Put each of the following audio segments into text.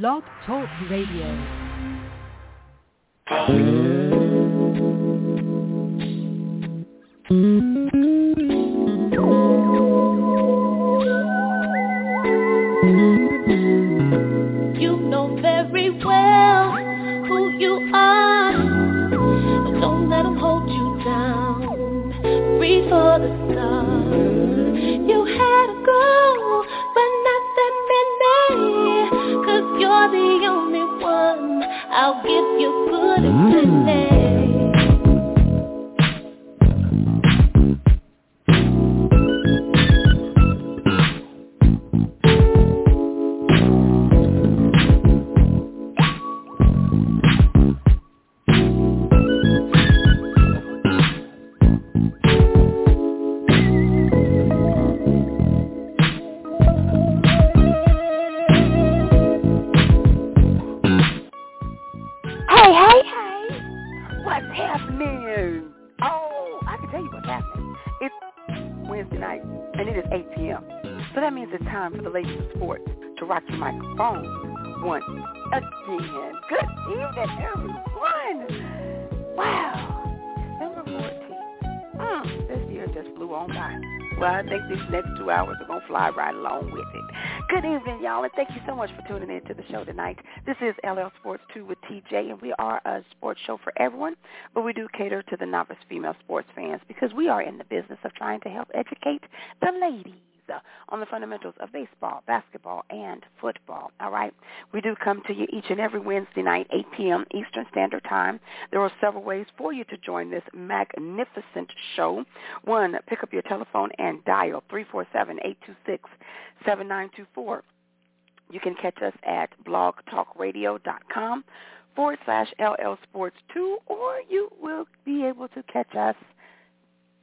Blog Talk Radio. Right along with it. Good evening, y'all, and thank you so much for tuning in to the show tonight. This is LL Sports 2 with TJ, and we are a sports show for everyone, but we do cater to the novice female sports fans because we are in the business of trying to help educate the ladies uh, on the fundamentals of baseball, basketball, and football. All right, we do come to you each and every Wednesday night, 8 p.m. Eastern Standard Time. There are several ways for you to join this magnificent show. One, pick up your telephone and dial 347-826-7924. You can catch us at blogtalkradio.com forward slash LL Sports 2, or you will be able to catch us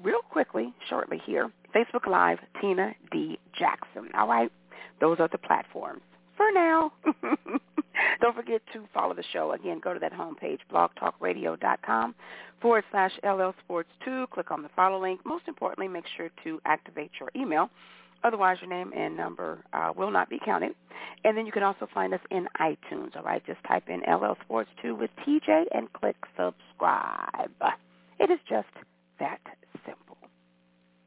real quickly, shortly here, Facebook Live, Tina D. Jackson. All right? Those are the platforms. For now. Don't forget to follow the show. Again, go to that homepage, blogtalkradio.com forward slash LL Sports 2. Click on the follow link. Most importantly, make sure to activate your email. Otherwise, your name and number uh, will not be counted. And then you can also find us in iTunes, all right? Just type in LL Sports 2 with TJ and click subscribe. It is just that simple.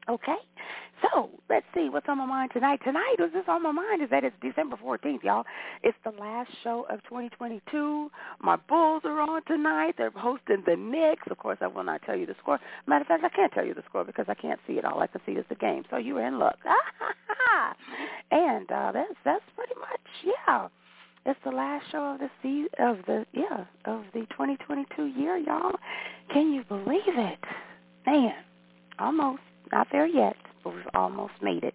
Okay? So, let's see what's on my mind tonight. Tonight, what's this on my mind is that it's December 14th, y'all. It's the last show of 2022. My Bulls are on tonight. They're hosting the Knicks. Of course, I will not tell you the score. Matter of fact, I can't tell you the score because I can't see it. All I can see is the game. So you're in luck. and uh, that's that's pretty much yeah. It's the last show of the se- of the yeah of the 2022 year, y'all. Can you believe it? Man, almost not there yet, but we've almost made it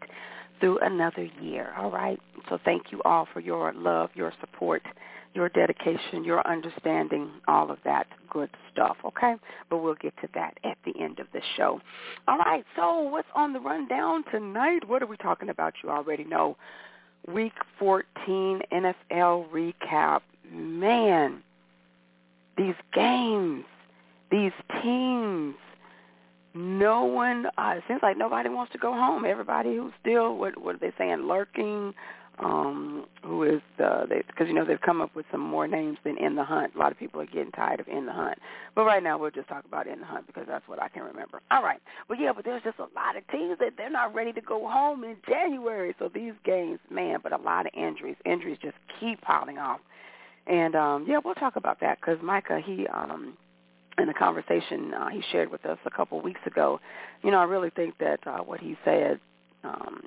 through another year. All right. So thank you all for your love, your support, your dedication, your understanding, all of that good stuff. Okay. But we'll get to that at the end of the show. All right. So what's on the rundown tonight? What are we talking about? You already know. Week 14 NFL recap. Man, these games, these teams, no one, uh, it seems like nobody wants to go home. Everybody who's still, what, what are they saying, lurking, um, who is, uh, because, you know, they've come up with some more names than In the Hunt. A lot of people are getting tired of In the Hunt. But right now we'll just talk about In the Hunt because that's what I can remember. All right. But, yeah, but there's just a lot of teams that they're not ready to go home in January. So these games, man, but a lot of injuries. Injuries just keep piling off. And, um, yeah, we'll talk about that because Micah, he, um, in the conversation uh, he shared with us a couple weeks ago, you know, I really think that uh, what he said um,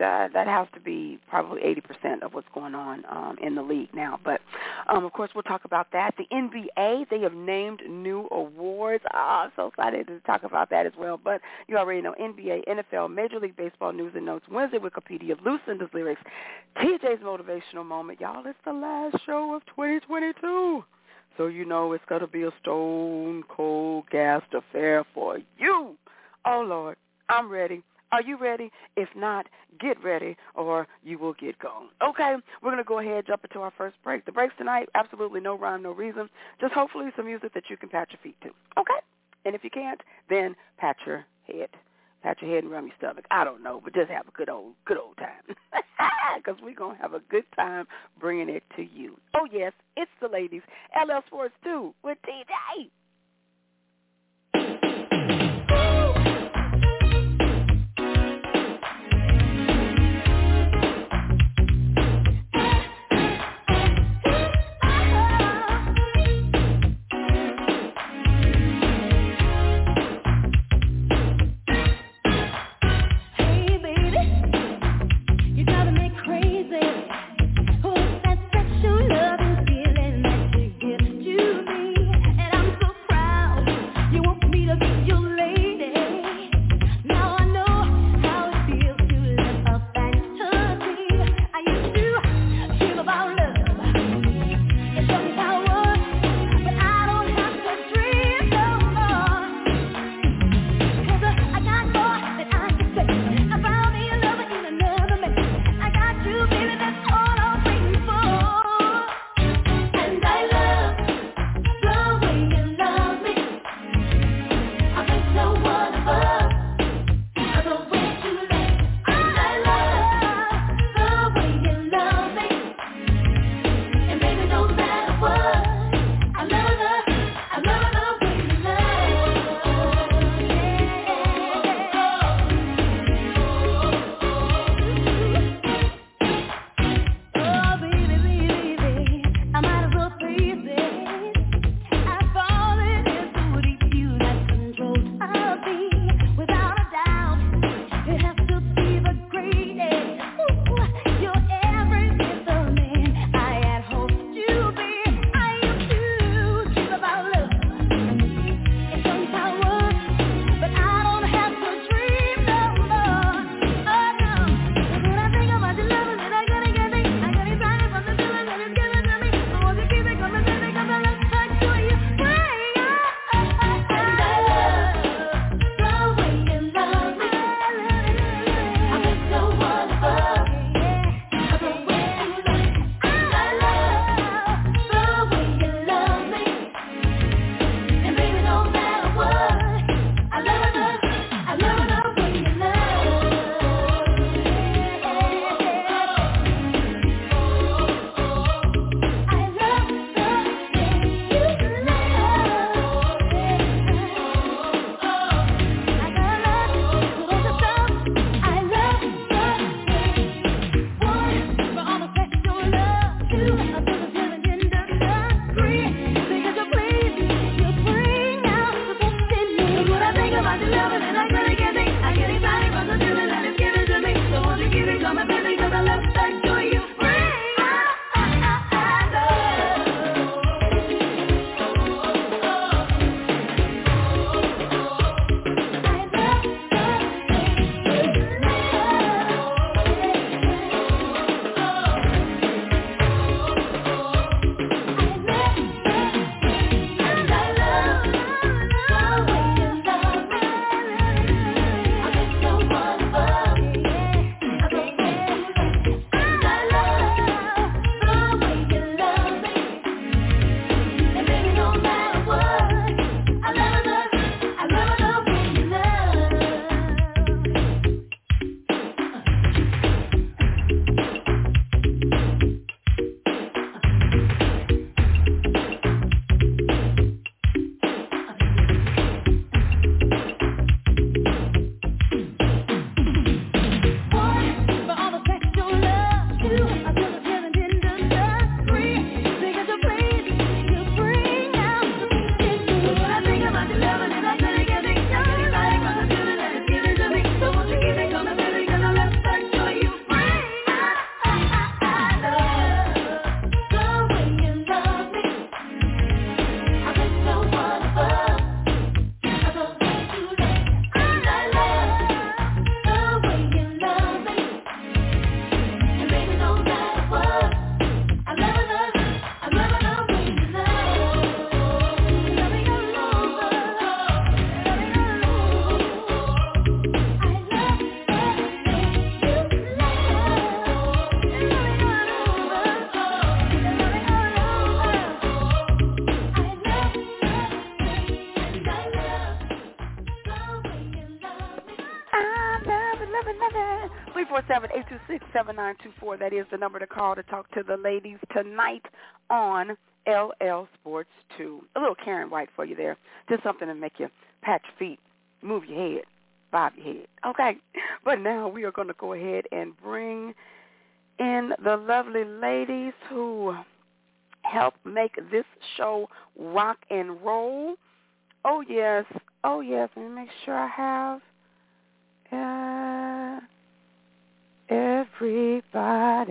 that that has to be probably 80% of what's going on um, in the league now. But um, of course, we'll talk about that. The NBA they have named new awards. Oh, I'm so excited to talk about that as well. But you already know NBA, NFL, Major League Baseball news and notes. Wednesday Wikipedia, Lucinda's lyrics, TJ's motivational moment. Y'all, it's the last show of 2022. So you know it's going to be a stone cold gassed affair for you. Oh, Lord, I'm ready. Are you ready? If not, get ready or you will get gone. Okay, we're going to go ahead jump into our first break. The breaks tonight, absolutely no rhyme, no reason. Just hopefully some music that you can pat your feet to. Okay? And if you can't, then pat your head. Pat your head and rub your stomach. I don't know, but just have a good old good old time. Because we're going to have a good time bringing it to you. Oh, yes, it's the ladies. LL Sports 2 with TJ. 826-7924. That is the number to call to talk to the ladies tonight on LL Sports 2. A little Karyn White for you there. Just something to make you pat your feet, move your head, bob your head. Okay. But now we are going to go ahead and bring in the lovely ladies who help make this show rock and roll. Oh, yes. Oh, yes. Let me make sure I have uh, everybody.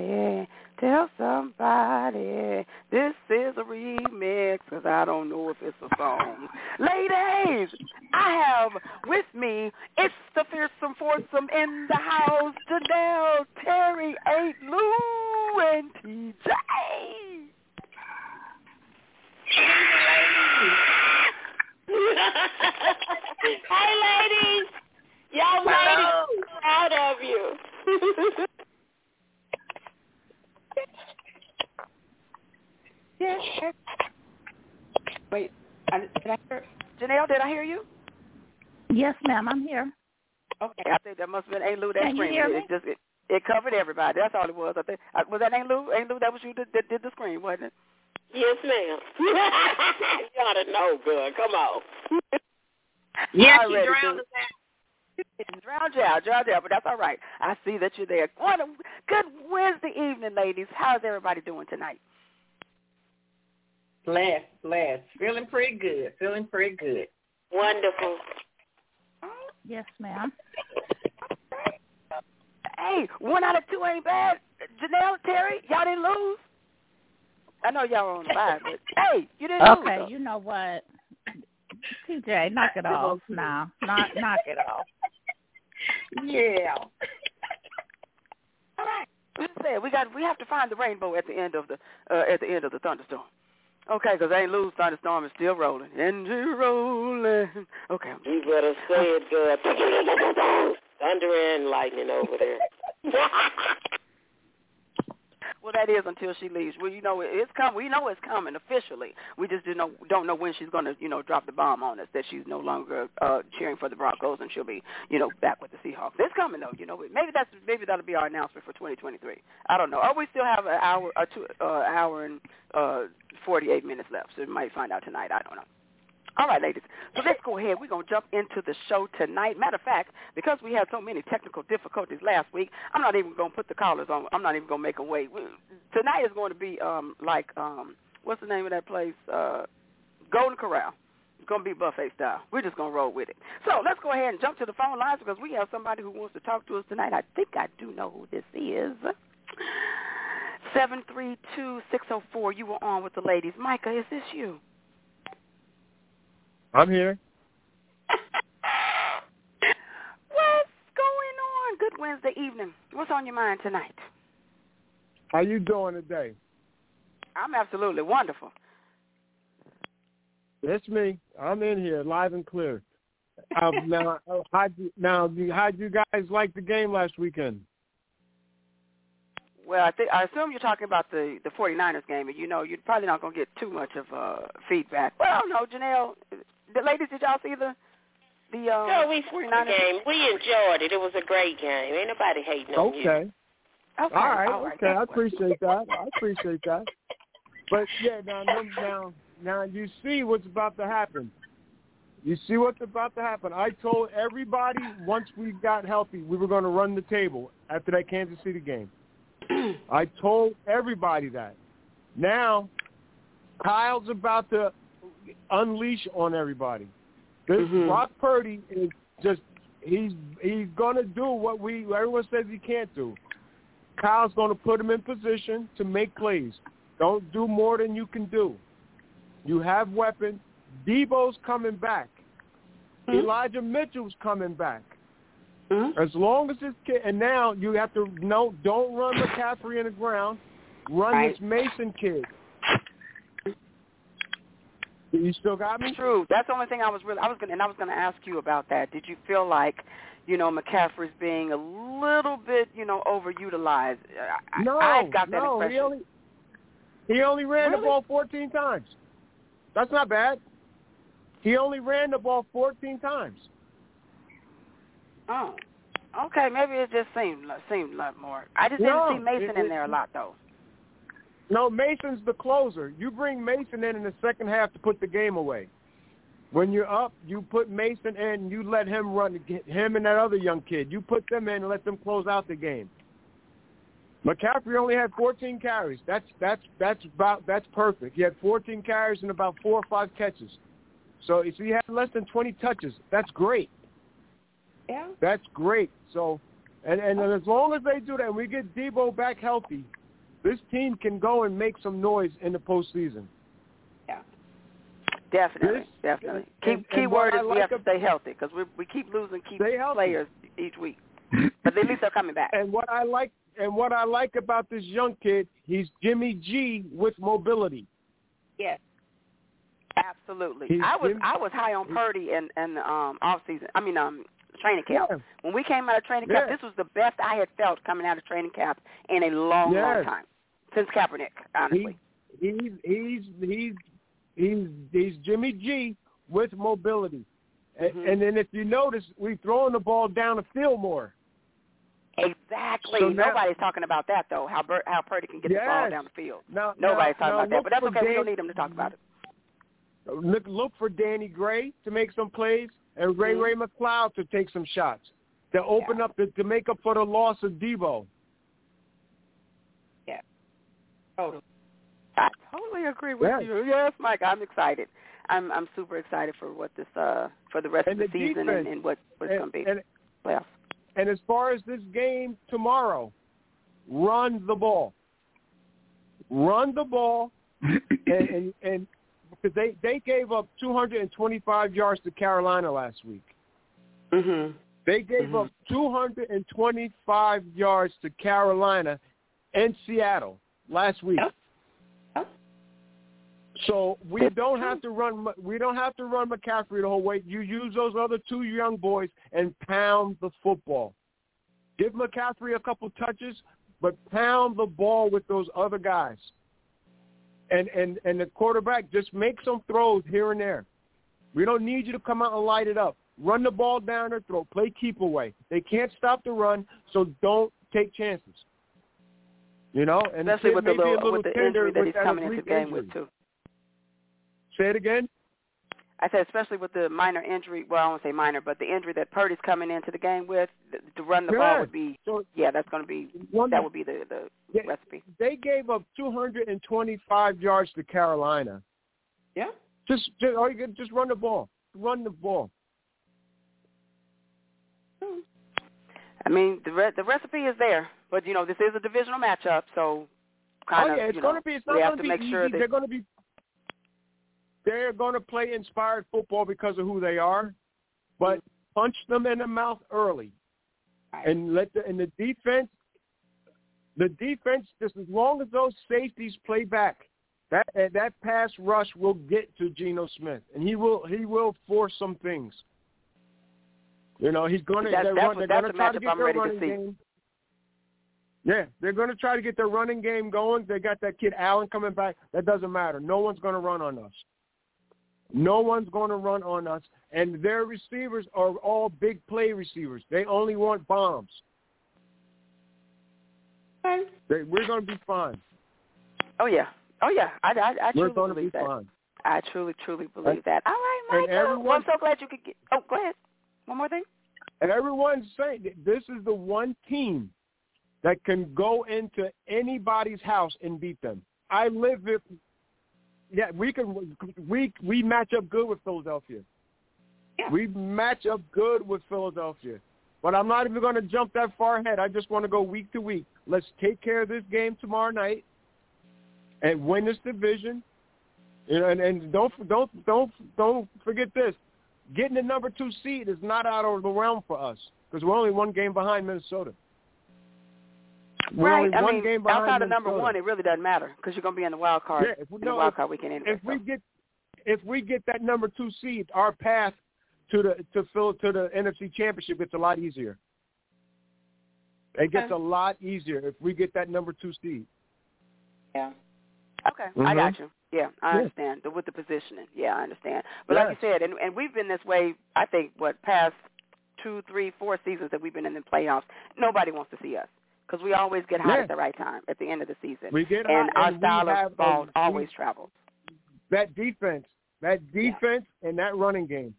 Tell somebody this is a remix because I don't know if it's a song. Ladies, I have with me, it's the fearsome foursome in the house, Janelle, Terry, Eight, Lou, and TJ. Hi, ladies. Y'all ladies, proud of you. yes. Wait, I, did I hear, Janelle, did I hear you? Yes, ma'am, I'm here. Okay, I think that must have been Aunt Lou that Can you screamed. hear It me? just it, it covered everybody. That's all it was. I think uh, was that Aunt Lou? Aunt Lou, that was you that, that did the scream, wasn't it? Yes, ma'am. you ought to know, good. Come on. Yes, she drowned us Drowned you out, drowned you out, but that's all right. I see that you're there. What a good Wednesday evening, ladies. How's everybody doing tonight? Blessed, blessed. Feeling pretty good. Feeling pretty good. Wonderful. Yes, ma'am. Hey, one out of two ain't bad. Janelle, Terry, y'all didn't lose. I know y'all were on the bye, but hey, you didn't lose. Okay, you know what? TJ, knock it off now. Knock knock it off. Yeah. All right. We said we got we have to find the rainbow at the end of the uh, at the end of the thunderstorm. Okay, because ain't lose thunderstorm is still rolling. Engine rolling. Okay. I'm You better say it good. Thunder and lightning over there. Well, that is until she leaves. Well, you know it's come. We know it's coming officially. We just do know don't know when she's going to you know drop the bomb on us that she's no longer uh cheering for the Broncos and she'll be you know back with the Seahawks. It's coming though. You know maybe that's maybe that'll be our announcement for 2023. I don't know. Or we still have an hour or two uh, hour and uh 48 minutes left. So we might find out tonight. I don't know. All right, ladies. So let's go ahead. We're going to jump into the show tonight. Matter of fact, because we had so many technical difficulties last week, I'm not even going to put the callers on. I'm not even going to make a wait. Tonight is going to be um like, um what's the name of that place? Uh Golden Corral. It's going to be buffet style. We're just going to roll with it. So let's go ahead and jump to the phone lines because we have somebody who wants to talk to us tonight. I think I do know who this is. Seven three two six zero four. You were on with the ladies. Micah, is this you? I'm here. What's going on? Good Wednesday evening. What's on your mind tonight? How you doing today? I'm absolutely wonderful. It's me. I'm in here, live and clear. Um, now, uh, how'd you, now, how'd you guys like the game last weekend? Well, I think I assume you're talking about the the 49ers game, and you know you're probably not going to get too much of uh feedback. Well, no, Janelle, the ladies, did y'all see the the um, Girl, we 49ers the game. We enjoyed it. It was a great game. Ain't nobody hating on you. Okay. Okay, All right. all right, okay. I appreciate that. I appreciate that. But yeah, now, now, now, now you see what's about to happen. You see what's about to happen. I told everybody once we got healthy, we were going to run the table after that Kansas City game. I told everybody that. Now, Kyle's about to unleash on everybody. This Mhm. Brock Purdy is just he's he's going to do what we everyone says he can't do. Kyle's going to put him in position to make plays. Don't do more than you can do. You have weapons. Deebo's coming back. Mhm. Elijah Mitchell's coming back. Mhm. As long as this kid, and now you have to no, don't run McCaffrey in the ground. Run Right. this Mason kid. You still got me? True. That's the only thing I was really I was going to and I was going to ask you about that. Did you feel like, you know, McCaffrey's being a little bit, you know, overutilized? I, No, I got that no. impression. He only he only ran the ball 14 times. That's not bad. He only ran the ball 14 times. Oh. Okay, maybe it just seemed seemed a lot more. I just No, didn't see Mason it- in there a lot though. No, Mason's the closer. You bring Mason in in the second half to put the game away. When you're up, you put Mason in. And you let him run. Him and that other young kid. You put them in and let them close out the game. McCaffrey only had 14 carries. That's that's that's about that's perfect. He had 14 carries and about four or five catches. So if he had less than 20 touches, that's great. Yeah. That's great. So, and and as long as they do that, and we get Deebo back healthy, this team can go and make some noise in the postseason. Yeah. Definitely, This- definitely. and- Key key and word I is we like have to stay healthy because we we keep losing key players each week, but at least they're coming back. And what I like and what I like about this young kid, he's Jimmy G with mobility. Yes. Absolutely. He's I was Jim- I was high on Purdy in in the um off season. I mean um training camp. Yeah. When we came out of training camp, Yeah. this was the best I had felt coming out of training camp in a long, long time since Kaepernick. Honestly. He, he's he's he's he's he's Jimmy G with mobility. Mhm. And then if you notice, we throwing the ball down the field more. exactly. So now- Nobody's talking about that though. How Bur- how Purdy can get the ball down the field. Now, Nobody's now, talking about that, but that's okay. We don't need them to talk about it. Look, look for Danny Gray to make some plays and Ray Mhm. Ray McLeod to take some shots to open Yeah. up the, to make up for the loss of Deebo. Yeah, totally. I totally agree with Yes. you. Yes, Mike, I'm excited. I'm I'm super excited for what this uh for the rest And of the, the season defense. and, and what what it's And, going to be. and, Playoffs. and as far as this game tomorrow, run the ball. Run the ball, and and, and because they they gave up 225 yards to Carolina last week. Mhm. They gave Mhm. up 225 yards to Carolina and Seattle last week. Yep. Yep. So we don't have to run. We don't have to run McCaffrey the whole way. You use those other two young boys and pound the football. Give McCaffrey a couple touches, but pound the ball with those other guys. And and and the quarterback just make some throws here and there. We don't need you to come out and light it up. Run the ball down their throat. Play keep away. They can't stop the run, so don't take chances. You know, and Especially with the a little, with the injury that he's coming into the game with too. Say it again. I said especially with the minor injury. Well, I won't say minor, but the injury that Purdy's coming into the game with th- to run the ball would be So yeah, that's going to be one, that would be the the Yeah. recipe. they gave up 225 yards to Carolina. Yeah. Just, just all you just run the ball. Run the ball. Hmm. I mean, the re- the recipe is there, but you know this is a divisional matchup, so kind oh of yeah, it's you going to be. It's not going to be easy. sure they're going to be. They're going to play inspired football because of who they are, but mm-hmm. punch them in the mouth early, and let the and the defense. The defense, just as long as those safeties play back, that that pass rush will get to Geno Smith, and he will he will force some things. You know, he's going to. That's- they're that's they're that's going to try to get I'm their ready to running see. game. Yeah, they're going to try to get their running game going. They got that kid Allen coming back. That doesn't matter. No one's going to run on us. No one's going to run on us. And their receivers are all big play receivers. They only want bombs. Okay. They, we're going to be fine. Oh yeah, oh yeah, I I, I We're truly going to believe be that. fine. I truly truly believe that. All right, Michael. Everyone- I'm so glad you could get. Oh, go ahead. One more thing. And everyone's saying this is the one team that can go into anybody's house and beat them. I live. Yeah, we can. We we match up good with Philadelphia. Yeah. We match up good with Philadelphia. But I'm not even going to jump that far ahead. I just want to go week to week. Let's take care of this game tomorrow night and win this division. You know, and, and don't don't don't don't forget this. Getting the number two seed is not out of the realm for us because we're only one game behind Minnesota. We're right. I mean, outside of number one, it really doesn't matter because you're going to be in the wild card. Yeah, if we- in no, the wild card weekend anyway. if we get if we get that number two seed, our path to the to Phil to the NFC Championship gets a lot easier. It gets Okay. a lot easier if we get that number two seed. Yeah. Okay, I Mhm. got you. Yeah, I Yeah. understand the, with the positioning. Yeah, I understand. But like you said, and and we've been this way. I think what past two, three, four seasons that we've been in the playoffs, nobody wants to see us because we always get hot Yeah. at the right time at the end of the season. We get and hot, our and style have of ball always travels. that defense, that defense and that running game.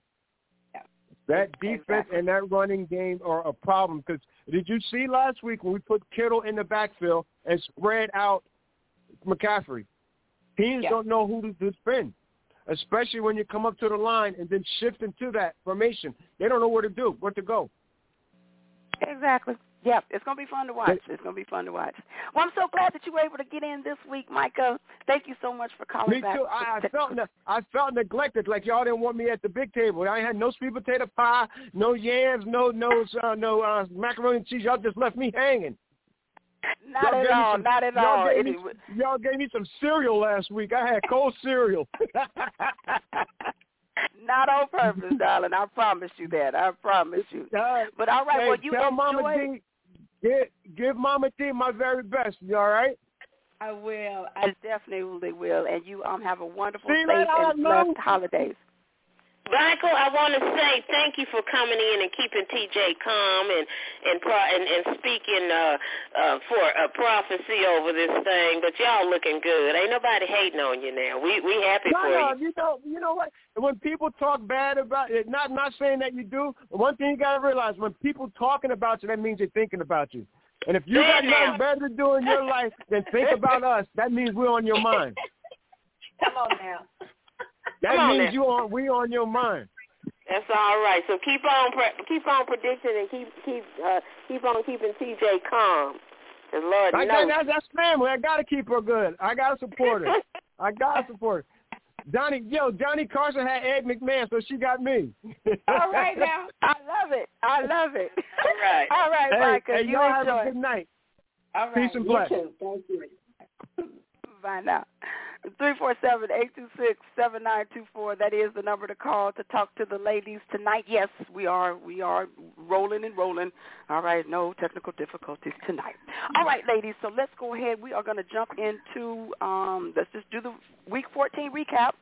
Yeah. That defense Exactly. and that running game are a problem. Because did you see last week when we put Kittle in the backfield and spread out McCaffrey? Teams Yeah. don't know who to defend, especially when you come up to the line and then shift into that formation. They don't know where to do, where to go. Exactly. Yep, it's gonna be fun to watch. It's gonna be fun to watch. Well, I'm so glad that you were able to get in this week, Micah. Thank you so much for calling Me back. too. I, I felt ne- I felt neglected, like y'all didn't want me at the big table. I had no sweet potato pie, no yams, no no uh, no uh, macaroni and cheese. Y'all just left me hanging. Not Y'all at all. some- not at y'all all. Gave me, y'all gave me some cereal last week. I had cold cereal. not on purpose, darling. I promise you that. I promise you. Uh, But all right, hey, well, you tell enjoy. Mama D, give, give Mama D my very best. You all right? I will. I definitely will. And you um have a wonderful, See, safe, and blessed holidays. Michael, I want to say thank you for coming in and keeping TJ calm and and pro- and, and speaking uh, uh, for a prophecy over this thing. But y'all looking good. Ain't nobody hating on you now. We we happy No, for no, you. you know, you know what? When people talk bad about it, not not saying that you do. but One thing you gotta realize: when people talking about you, that means they're thinking about you. And if you got Say it now. nothing better to do in your life than think about us, that means we're on your mind. Come on now. That Come means now. you on we on your mind. That's all right. So keep on pre- keep on predicting and keep keep uh, keep on keeping TJ calm. calm. 'Cause Lord I knows. got, that's, that's family. I gotta keep her good. I gotta support her. I gotta support her. Donnie, yo, Johnny Carson had Ed McMahon, so she got me. All right now. I love it. I love it. All right. All right, Hey, Micah. hey, you y'all have enjoy. a good night. All right. Peace and You blessings. Thank you. Bye now. Three four seven eight two six seven nine two four. That is the number to call to talk to the ladies tonight. Yes, we are we are rolling and rolling. All right, no technical difficulties tonight. All right, ladies. So let's go ahead. We are going to jump into um. Let's just do the week fourteen recap.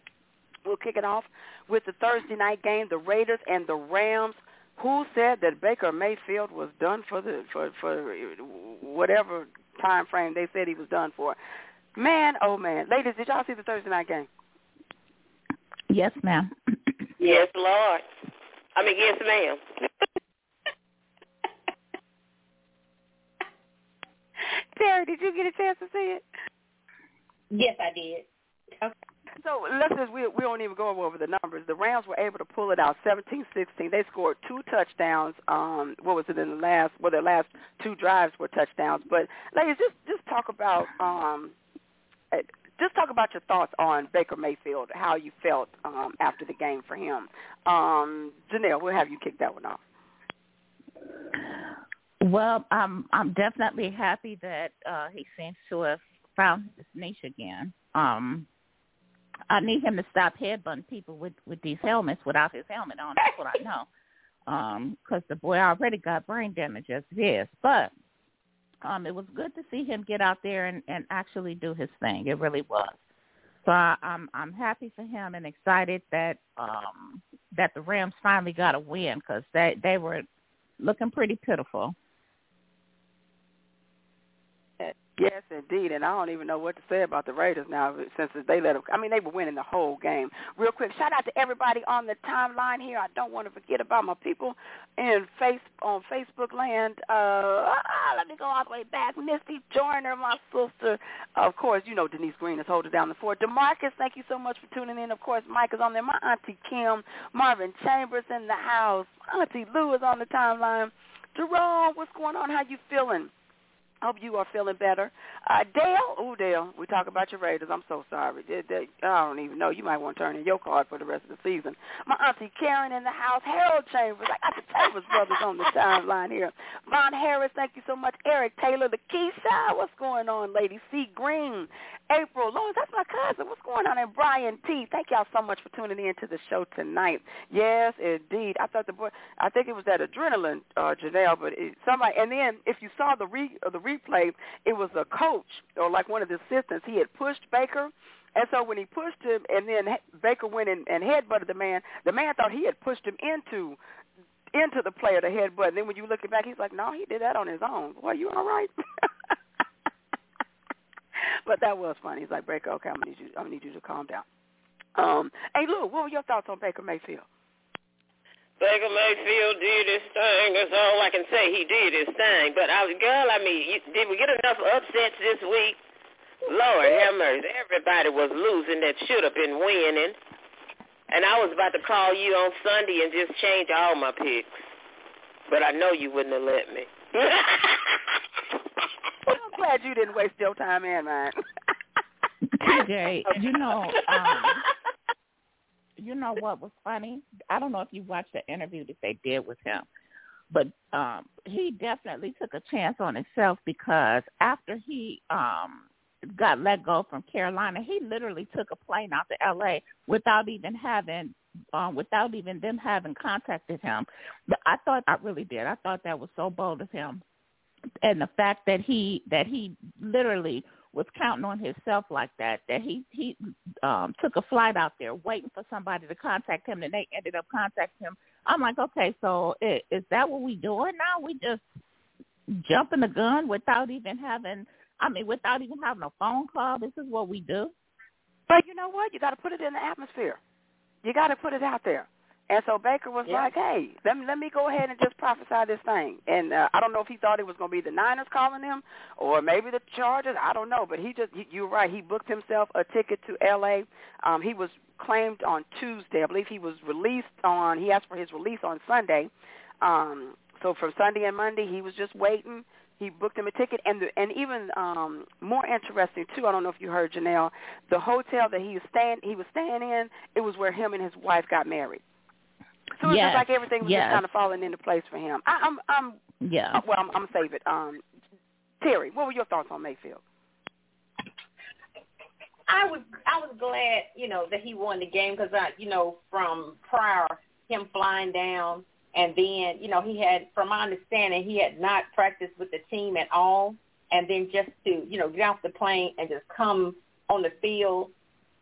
We'll kick it off with the Thursday night game, the Raiders and the Rams. Who said that Baker Mayfield was done for the for for whatever time frame they said he was done for? Man, oh man, ladies, did y'all see the Thursday night game? Yes, ma'am. Yes, Lord. I mean, yes, ma'am. Terry, did you get a chance to see it? Yes, I did. Okay. So let's just we we don't even go over the numbers. The Rams were able to pull it out 17-16. They scored two touchdowns. Um, what was it in the last? Well, their last two drives were touchdowns. But ladies, just just talk about um, just talk about your thoughts on Baker Mayfield, how you felt um, after the game for him. Um, Janelle, we'll have you kick that one off. Well, I'm I'm definitely happy that uh he seems to have found his niche again. Um I need him to stop headbutting people with with these helmets without his helmet on. That's what I know. Um, 'cause the boy already got brain damage as it is. But um, it was good to see him get out there and and actually do his thing. It really was. So I'm I'm happy for him and excited that um that the Rams finally got a win because they they were looking pretty pitiful. Yes, indeed, and I don't even know what to say about the Raiders now since they let them. I mean, they were winning the whole game. Real quick, shout out to everybody on the timeline here. I don't want to forget about my people in face on Facebook land. Uh, ah, let me go all the way back. Misty Joyner, my sister. Of course, you know Denise Green is holding down the fort. Demarcus, thank you so much for tuning in. Of course, Mike is on there. My auntie Kim, Marvin Chambers in the house. Auntie Lou is on the timeline. Jerome, what's going on? How you feeling? Hope you are feeling better. Uh, Dale, oh Dale, we talk about your Raiders. I'm so sorry. They, they, I don't even know. You might want to turn in your card for the rest of the season. My auntie Karen in the house. Harold Chambers. I got the Chambers brothers on the timeline here. Von Harris, thank you so much. Eric Taylor, the Keisha. What's going on, lady? C. Green. April Lawrence, that's my cousin. What's going on? And Brian T. Thank y'all so much for tuning in to the show tonight. Yes, indeed. I thought the boy. I think it was that adrenaline, uh, Janelle. But it, somebody. And then if you saw the re uh, the replay, it was a coach or like one of the assistants. He had pushed Baker. And so when he pushed him, and then Baker went and, and headbutted the man, the man thought he had pushed him into into the player to headbutt. And then when you look it back, he's like, no, he did that on his own. Well, you all right? but that was funny. He's like, Baker, okay, I'm gonna need you. I'm gonna need you to calm down. Um, hey, Lou, what were your thoughts on Baker Mayfield? Baker Mayfield did his thing. That's all I can say. He did his thing. But I girl, I mean, you, did we get enough upsets this week? Lord have mercy. Everybody was losing that should have been winning. And I was about to call you on Sunday and just change all my picks. But I know you wouldn't have let me. well, I'm glad you didn't waste your time and mine. TJ, you know, um, you know what was funny? I don't know if you watched the interview that they did with him, but um he definitely took a chance on himself because after he um got let go from Carolina, he literally took a plane out to LA without even having um without even them having contacted him. I thought I really did. I thought that was so bold of him. And the fact that he that he literally was counting on himself like that, that he he um took a flight out there waiting for somebody to contact him and they ended up contacting him. I'm like, okay, so is, is that what we doing now? We just jumping the gun without even having I mean, without even having a phone call, this is what we do. But you know what? You got to put it in the atmosphere. You got to put it out there. And so Baker was Yeah. like, "Hey, let me let me go ahead and just prophesy this thing." And uh, I don't know if he thought it was going to be the Niners calling him, or maybe the Chargers. I don't know, but he just he, you're right. He booked himself a ticket to L.A. Um, he was claimed on Tuesday. I believe he was released on. He asked for his release on Sunday. Um, so from Sunday and Monday, he was just waiting. He booked him a ticket, and the, and even um, more interesting too. I don't know if you heard Janelle. The hotel that he was staying he was staying in, it was where him and his wife got married. So it's Yes, just like everything was yes. just kind of falling into place for him. I, I'm, I'm, Yeah. well, I'm, I'm gonna save it. Um, Terry, what were your thoughts on Mayfield? I was I was glad, you know, that he won the game because I, you know, from prior him flying down and then, you know, he had, from my understanding, he had not practiced with the team at all, and then just to, you know, get off the plane and just come on the field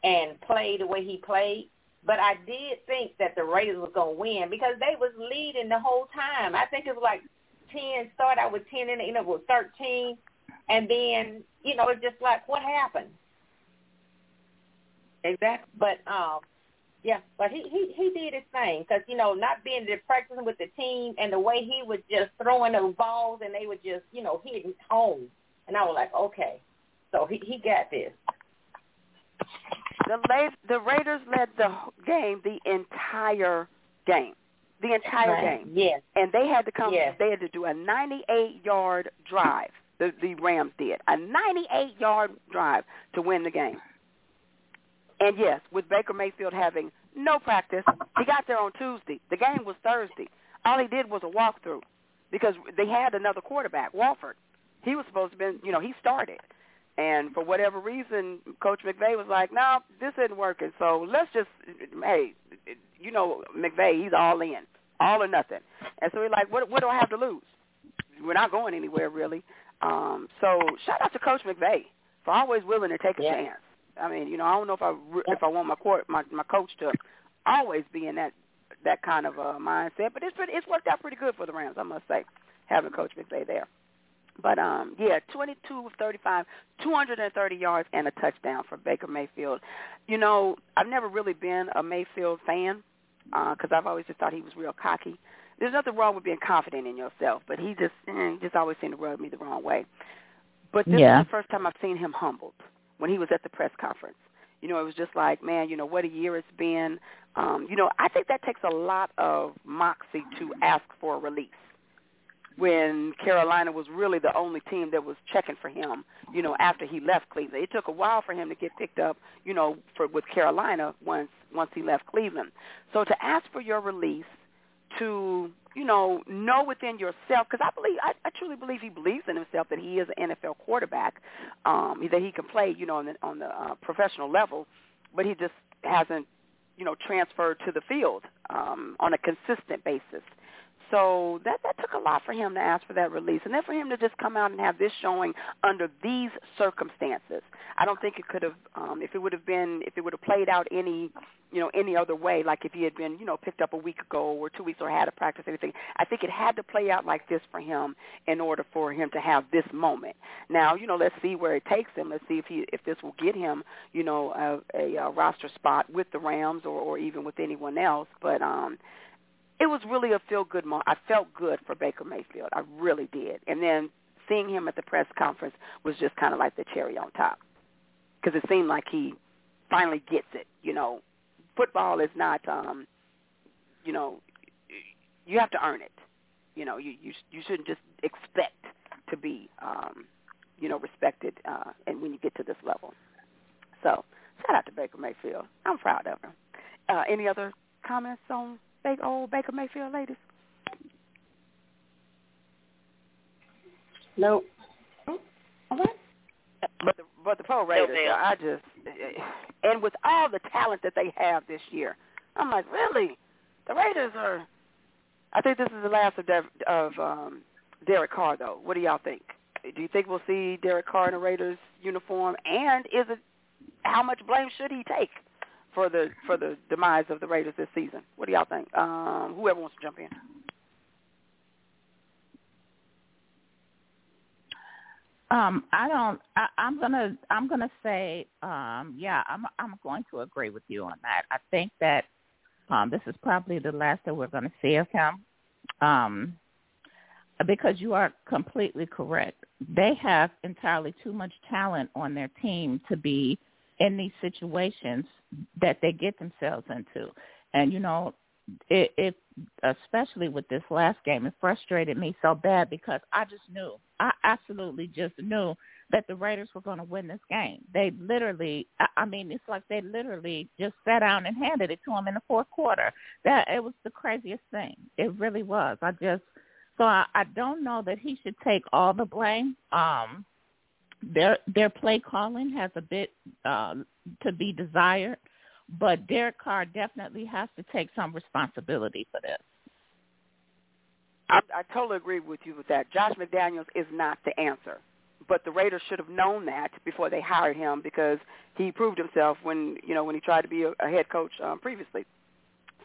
and play the way he played. But I did think that the Raiders was gonna win because they was leading the whole time. I think it was like ten, start out with ten, and you know, with thirteen, and then you know, it's just like what happened. Exactly. But um, yeah, but he he he did his thing because you know not being there practicing with the team and the way he was just throwing those balls and they were just you know hitting home, and I was like, okay, so he he got this. The La- the Raiders led the game the entire game, the entire Right. game, Yes. and they had to come. Yes. They had to do a 98 yard drive. The the Rams did a 98 yard drive to win the game. And yes, with Baker Mayfield having no practice, he got there on Tuesday. The game was Thursday. All he did was a walkthrough because they had another quarterback, Wolford. He was supposed to been, you know, he started. And for whatever reason, Coach McVay was like, no, this isn't working. So let's just, hey, you know, McVay, he's all in, all or nothing. And so he's like, what, what do I have to lose? We're not going anywhere, really. Um, so shout out to Coach McVay for always willing to take a Yeah. chance. I mean, you know, I don't know if I if I want my court my my coach to always be in that that kind of uh, mindset, but it's pretty, it's worked out pretty good for the Rams, I must say, having Coach McVay there. But um, yeah, 22 of 35, 230 yards and a touchdown for Baker Mayfield. You know, I've never really been a Mayfield fan because I've always just thought he was real cocky. There's nothing wrong with being confident in yourself, but he just eh, he just always seemed to rub me the wrong way. But this Yeah. is the first time I've seen him humbled when he was at the press conference. You know, it was just like, man, you know, what a year it's been. Um, you know, I think that takes a lot of moxie to ask for a release when Carolina was really the only team that was checking for him, you know, after he left Cleveland. It took a while for him to get picked up, you know, for with Carolina once once he left Cleveland. So to ask for your release to, you know, know within yourself because I believe I, I truly believe he believes in himself that he is an NFL quarterback, um, that he can play, you know, on the on the uh, professional level, but he just hasn't, you know, transferred to the field um, on a consistent basis. So that that took a lot for him to ask for that release, and then for him to just come out and have this showing under these circumstances. I don't think it could have, um, if it would have been, if it would have played out any, you know, any other way, like if he had been, you know, picked up a week ago or two weeks or had a practice anything. I think it had to play out like this for him in order for him to have this moment. Now, you know, let's see where it takes him. Let's see if he, if this will get him, you know, a, a roster spot with the Rams or, or even with anyone else. But um, it was really a feel good moment. I felt good for Baker Mayfield. I really did. And then seeing him at the press conference was just kind of like the cherry on top because it seemed like he finally gets it. You know, football is not, um, you know, you have to earn it. You know, you you you shouldn't just expect to be, um, you know, respected, uh, and when you get to this level. So, shout out to Baker Mayfield. I'm proud of him. Uh, any other comments on big old Baker Mayfield ladies? Nope. All right. But the but the Pro Raiders, I just and with all the talent that they have this year, I'm like, really, the Raiders are. I think this is the last of Dev, of um, Derek Carr, though. What do y'all think? Do you think we'll see Derek Carr in a Raiders uniform? And is it how much blame should he take for the for the demise of the Raiders this season? What do y'all think? Um, whoever wants to jump in. Um, I don't. I, I'm gonna. I'm gonna say. Um, yeah, I'm. I'm going to agree with you on that. I think that um, this is probably the last that we're going to see of him. Um, because you are completely correct. They have entirely too much talent on their team to be in these situations that they get themselves into. And you know, it, it especially with this last game, it frustrated me so bad because I just knew, I absolutely just knew that the Raiders were going to win this game. They literally, I, mean, it's like they literally just sat down and handed it to them in the fourth quarter. That it was the craziest thing. It really was. I just, so I, I don't know that he should take all the blame. Um, their their play calling has a bit uh, to be desired but Derek Carr definitely has to take some responsibility for this. I, I totally agree with you with that. Josh McDaniels is not the answer, but the Raiders should have known that before they hired him because he proved himself when you know when he tried to be a, a head coach um, previously.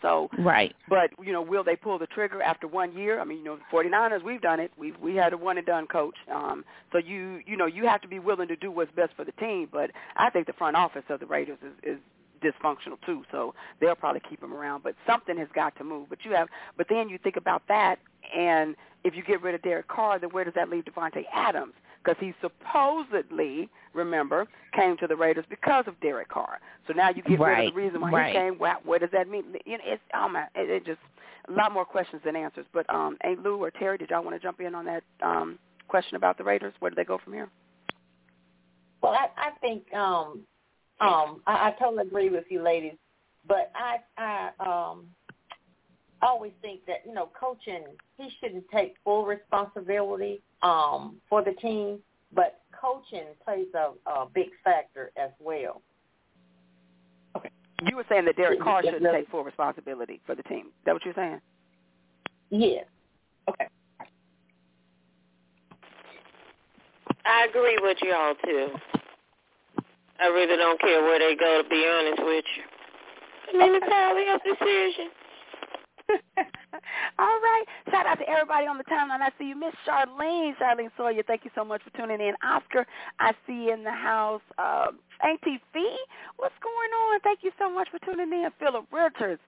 So right, but you know, will they pull the trigger after one year? I mean, you know, 49ers, we've done it. We've we had a one and done coach. Um, so you you know you have to be willing to do what's best for the team. But I think the front office of the Raiders is, is dysfunctional too, so they'll probably keep him around. But something has got to move. But you have, but then you think about that, and if you get rid of Derek Carr, then where does that leave Davante Adams? Because he supposedly, remember, came to the Raiders because of Derek Carr. So now you get right. rid of the reason why right. he came. What, what does that mean? You know, it's oh man, it, it just a lot more questions than answers. But um, Aunt Lou or Terry, did y'all want to jump in on that um, question about the Raiders? Where do they go from here? Well, I, I think um, um, I, I totally agree with you, ladies. But I, I um, always think that you know, coaching he shouldn't take full responsibility um, for the team, but coaching plays a, a big factor as well. Okay, you were saying that Derek Carr shouldn't take full responsibility for the team. Is that what you're saying? Yes. Okay. I agree with y'all too. I really don't care where they go, to be honest with you. I mean, it's entirely a decision. All right. Shout out to everybody on the timeline. I see you, Miss Charlene. Charlene Sawyer, thank you so much for tuning in. Oscar, I see you in the house. Uh, Auntie Fee, what's going on? Thank you so much for tuning in. Philip Richards.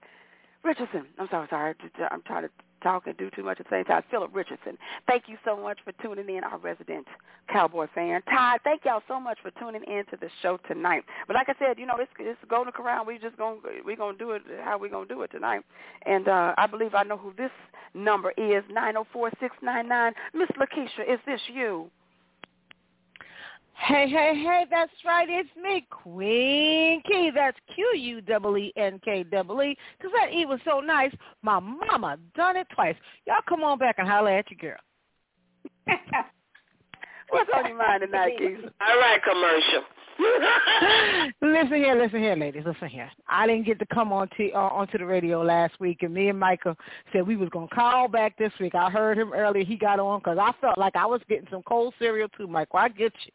Richardson. I'm sorry, sorry. I'm trying to talk and do too much at the same time. Philip Richardson. Thank you so much for tuning in, our resident Cowboy fan. Todd, thank y'all so much for tuning in to the show tonight. But like I said, you know, it's it's Golden Corral. We just gonna we gonna do it how we gonna do it tonight. And uh I believe I know who this number is. Nine zero four six nine nine. Miss Lakeisha, is this you? Hey, hey, hey, that's right. It's me, Queen Key. That's Q-U-E-E-N-K-E-E. Because that E was so nice, my mama done it twice. Y'all come on back and holler at your girl. What's on your mind tonight, Keith? All right, commercial. listen here, listen here, ladies, listen here. I didn't get to come on to uh, onto the radio last week, and me and Michael said we was gonna call back this week. I heard him earlier. He got on because I felt like I was getting some cold cereal too, Michael. I get you.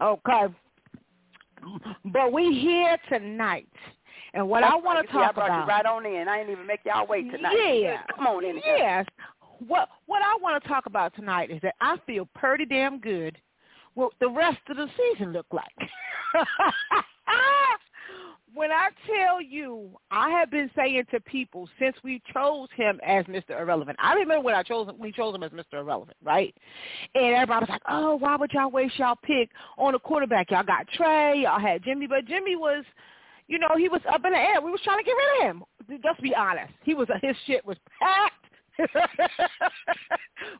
Okay, but we here tonight. And what That's I want to talk I brought about, you right on in. I didn't even make y'all wait tonight. Yeah. Come on in. here. Yes. What what I want to talk about tonight is that I feel pretty damn good what the rest of the season look like. when I tell you, I have been saying to people since we chose him as Mr. Irrelevant. I remember when I chose him, we chose him as Mr. Irrelevant, right? And everybody was like, "Oh, why would y'all waste y'all pick on a quarterback? Y'all got Trey, y'all had Jimmy, but Jimmy was." You know, he was up in the air. We was trying to get rid of him. Just be honest. He was his shit was packed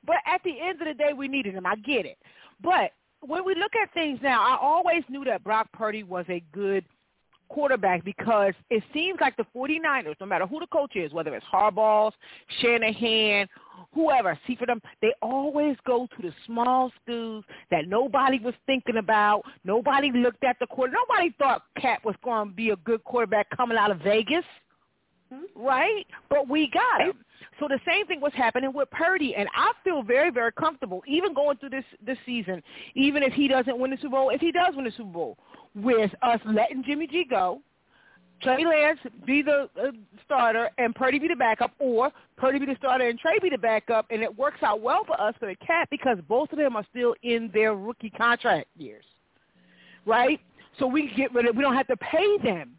but at the end of the day, we needed him. I get it. But when we look at things now, I always knew that Brock Purdy was a good quarterback because it seems like the 49ers, no matter who the coach is, whether it's Harbaugh, Shanahan, whoever, see for them, they always go to the small schools that nobody was thinking about. Nobody looked at the quarter. Nobody thought Kap was going to be a good quarterback coming out of Vegas right? But we got him. So the same thing was happening with Purdy, and I feel very, very comfortable, even going through this this season, even if he doesn't win the Super Bowl, if he does win the Super Bowl, with us letting Jimmy G go, Trey Lance be the uh, starter and Purdy be the backup, or Purdy be the starter and Trey be the backup, and it works out well for us for the Cat because both of them are still in their rookie contract years, right? So we get rid of, we don't have to pay them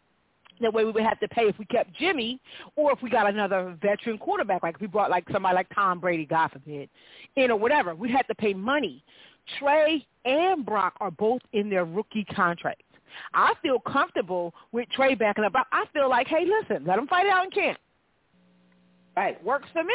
that way we would have to pay if we kept Jimmy or if we got another veteran quarterback, like if we brought like somebody like Tom Brady, God forbid, in or whatever. We'd have to pay money. Trey and Brock are both in their rookie contracts. I feel comfortable with Trey backing up. I feel like, hey, listen, let him fight it out in camp. Right. Works for me.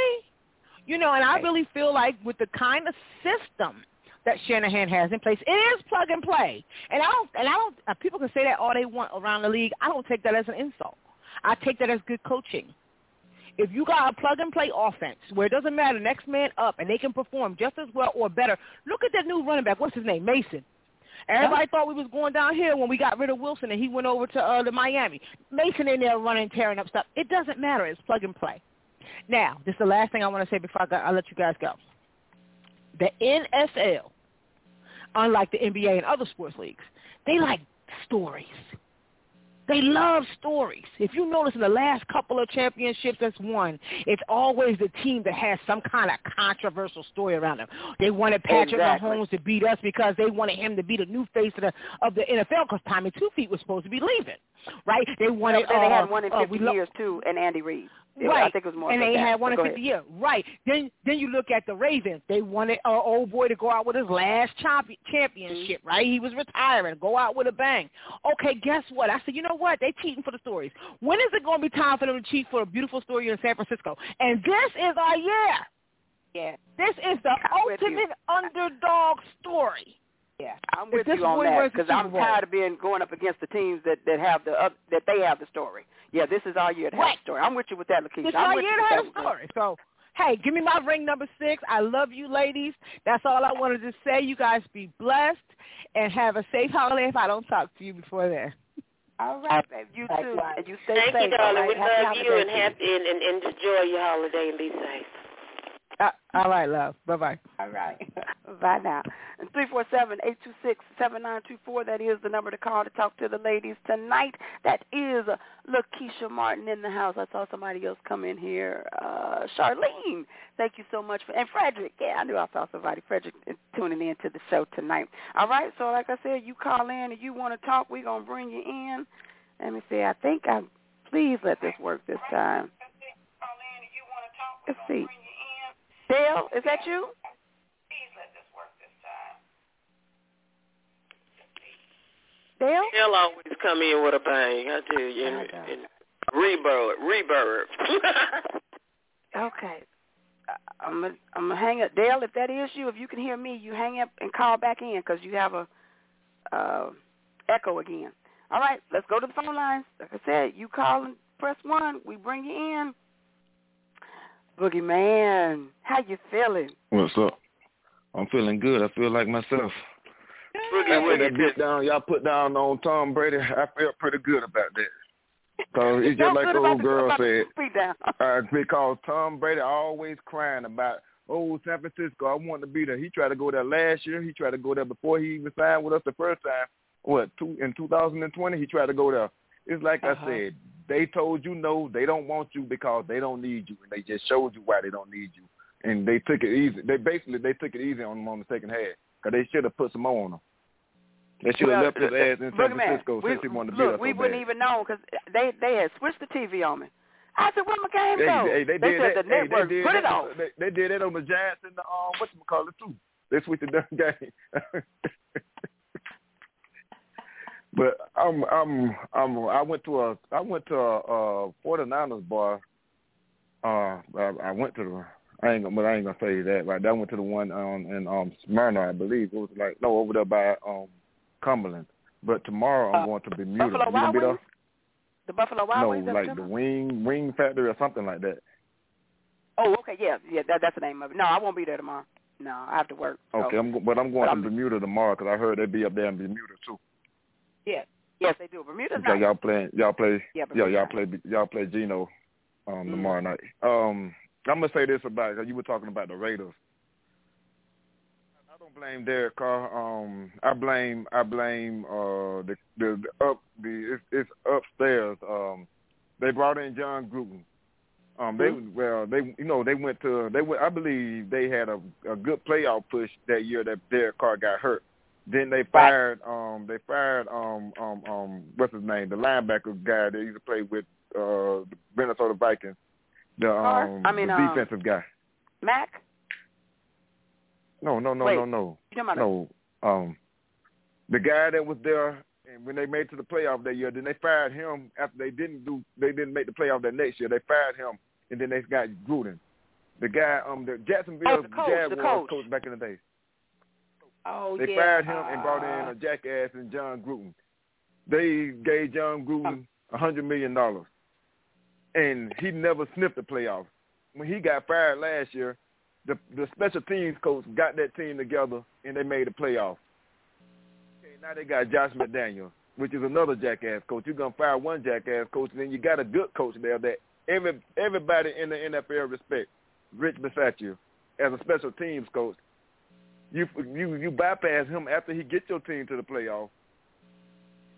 You know, and I really feel like with the kind of system that Shanahan has in place. It is plug and play, and I don't. And I don't. Uh, people can say that all they want around the league. I don't take that as an insult. I take that as good coaching. If you got a plug and play offense where it doesn't matter, next man up, and they can perform just as well or better. Look at that new running back. What's his name? Mason. Everybody thought we was going downhill when we got rid of Wilson and he went over to uh, the Miami. Mason in there running, tearing up stuff. It doesn't matter. It's plug and play. Now, this is the last thing I want to say before I, got, I let you guys go. The NFL unlike the NBA and other sports leagues. They like stories. They love stories. If you notice in the last couple of championships that's won, it's always the team that has some kind of controversial story around them. They wanted Patrick Exactly. Mahomes to beat us because they wanted him to be the new face of the of the NFL because Tommy Two Feet was supposed to be leaving, right? They wanted. Then they uh, had one in uh, 50 we lo- years too, and Andy Reid. It- right. I think it was more. and they that. had one in Go 50 ahead. years. Right. Then then you look at the Ravens. They wanted uh, old boy to go out with his last champi- championship, Mm-hmm. right? He was retiring. Go out with a bang. Okay, guess what? I said, you know what? They're cheating for the stories. When is it going to be time for them to cheat for a beautiful story in San Francisco? And this is our year. Yeah, This is the I'm with you. ultimate underdog story. Yeah, I'm with you on that because I'm Bowl- tired of being going up against the teams that that have the up, that they have the story. Yeah, this is our year to have Right. the story. I'm with you with that, Lakeisha. This is I'm our year to have that a story. So, hey, give me my ring number six. I love you, ladies. That's all I wanted to say. You guys be blessed and have a safe holiday if I don't talk to you before then. All right, babe. You too, Likewise. and you stay Thank safe. you, darling. all We? Happy love you and, to happy, and, and, and enjoy your holiday and be safe. Uh, all right, love. Bye-bye. All right. Bye now. And three four seven eight two six seven nine two four. That is the number to call to talk to the ladies tonight. That is Lakeisha Martin in the house. I saw somebody else come in here. Uh, Charlene. Thank you so much for and Frederick. Yeah, I knew I saw somebody. Frederick is tuning in to the show tonight. All right. So like I said, you call in and you want to talk. We're gonna bring you in. Let me see. I think I. Please let this work this time. Let's see. Dale, is that you? Dale? He'll always come in with a bang. I tell you, and, I know. and rebirth, rebirth. Okay. I- I'm gonna I'm gonna hang up. Dale, if that is you, if you can hear me, you hang up and call back in because you have a uh, echo again. All right, let's go to the phone lines. Like I said, you call and press one. We bring you in. Boogie man, how you feeling? What's up? I'm feeling good. I feel like myself. After that beat down, y'all put down on Tom Brady, I felt pretty good about that. Cause it's just like the old girl said, uh, because Tom Brady always crying about, oh, San Francisco, I want to be there. He tried to go there last year. He tried to go there before he even signed with us the first time. What, two, in 2020, he tried to go there. It's like Uh-huh. I said, they told you no, they don't want you because they don't need you, and they just showed you why they don't need you. And they took it easy. They basically they took it easy on them on the second half because they should have put some more on them. They should have Well, left his ass in San Francisco we, since he wanted to be look, there so we bad. wouldn't even know because they they had switched the TV on me. I said, "Where my game They, go?" they, they, did said that. the hey, network they did put that, it on. They, they did that on the Giants and the um what you call it too. They switched the damn game. But I'm I'm I'm I went to a I went to a, a 49ers bar. Uh, I, I went to the I ain't gonna but I ain't gonna say that right. I went to the one um in um Smyrna, I believe. It was like no over there by um Cumberland. But tomorrow I'm Uh, going to Bermuda. Buffalo you gonna Wild be there? The Buffalo Wild no, Wings. that like the wing wing factory or something like that. Oh, okay, yeah, yeah, that, that's the name of it. No, I won't be there tomorrow. No, I have to work. so- Okay, I'm but I'm going But to I'm- Bermuda tomorrow because I heard they'd be up there in Bermuda too. Yes, yes, they do. Bermuda's Okay, y'all play y'all play Yeah, yeah y'all play y'all play Geno um Mm. tomorrow night. Um, I'm gonna say this about because you were talking about the Raiders. I don't blame Derek Carr. Um, I blame I blame uh the the, the up the it's, it's upstairs. Um, they brought in Jon Gruden. Um, they Hmm? well they you know they went to they went I believe they had a a good playoff push that year that Derek Carr got hurt. Then they fired um they fired um um um what's his name the linebacker guy that used to play with uh the Minnesota Vikings the um I mean, the um, defensive guy. Mac, No no no Wait. no no you talking about no um the guy that was there and when they made it to the playoff that year then they fired him after they didn't do they didn't make the playoff that next year they fired him and then they got Gruden. The guy um the Jacksonville Oh, the coach, the Jaguars coach. back in the day. Oh, They yeah. fired him and brought in uh, a jackass and Jon Gruden. They gave Jon Gruden a hundred million dollars, and he never sniffed the playoffs. When he got fired last year, the the special teams coach got that team together and they made the playoffs. Okay, now they got Josh McDaniels, which is another jackass coach. You're gonna fire one jackass coach, and then you got a good coach there that every everybody in the NFL respect. Rich Bisaccia as a special teams coach you you you bypass him after he gets your team to the playoffs.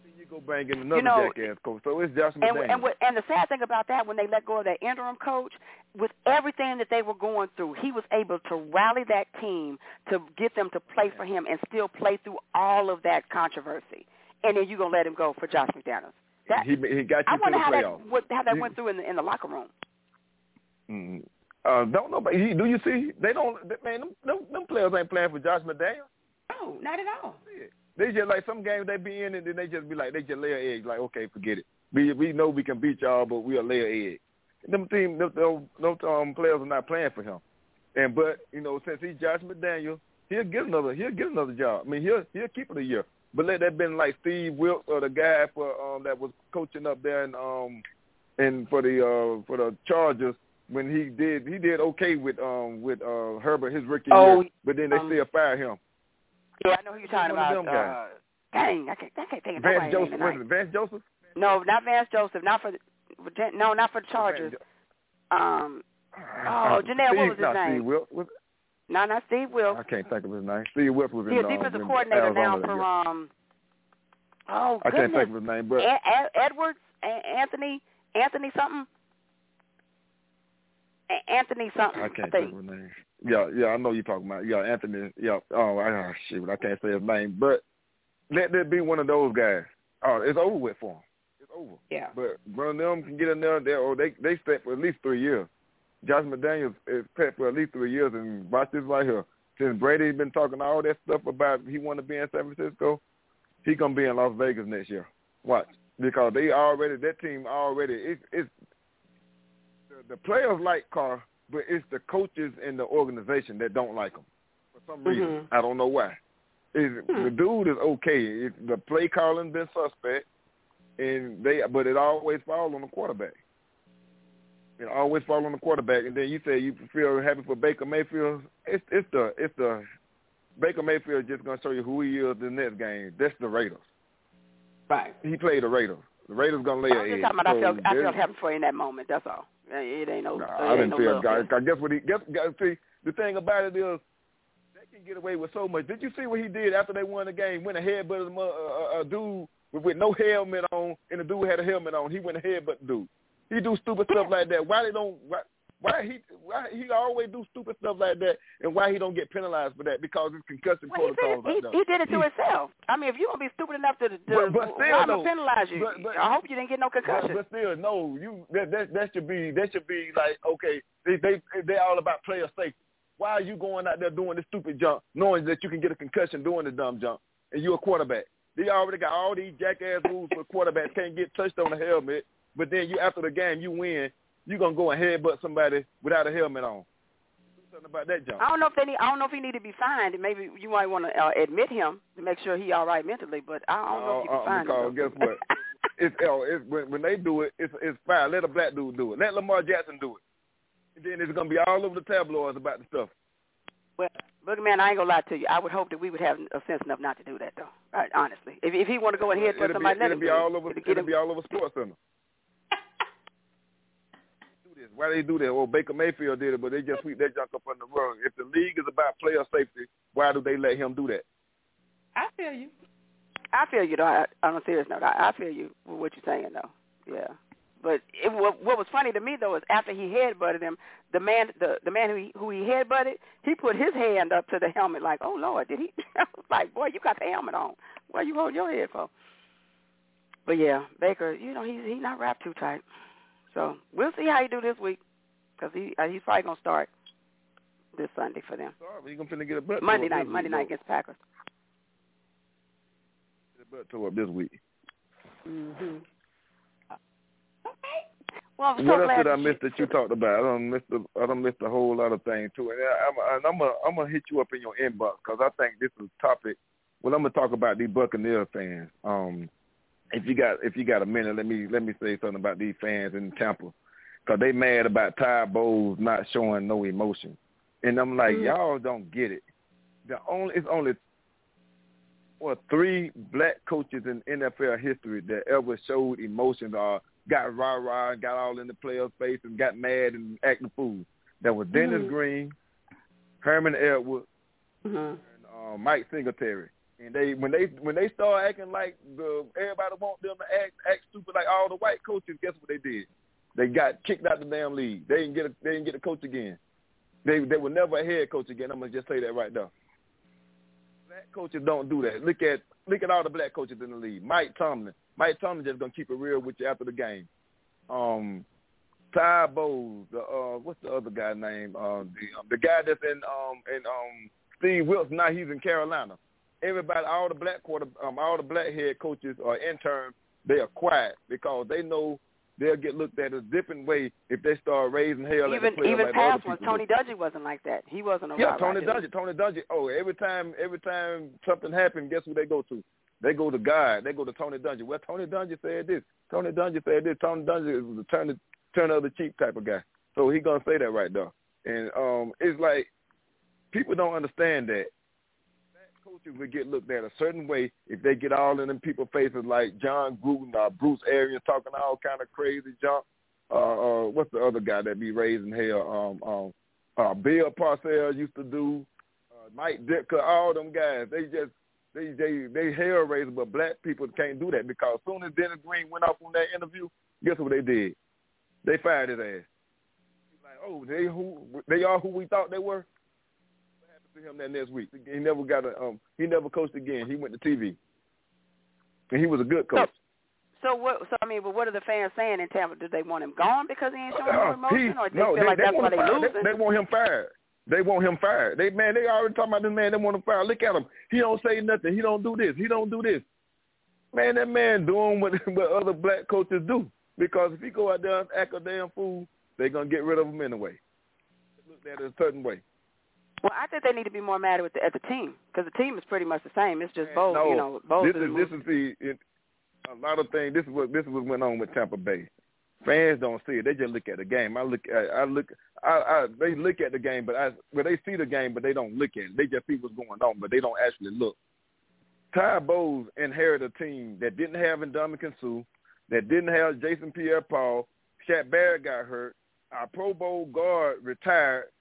Then you go bring in another You know, jackass coach. So it's Josh and, and, what- and the sad thing about that, when they let go of that interim coach, with everything that they were going through, he was able to rally that team to get them to play for him and still play through all of that controversy. And then you're gonna let him go for Josh McDaniels. That, he he got you I to wonder the how playoffs. that what, how that went through in the in the locker room. Mm. Uh, don't he, do you see? They don't. Man, them, them, them players ain't playing for Josh McDaniels. No, not at all. They just like some games they be in, and then they just be like they just lay an egg. Like okay, forget it. We we know we can beat y'all, but we'll lay an egg. Them team, them, them, them um, players are not playing for him. And but you know, since he's Josh McDaniels, he'll get another he'll get another job. I mean, he'll he'll keep it a year. But let that been like Steve Wilks or the guy for um that was coaching up there and um and for the uh for the Chargers when he did he did okay with um with uh Herbert his rookie Oh, year, but then they um, still fired him. Yeah, I know who you're talking about. them guys. Uh, dang, I can't, I can't think of Vance nobody's name Joseph, tonight. was it Vance Joseph? No, not Vance Joseph. Not for the, no, not for the Chargers. Um, Oh, Janelle, what was his not name? Steve Wilks. Was, no, not Steve Wilks. I can't think of his name. Steve Wilks was in He's um, defensive in coordinator now Arizona that for um. Oh goodness. I can't think of his name, but A- A- Edwards, A- Anthony, Anthony something. Anthony something. I can't think. think of his name. Yeah, yeah, I know you're talking about. Yeah, Anthony. Yeah. Oh, I, oh shit, I can't say his name. But let that be one of those guys. Oh, it's over with for him. It's over. Yeah. But one of them can get in there. They or they they stay for at least three years. Josh McDaniels is pet for at least three years, and watch this right here. Since Brady's been talking all that stuff about he want to be in San Francisco, he gonna be in Las Vegas next year. Watch because they already that team already it's it's the, the players like Carr, but it's the coaches and the organization that don't like him for some reason. Mhm. I don't know why. Is the dude is okay. It, the play calling been suspect, and they but it always falls on the quarterback. It always falls on the quarterback, and then you say you feel happy for Baker Mayfield. It's it's the it's the Baker Mayfield just gonna show you who he is the next game. That's the Raiders. Right. He played the Raiders. The Raiders gonna lay I'm an just egg. talking about I So felt I there's- felt happy for you in that moment. That's all. It ain't no. Nah, it I didn't no feel. I. I guess what he guess, guess see the thing about it is they can get away with so much. Did you see what he did after they won the game? Went ahead, but a, a, a dude with, with no helmet on, and the dude had a helmet on. He went ahead, but dude. He do stupid stuff like that. Why they don't? Why, why he? Why he always do stupid stuff like that? And why he don't get penalized for that? Because it's concussion Well, he, protocols. did it, he, he did it to himself. I mean, if you gonna be stupid enough to, to But- but still, why am I though, penalize you? but- but- I hope you didn't get no concussion. but still, no, you that, that that should be that should be like okay, they they they all about player safety. Why are you going out there doing this stupid jump, knowing that you can get a concussion doing the dumb jump, and you're a quarterback? They already got all these jackass rules for quarterbacks can't get touched on the helmet, but then you after the game you win, you gonna go and headbutt somebody without a helmet on. Something about that jump. I don't know if they need, I don't know if he need to be fined. Maybe you might want to uh, admit him to make sure he all right mentally. But I don't know if you Uh, can uh, find him. because guess what? it's, oh, it's when, when they do it, it's it's fine. Let a black dude do it. Let Lamar Jackson do it. And then it's gonna be all over the tabloids about the stuff. Well, Boogeyman, I ain't gonna lie to you. I would hope that we would have a sense enough not to do that, though. Right, honestly, if if he want to go ahead for somebody, be, let it'll him be all over. It'll It'll, be all over Sports Center. Do this. Why they do that? Well, Baker Mayfield did it, but they just sweep that junk up on the rug. If the league is about player safety, why do they let him do that? I feel you. I feel you though. I, on a serious note, I, I feel you with what you're saying though. Yeah. But it, what, what was funny to me though is after he headbutted him, the man, the the man who he, who he headbutted, he put his hand up to the helmet like, "Oh Lord, did he?" I was like, "Boy, you got the helmet on. What you hold your head for?" But yeah, Baker, you know he's he's not wrapped too tight. So we'll see how he do this week because he uh, he's probably gonna start this Sunday for them. Sorry, you gonna get a butt Monday night, Monday week, night against Packers. Get a butt tore up this week. Mhm. Well, I'm so what else did I miss you, that you talked about? I don't miss the I don't miss a whole lot of things too. And I, I'm I'm gonna I'm gonna hit you up in your inbox because I think this is a topic. Well, I'm gonna talk about these Buccaneer fans. Um, if you got if you got a minute, let me let me say something about these fans in Tampa because they mad about Ty Bowles not showing no emotion, and I'm like, Mhm. y'all don't get it. The only it's only well three black coaches in NFL history that ever showed emotions or got rah rah and got all in the players' face and got mad and acting fool. That was Dennis Mhm. Green, Herman Edwards, Mhm. and uh, Mike Singletary. And they when they when they start acting like the everybody want them to act act stupid like all the white coaches, guess what they did? They got kicked out the damn league. They didn't get a, they didn't get a coach again. They they were never a head coach again. I'm gonna just say that right there. Black coaches don't do that. Look at look at all the black coaches in the league. Mike Tomlin. Mike Tomlin just gonna keep it real with you after the game. Um, Ty Bowles. The uh, what's the other guy name? Uh, the um, the guy that's in um in um Steve Wilson. Now he's in Carolina. Everybody, all the black quarter, um, all the black head coaches or interns, they are quiet because they know they'll get looked at a different way if they start raising hell at Even the even like past ones. Tony Dungy wasn't like that. He wasn't a Yeah, Tony. Dungy. Tony Dungy. Oh, every time, every time something happened, guess who they go to? They go to God. They go to Tony Dungy. Well, Tony Dungy said this. Tony Dungy said this. Tony Dungy is the turn the turn of the cheek type of guy. So he gonna say that right there. And um, it's like people don't understand that. Coaches would get looked at a certain way if they get all in them people's faces like Jon Gruden or Bruce Arians talking all kind of crazy junk. Uh, uh, what's the other guy that be raising hell? Um, um, uh, Bill Parcells used to do, uh, Mike Ditka, all them guys. They just they they they hell raisers, but black people can't do that because as soon as Dennis Green went off on that interview, guess what they did? They fired his ass. Like, oh, they who they are who we thought they were. To him that next week? He never got a um he never coached again. He went to TV, and he was a good coach. So what? So I mean, but what are the fans saying in Tampa? Do they want him gone because he ain't showing Uh, emotion, he- or do they no, feel like that's why they losing? They, they want him fired. They want him fired. They man, they already talking about this man. They want him fired. Look at him. He don't say nothing. He don't do this. He don't do this. Man, that man doing what what other black coaches do. Because if he go out there and act a damn fool, they gonna get rid of him anyway. Look at it a certain way. Well, I think they need to be more mad with the, at the team because the team is pretty much the same. It's just Man, Bowles, no, you know, Bowles this is this is the it, a lot of things. This is what this is what went on with Tampa Bay. Fans don't see it; they just look at the game. I look, at, I look, I, I they look at the game, but I, well, they see the game, but they don't look at it. They just see what's going on, but they don't actually look. Ty Bowles inherited a team that didn't have Ndamukong Suh, that didn't have Jason Pierre-Paul. Shaq Barrett got hurt. Our Pro Bowl guard retired, like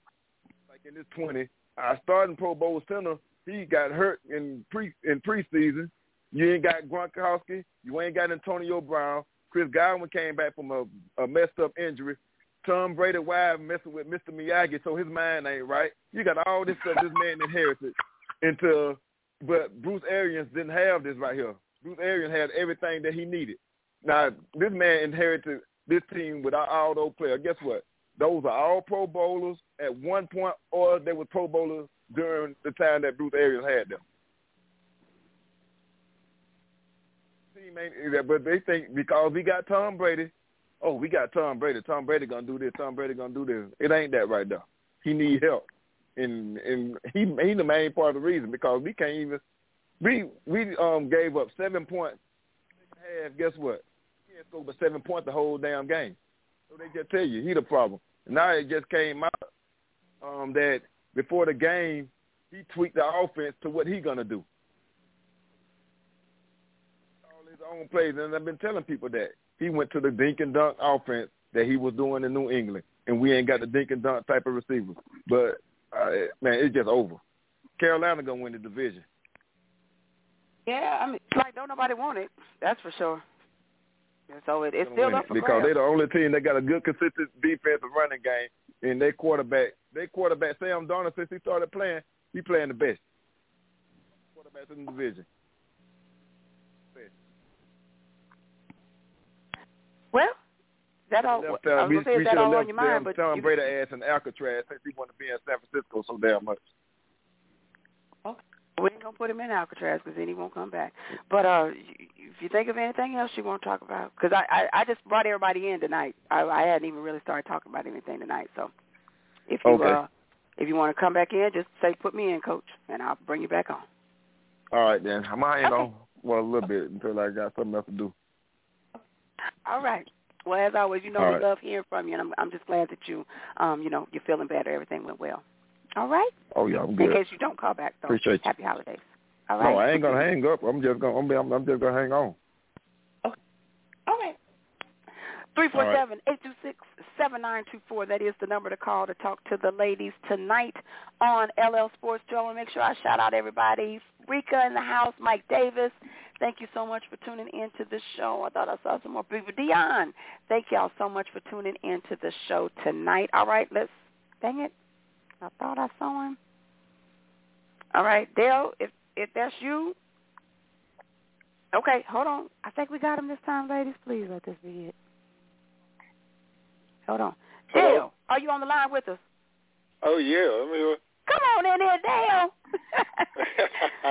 in his 20. Our starting Pro Bowl center, he got hurt in pre in preseason. You ain't got Gronkowski. You ain't got Antonio Brown. Chris Godwin came back from a, a messed up injury. Tom Brady wife messing with Mr. Miyagi, so his mind ain't right. You got all this stuff this man inherited into, uh, but Bruce Arians didn't have this right here. Bruce Arians had everything that he needed. Now this man inherited this team without all those players. Guess what? Those are all Pro Bowlers at one point, or they were Pro Bowlers during the time that Bruce Arians had them. But they think because we got Tom Brady, oh, we got Tom Brady. Tom Brady gonna do this. Tom Brady gonna do this. It ain't that right there. He need help, and and he he the main part of the reason because we can't even we we um gave up seven points half. Guess what? He can't score but seven points the whole damn game. So they just tell you he the problem. Now it just came out um that before the game he tweaked the offense to what he gonna do. All his own plays, and I've been telling people that he went to the dink and dunk offense that he was doing in New England, and we ain't got the dink and dunk type of receivers. But uh, man, it's just over. Carolina gonna win the division. Yeah, I mean, like don't nobody want it. That's for sure. And so it, it's still up for because they're the only team that got a good, consistent defensive running game, and their quarterback, their quarterback Sam Darnold, since he started playing, he playing the best. Quarterbacks in the division. Well, that all. Them I was tell- gonna say, we is that all on your mind? But Tom you- Brady ass in Alcatraz since he wanted to be in San Francisco so damn much. Gonna put him in Alcatraz because then he won't come back. But uh, if you think of anything else you want to talk about, because I, I I just brought everybody in tonight. I, I hadn't even really started talking about anything tonight. So if you Okay. uh, if you want to come back in, just say put me in, coach, and I'll bring you back on. All right, then. I'm hanging Okay. on well a little bit until I got something else to do. All right. Well, as always, you know All we right. love hearing from you, and I'm I'm just glad that you um you know you're feeling better. Everything went well. All right. Oh yeah, I'm good. In case you don't call back, though. Appreciate you. Happy holidays. All right. No, I ain't gonna hang up. I'm just gonna. I'm, I'm, I'm just gonna hang on. All right. Three four seven eight two six seven nine two four. That is the number to call to talk to the ladies tonight on LL Sports Two. And make sure I shout out everybody. Rika in the house, Mike Davis. Thank you so much for tuning in to the show. I thought I saw some more people. Dion, thank y'all so much for tuning in to the show tonight. All right, let's dang it. I thought I saw him. All right, Dale, if if that's you. Okay, hold on. I think we got him this time, ladies. Please let this be it. Hold on. Hello? Dale, are you on the line with us? Oh yeah, I mean, Come on in here, Dale.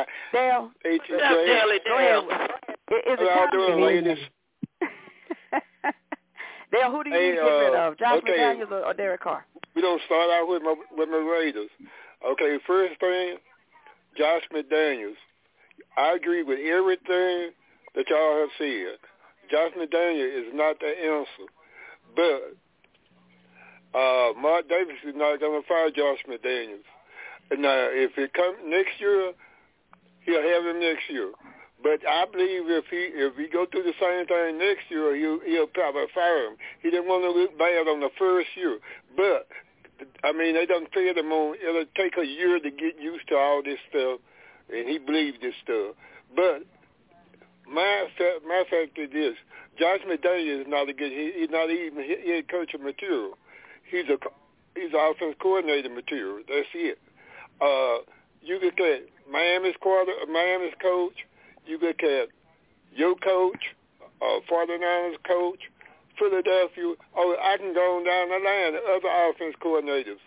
Dale, H What's up, Daily go Dale? ahead. I- Is How y'all it time doing, to- ladies? Dale, who do you Hey, need to get rid uh, of, Josh okay. McDaniels or, or Derek Carr? We don't start out with my with my Raiders. Okay, first thing, Josh McDaniels. I agree with everything that y'all have said. Josh McDaniels is not the answer, but uh, Mark Davis is not going to fire Josh McDaniels. Now, if it comes next year, he'll have him next year. But I believe if he if we go through the same thing next year, he'll he'll probably fire him. He didn't want to look bad on the first year, but I mean they done fed him on. It'll take a year to get used to all this stuff, and he believed this stuff. But my my fact is this: Josh McDaniels is not a good. He, he's not even he- head coach of material. He's a he's an offense coordinator material. That's it. Uh, you look at Miami's quarter, Miami's coach. You look at your coach, uh, 49ers coach, Philadelphia. Oh, I can go on down the line. The other offense coordinators,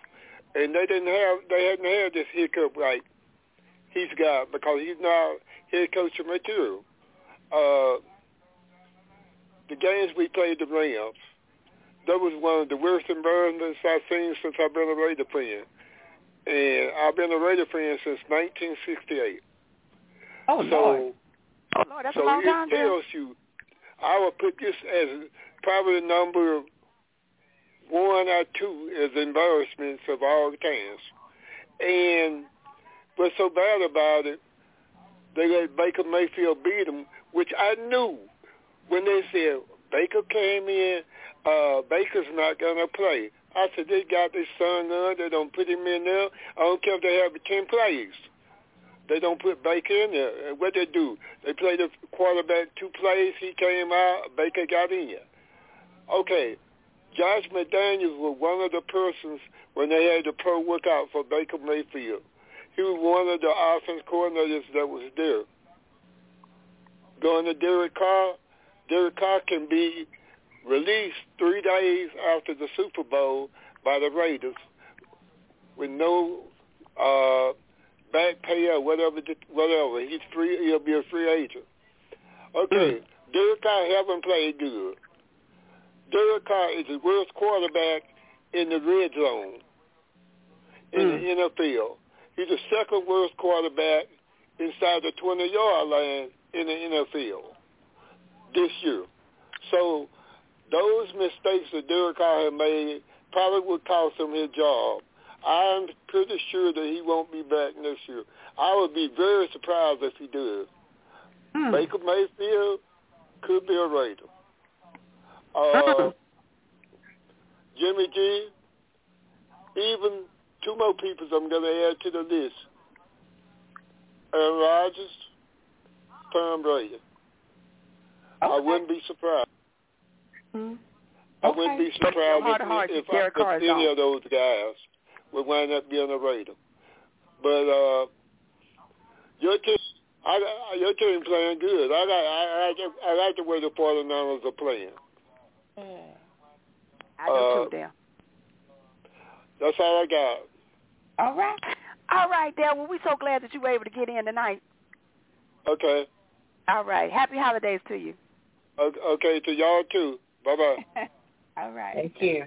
and they didn't have they hadn't had this hiccup like he's got because he's now head coach of material. Uh, the games we played the Rams, that was one of the worst environments I've seen since I've been a Raider fan. And I've been a Raider fan since 1968. Oh, so, Lord. Oh, Lord, that's so a long it time, tells you, I would put this as probably number one or two is embarrassments of all times. And what's so bad about it, they let Baker Mayfield beat them, which I knew when they said Baker came in, uh, Baker's not going to play. I said, they got this son gun. They don't put him in there. I don't care if they have 10 plays. They don't put Baker in there. What they do? They play the quarterback two plays. He came out. Baker got in. Okay. Josh McDaniels was one of the persons when they had the pro workout for Baker Mayfield. He was one of the offense coordinators that was there. Going to Derek Carr, Derek Carr can be released three days after the Super Bowl by the Raiders with no uh, back pay or whatever. Whatever he's free, he'll be a free agent. Okay, mm. Derek Carr haven't played good. Derek Carr is the worst quarterback in the red zone in mm. the NFL. He's the second worst quarterback inside the 20-yard line in the NFL this year. So those mistakes that Derek Carr had made probably would cost him his job. I'm pretty sure that he won't be back next year. I would be very surprised if he does. Hmm. Baker Mayfield could be a Raider. Uh, Jimmy G, even two more people I'm going to add to the list. Aaron Rodgers, Tom Brady. Okay. I wouldn't be surprised. Mm-hmm. I wouldn't be surprised hard, if, hard if, if, I, if any of those guys would wind up being a Raider. But uh, your team, I, your team playing good. I like I, I, I like the way the 49ers are playing. Mm. I do uh, too, Dale. That's all I got. All right. All right, Dale. Well, we're so glad that you were able to get in tonight. Okay. All right. Happy holidays to you. Okay, to y'all too. Bye-bye. all right. Thank you.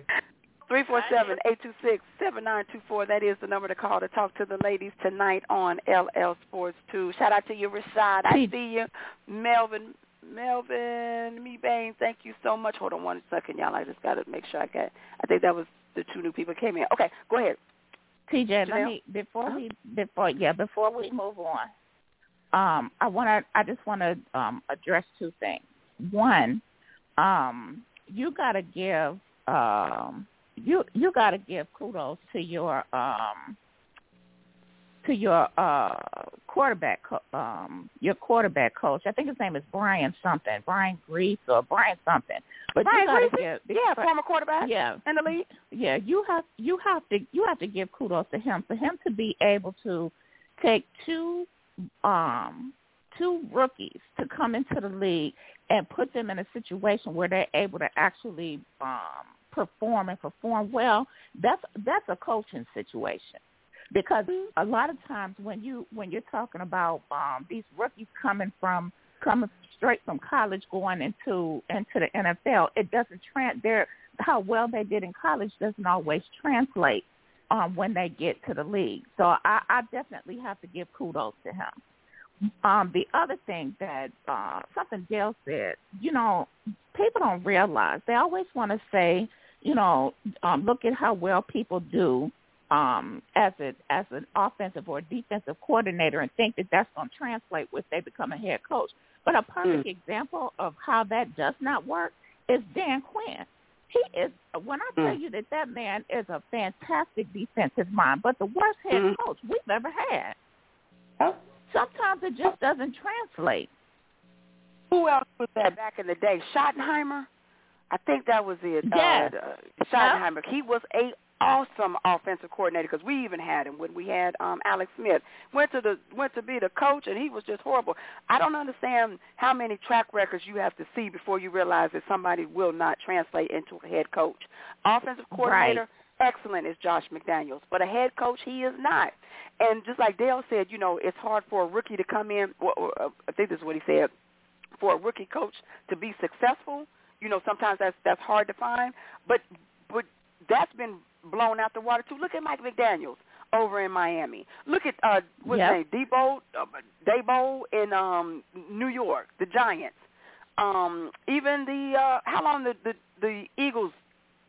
Three four seven eight two six seven nine two four. That is the number to call to talk to the ladies tonight on LL Sports Two. Shout out to you, Rashad. I see you, Melvin. Melvin, me Bain, thank you so much. Hold on one second, y'all. I just got to make sure I get. I think that was the two new people came in. Okay, go ahead. TJ, let me before we before yeah before we move on. Um, I want to I just want to um address two things. One, um, you got to give um you you got to give kudos to your um to your uh quarterback um your quarterback coach. I think his name is Brian something, Brian Griese or Brian something. But Brian you got to give yeah, former quarterback. Yeah, in the league. Yeah, you have you have to you have to give kudos to him for him to be able to take two um two rookies to come into the league and put them in a situation where they're able to actually um perform and perform well, that's that's a coaching situation. Because a lot of times when you when you're talking about um these rookies coming from coming straight from college going into into the NFL, it doesn't trans their how well they did in college doesn't always translate um when they get to the league. So I, I definitely have to give kudos to him. Um, the other thing that uh, something Dale said, you know, people don't realize they always want to say, you know, um, look at how well people do um, as a as an offensive or defensive coordinator, and think that that's going to translate if they become a head coach. But a perfect mm. example of how that does not work is Dan Quinn. He is when I tell mm. you that that man is a fantastic defensive mind, but the worst head mm. coach we've ever had. Oh. Sometimes it just doesn't translate. Who else was that back in the day? Schottenheimer. I think that was it. Yes. Uh, Schottenheimer. He was a awesome offensive coordinator because we even had him when we had um Alex Smith went to the went to be the coach and he was just horrible. I don't understand how many track records you have to see before you realize that somebody will not translate into a head coach. Offensive coordinator, right. excellent is Josh McDaniels, but a head coach he is not. And just like Dale said, you know, it's hard for a rookie to come in. Or, or, uh, I think this is what he said. For a rookie coach to be successful, you know, sometimes that's that's hard to find. But but that's been blown out the water too. Look at Mike McDaniel's over in Miami. Look at uh what's yep. his name? Debo uh, Debo in um New York, the Giants. Um, even the uh, how long the, the the Eagles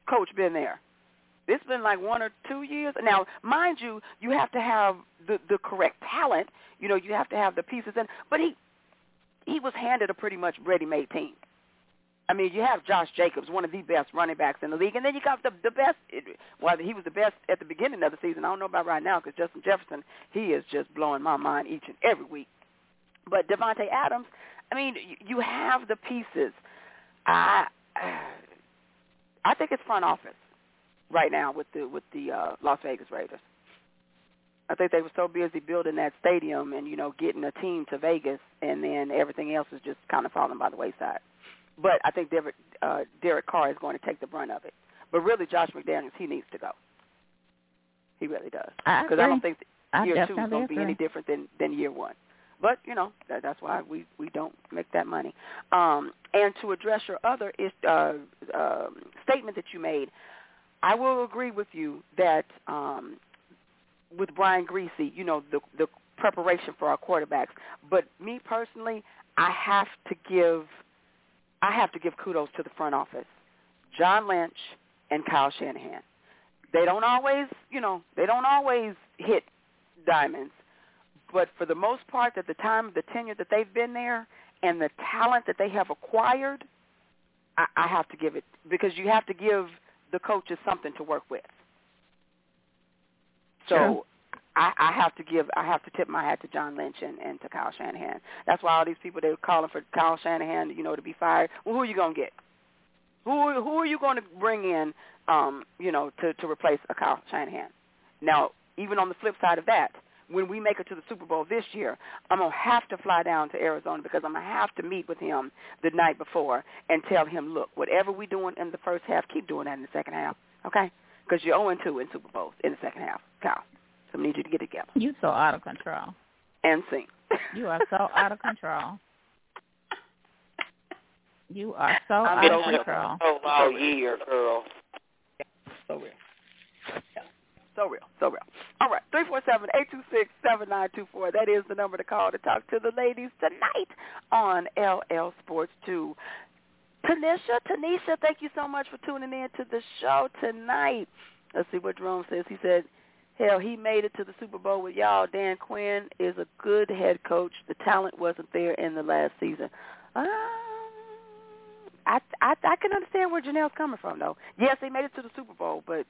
coach been there? It's been like one or two years. Now, mind you, you have to have the the correct talent. You know, you have to have the pieces in. But he he was handed a pretty much ready-made team. I mean, you have Josh Jacobs, one of the best running backs in the league, and then you got the the best. Well, he was the best at the beginning of the season. I don't know about right now because Justin Jefferson, he is just blowing my mind each and every week. But Davante Adams, I mean, you have the pieces. I I think it's front office right now with the with the uh, Las Vegas Raiders. I think they were so busy building that stadium and you know getting a team to Vegas, and then everything else is just kind of falling by the wayside. But I think Derek, uh, Derek Carr is going to take the brunt of it. But really, Josh McDaniels, he needs to go. He really does. Because I, I, don't think year two is going to be any different than than year one. But you know that, that's why we we don't make that money. Um, and to address your other is, uh, uh, statement that you made, I will agree with you that um, with Brian Griese, you know the the preparation for our quarterbacks. But me personally, I have to give I have to give kudos to the front office, John Lynch and Kyle Shanahan. They don't always, you know, they don't always hit diamonds, but for the most part, at the time of the tenure that they've been there and the talent that they have acquired, I, I have to give it because you have to give the coaches something to work with. So. I, I have to give I have to tip my hat to John Lynch and, and to Kyle Shanahan. That's why all these people they were calling for Kyle Shanahan, you know, to be fired. Well, who are you gonna get? Who who are you to bring in, um, you know, to to replace a Kyle Shanahan? Now, even on the flip side of that, when we make it to the Super Bowl this year, I'm gonna have to fly down to Arizona because I'm gonna have to meet with him the night before and tell him, look, whatever we're doing in the first half, keep doing that in the second half, okay? Because you're 0 2 in Super Bowls in the second half, Kyle. So I need you to get together. You so out of control. And sing. You are so out of control. You are so I'm out of control. Oh, wow, year, girl. So real. Yeah. So real. So real. All right. Three four seven eight two six seven nine two four. That is the number to call to talk to the ladies tonight on LL Sports 2. Tanisha, Tanisha, thank you so much for tuning in to the show tonight. Let's see what Jerome says. He said, hell, he made it to the Super Bowl with y'all. Dan Quinn is a good head coach. The talent wasn't there in the last season. Um, I, I I can understand where Janelle's coming from, though. Yes, they made it to the Super Bowl, but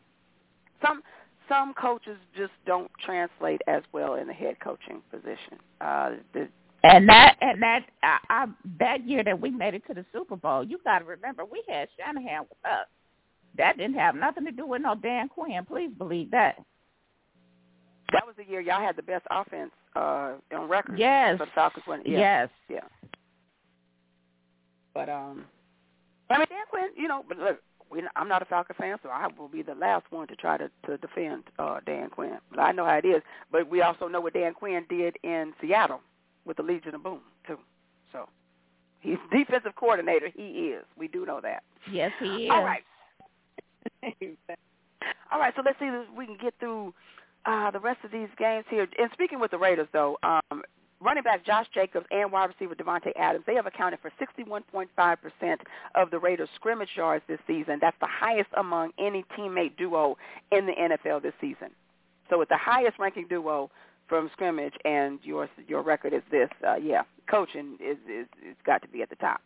some some coaches just don't translate as well in the head coaching position. Uh, the, and that and that I, I, that year that we made it to the Super Bowl, you got to remember we had Shanahan with us. That didn't have nothing to do with no Dan Quinn. Please believe that. That was the year y'all had the best offense uh on record. Yes. For the Falcons won. Yeah. Yes. Yeah. But um, I mean Dan Quinn, you know, but look, we, I'm not a Falcon fan, so I will be the last one to try to to defend uh Dan Quinn. But I know how it is. But we also know what Dan Quinn did in Seattle with the Legion of Boom too. So he's defensive coordinator. He is. We do know that. Yes, he is. All right. All right. So let's see if we can get through uh, the rest of these games here. And speaking with the Raiders, though, um, running back Josh Jacobs and wide receiver Davante Adams, they have accounted for 61.5% of the Raiders' scrimmage yards this season. That's the highest among any teammate duo in the NFL this season. So it's the highest ranking duo from scrimmage, and your your record is this. Uh, yeah, coaching is is it's got to be at the top.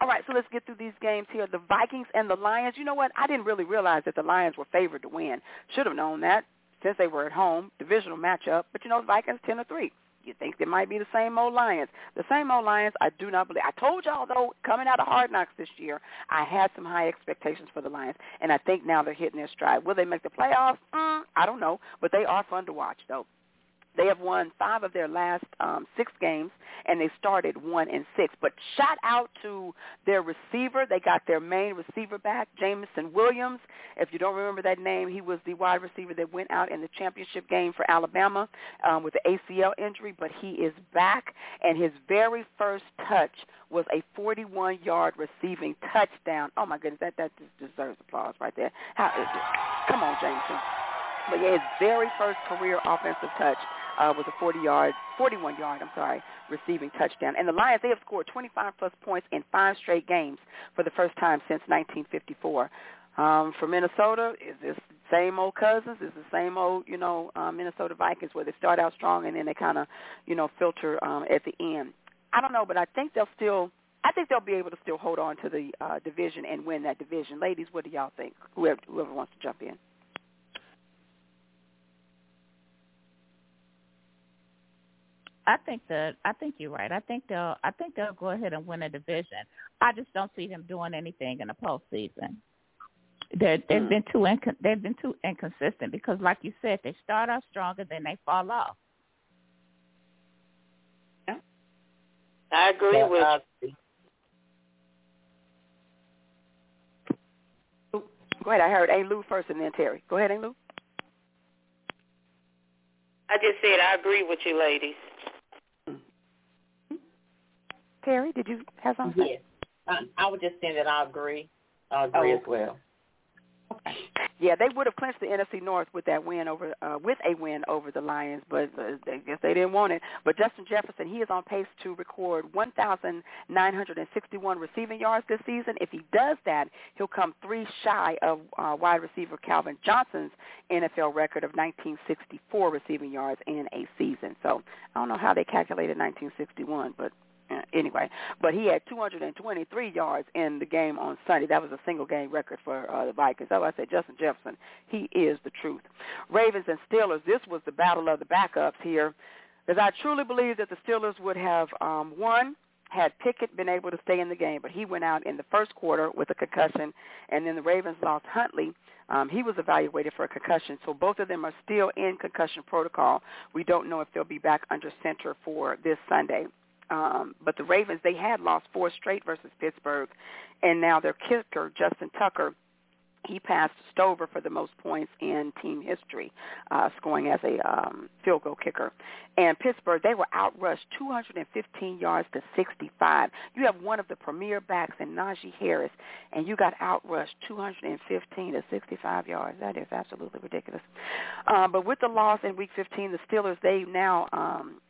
All right, so let's get through these games here. The Vikings and the Lions. You know what? I didn't really realize that the Lions were favored to win. Should have known that since they were at home, divisional matchup. But you know, the Vikings ten to three. You think they might be the same old Lions? The same old Lions. I do not believe. I told y'all though, coming out of Hard Knocks this year, I had some high expectations for the Lions, and I think now they're hitting their stride. Will they make the playoffs? Mm, I don't know, but they are fun to watch though. They have won five of their last um, six games, and they started one and six. But shout out to their receiver. They got their main receiver back, Jameson Williams. If you don't remember that name, he was the wide receiver that went out in the championship game for Alabama um, with the ACL injury, but he is back, and his very first touch was a 41-yard receiving touchdown. Oh my goodness, that that just deserves applause right there. How is it? Come on, Jameson. But yeah, his very first career offensive touch uh, was a 40 yard, 41 yard, I'm sorry, receiving touchdown. And the Lions, they have scored 25 plus points in five straight games for the first time since 1954. Um, for Minnesota, is this same old Cousins? Is the same old, you know, uh, Minnesota Vikings where they start out strong and then they kind of, you know, filter um, at the end. I don't know, but I think they'll still. I think they'll be able to still hold on to the uh, division and win that division. Ladies, what do y'all think? Whoever, whoever wants to jump in. I think that I think you're right. I think they'll I think they'll go ahead and win a division. I just don't see them doing anything in the postseason. They're, they've mm. been too inc- they've been too inconsistent because, like you said, they start out stronger, then they fall off. Yeah, I agree yeah, with. I Go ahead. I heard A. Lou first, and then Terry. Go ahead, A. Lou. I just said I agree with you, ladies. Terry, did you have something? Yes. I, I was just saying that I agree. I agree oh. as well. Okay. Yeah, they would have clinched the NFC North with that win over uh, with a win over the Lions, but uh, I guess they didn't want it. But Justin Jefferson, he is on pace to record 1,961 receiving yards this season. If he does that, he'll come three shy of uh, wide receiver Calvin Johnson's NFL record of 1964 receiving yards in a season. So I don't know how they calculated 1961, but anyway, but he had 223 yards in the game on Sunday. That was a single game record for uh, the Vikings. So I said Justin Jefferson, he is the truth. Ravens and Steelers, this was the battle of the backups here, because I truly believe that the Steelers would have um, won had Pickett been able to stay in the game, but he went out in the first quarter with a concussion, and then the Ravens lost Huntley. Um, he was evaluated for a concussion, so both of them are still in concussion protocol. We don't know if they'll be back under center for this Sunday. Um, but the Ravens, they had lost four straight versus Pittsburgh, and now their kicker, Justin Tucker, he passed Stover for the most points in team history, uh, scoring as a um, field goal kicker. And Pittsburgh, they were outrushed 215 yards to 65. You have one of the premier backs in Najee Harris, and you got outrushed 215 to 65 yards. That is absolutely ridiculous. Uh, but with the loss in Week 15, the Steelers, they now um,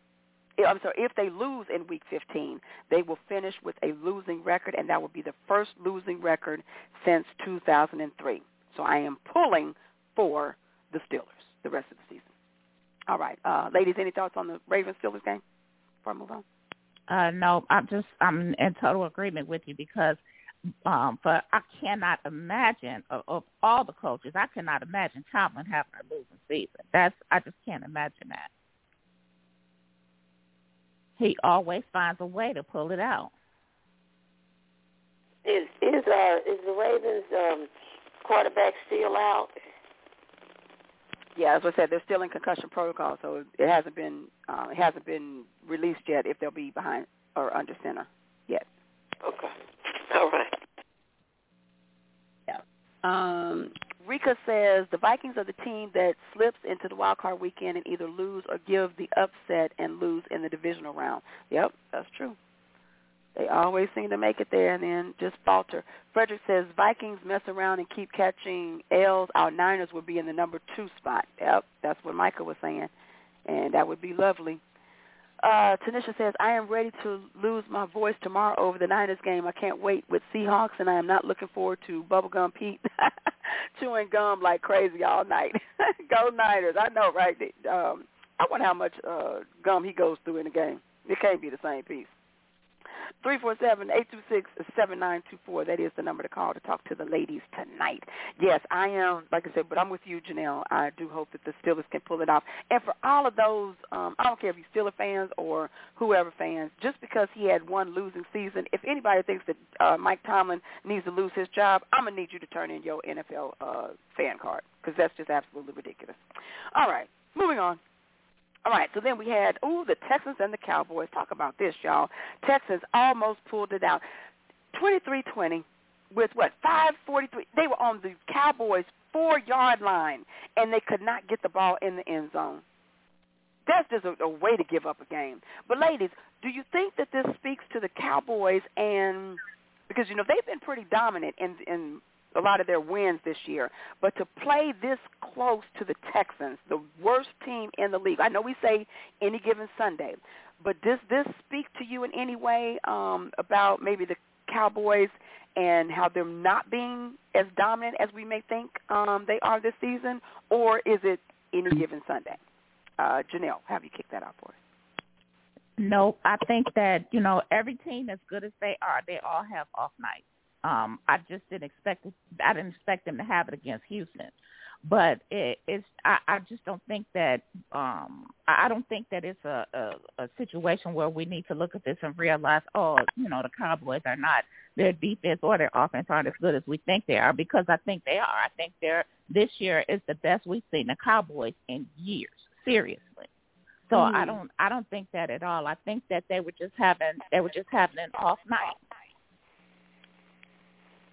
I'm sorry, if they lose in week 15, they will finish with a losing record, and that will be the first losing record since 2003. So I am pulling for the Steelers the rest of the season. All right, uh, ladies, any thoughts on the Ravens Steelers game before I move on? Uh, no, I'm just I'm in total agreement with you because um, but I cannot imagine of, of all the coaches, I cannot imagine Tomlin having a losing season. That's I just can't imagine that he always finds a way to pull it out. Is is uh is the Ravens um quarterback still out? Yeah, as I said, they're still in concussion protocol, so it hasn't been uh, it hasn't been released yet if they'll be behind or under center yet. Okay. All right. Yeah. Um, Rika says the Vikings are the team that slips into the wild card weekend and either lose or give the upset and lose in the divisional round. Yep, that's true. They always seem to make it there and then just falter. Frederick says Vikings mess around and keep catching L's. Our Niners would be in the number two spot. Yep, that's what Michael was saying, and that would be lovely. Uh, Tanisha says, I am ready to lose my voice tomorrow over the Niners game. I can't wait with Seahawks, and I am not looking forward to Bubblegum Pete chewing gum like crazy all night. Go Niners. I know, right? Um, I wonder how much uh, gum he goes through in the game. It can't be the same piece. Three four seven eight two six seven nine two four. That is the number to call to talk to the ladies tonight. Yes, I am, like I said, but I'm with you, Janelle. I do hope that the Steelers can pull it off. And for all of those, um, I don't care if you're Steelers fans or whoever fans, just because he had one losing season, if anybody thinks that uh, Mike Tomlin needs to lose his job, I'm going to need you to turn in your NFL uh, fan card because that's just absolutely ridiculous. All right, moving on. All right, so then we had, ooh, the Texans and the Cowboys. Talk about this, y'all. Texans almost pulled it out. 23-20 with, what, 543. They were on the Cowboys' four-yard line, and they could not get the ball in the end zone. That's just a, a way to give up a game. But, ladies, do you think that this speaks to the Cowboys and – because, you know, they've been pretty dominant in, in a lot of their wins this year. But to play this close to the Texans, the worst team in the league. I know we say any given Sunday, but does this speak to you in any way um, about maybe the Cowboys and how they're not being as dominant as we may think um, they are this season, or is it any given Sunday? Uh, Janelle, have you kick that out for us? No, I think that you know every team as good as they are, they all have off nights. Um, I just didn't expect it. I didn't expect them to have it against Houston, but it, it's. I, I just don't think that. Um, I don't think that it's a, a a situation where we need to look at this and realize, oh, you know, the Cowboys are not their defense or their offense aren't as good as we think they are because I think they are. I think they're this year is the best we've seen the Cowboys in years. Seriously. So mm. I don't I don't think that at all. I think that they were just having they were just having an off night.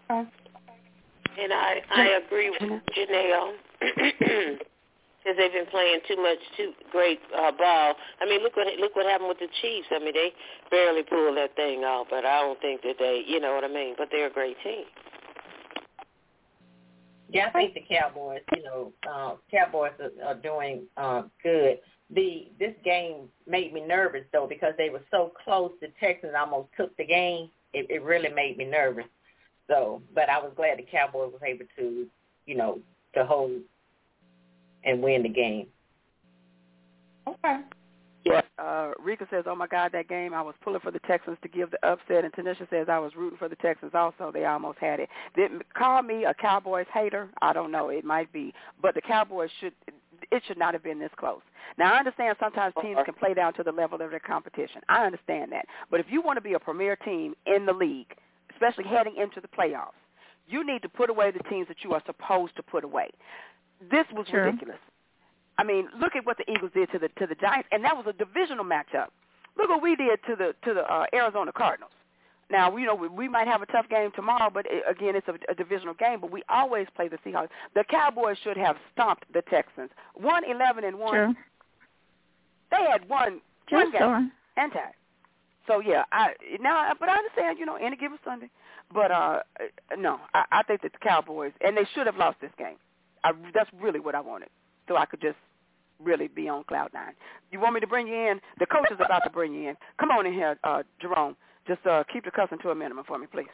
And I I agree with Janelle because they've been playing too much too great uh, ball. I mean, look what look what happened with the Chiefs. I mean, they barely pulled that thing off, but I don't think that they, you know what I mean. But they're a great team. Yeah, I think the Cowboys, you know, uh, Cowboys are, are doing uh, good. The this game made me nervous though because they were so close. The Texans almost took the game. It, it really made me nervous. So, but I was glad the Cowboys was able to, you know, to hold and win the game. Okay. Yeah, uh, Rika says, "Oh my God, that game! I was pulling for the Texans to give the upset." And Tanisha says, "I was rooting for the Texans also. They almost had it. Didn't call me a Cowboys hater. I don't know. It might be, but the Cowboys should. It should not have been this close. Now I understand sometimes teams can play down to the level of their competition. I understand that. But if you want to be a premier team in the league, especially heading into the playoffs, you need to put away the teams that you are supposed to put away. This was sure. ridiculous. I mean, look at what the Eagles did to the to the Giants, and that was a divisional matchup. Look what we did to the to the uh, Arizona Cardinals. Now, you know, we, we might have a tough game tomorrow, but it, again, it's a, a divisional game. But we always play the Seahawks. The Cowboys should have stomped the Texans. One eleven and one. Sure. They had one sure, one game sure. and tied. So yeah, I now, but I understand, you know, any given Sunday. But uh no, I, I think that the Cowboys and they should have lost this game. I, that's really what I wanted, so I could just really be on cloud nine. You want me to bring you in? The coach is about to bring you in. Come on in here, uh, Jerome. Just uh, keep the cussing to a minimum for me, please.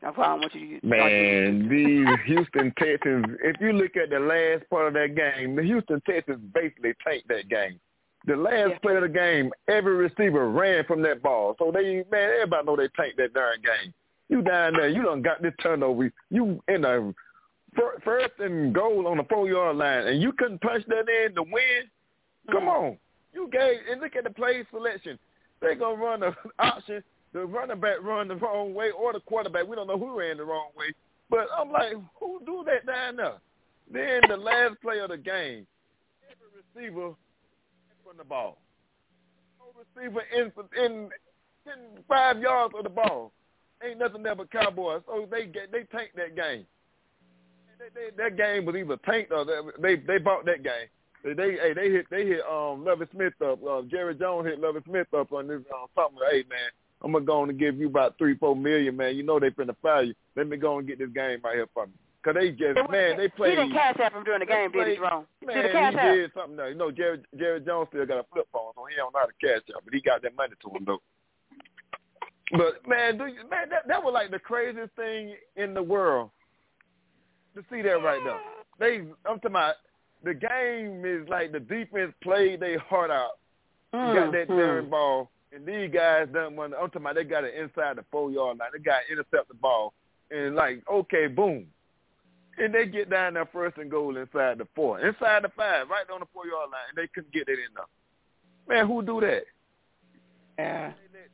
That's why I want you to. Man, these Houston Texans. If you look at the last part of that game, the Houston Texans basically tanked that game. The last Yeah. play of the game, every receiver ran from that ball. So they, man, everybody know they tanked that darn game. You down there, you done got this turnover. You in the first and goal on the four yard line, and you couldn't punch that in to win. Come mm-hmm. on, you gave and look at the play selection. They gonna run the option. The running back run the wrong way, or the quarterback. We don't know who ran the wrong way. But I'm like, who do that down there? Then the last play of the game, every receiver from the ball. No receiver in in, in five yards of the ball. Ain't nothing there but Cowboys. So they they tanked that game. They, they, that game was either tanked or they they, they bought that game. They they hey, they hit they hit um Lovie Smith up. Uh, Jerry Jones hit Lovie Smith up on this uh, something. Hey man, I'm gonna go on and give you about three four million man. You know they finna fire you. Let me go and get this game right here for me. Cause they just was- man they played. He didn't cash app him during the game, did he, played- Jerome? Man, did he cash he app? did something though. You know, Jerry Jerry Jones still got a flip phone, so he don't know how to cash out, but he got that money to him though. But man, do you, man, that that was like the craziest thing in the world to see that right now. They, I'm talking about the game is like the defense played their heart out. You mm, got that mm. darn ball, and these guys done one. I'm talking about they got it inside the four yard line. They got intercept the ball, and like okay, boom, and they get down there first and goal inside the four, inside the five, right on the four yard line, and they couldn't get it in there. Man, who do that? Yeah.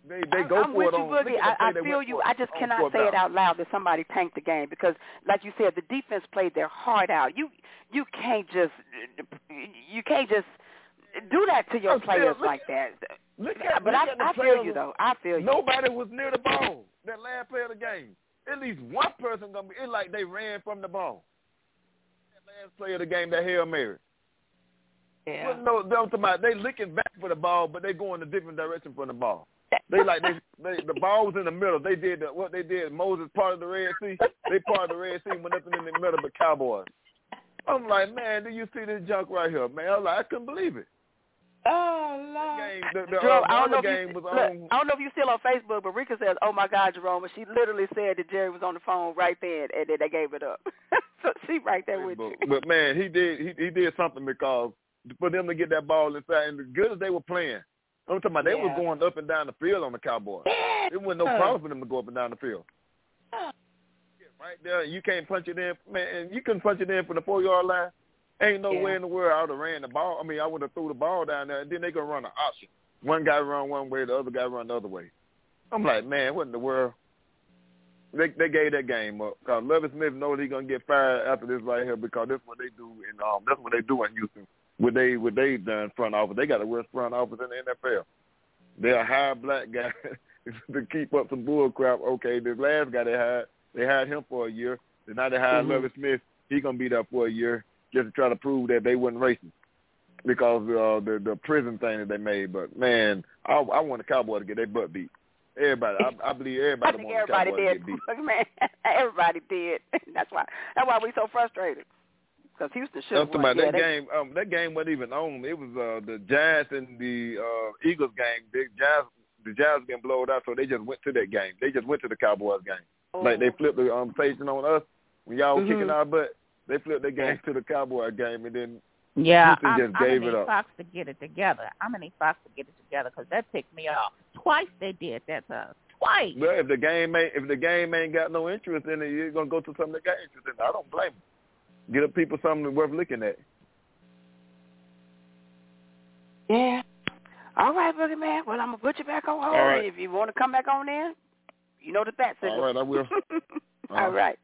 They they go I'm for with it you, on. look Boogie. at the I, play I feel you. I just cannot fourth say it out loud that somebody tanked the game because, like you said, the defense played their heart out. You you can't just you can't just do that to your I'm players look- like that. Look at, But look I, at I feel players. you though. I feel you. Nobody was near the ball. That last play of the game. At least one person gonna be. It's like they ran from the ball. That last play of the game, that hail mary. Yeah. Well, no, they talking about they looking back for the ball, but they going a different direction from the ball. They like they, they the ball was in the middle. They did the, what they did. Moses part of the Red Sea. They part of the Red Sea with nothing in the middle but Cowboys. I'm like, man, do you see this junk right here, man? I'm like, I couldn't believe it. Oh Lord. Game, the, the, Jerome, uh, I don't know if you, was look. I don't know if you're still on Facebook, but Rika says, "Oh my God, Jerome," and she literally said that Jerry was on the phone right then, and then they gave it up. so she right there with but, you. but man, he did he, he did something because for them to get that ball inside, and as good as they were playing, I'm talking about they Yeah. were going up and down the field on the Cowboys. It wasn't no problem for them to go up and down the field. Right there, you can't punch it in, man. You couldn't punch it in from the four yard line. Ain't no Yeah. way in the world I would have ran the ball. I mean, I would have threw the ball down there, and then they gonna run an option. One guy run one way, the other guy run the other way. I'm like, man, what in the world? They they gave that game up because Lovie Smith knows he's gonna get fired after this right here because that's what they do in um that's what they do in Houston. What they what they done front office, they got the worst front office in the NFL. They're hire black guy to keep up some bull crap. Okay, the last guy they hired, they hired him for a year. Then now they hired Mhm. Lovie Smith. He gonna be there for a year just to try to prove that they wasn't racist because uh, the the prison thing that they made. But man, I I want the Cowboys to get their butt beat. Everybody, I, I believe I everybody think wants the everybody to did. get beat. Man, everybody did. That's why. That's why we so frustrated. Because Houston should I'm have talking won. about Yeah, that they- game. Um, that game wasn't even on. It was uh, the Giants and the uh, Eagles game. The Giants, the Giants getting blowed out, so they just went to that game. They just went to the Cowboys game. Like they flipped the um, station on us when y'all were Mhm. kicking our butt. They flipped the game to the Cowboy game, and then Yeah, Houston I'm, just I'm gave gonna it need up. Fox to get it together. I'm gonna need Fox to get it together because that ticked me off. Twice they did that to us. Twice. well, if the game ain't if the game ain't got no interest in it, you're gonna go to something that got interest in it. I don't blame them. Get up people something worth looking at. Yeah. All right, Boogie Man. Well, I'm gonna put you back on hold. All right. If you want to come back on in, you know the bat signal. All right, I will. All Uh-huh. right.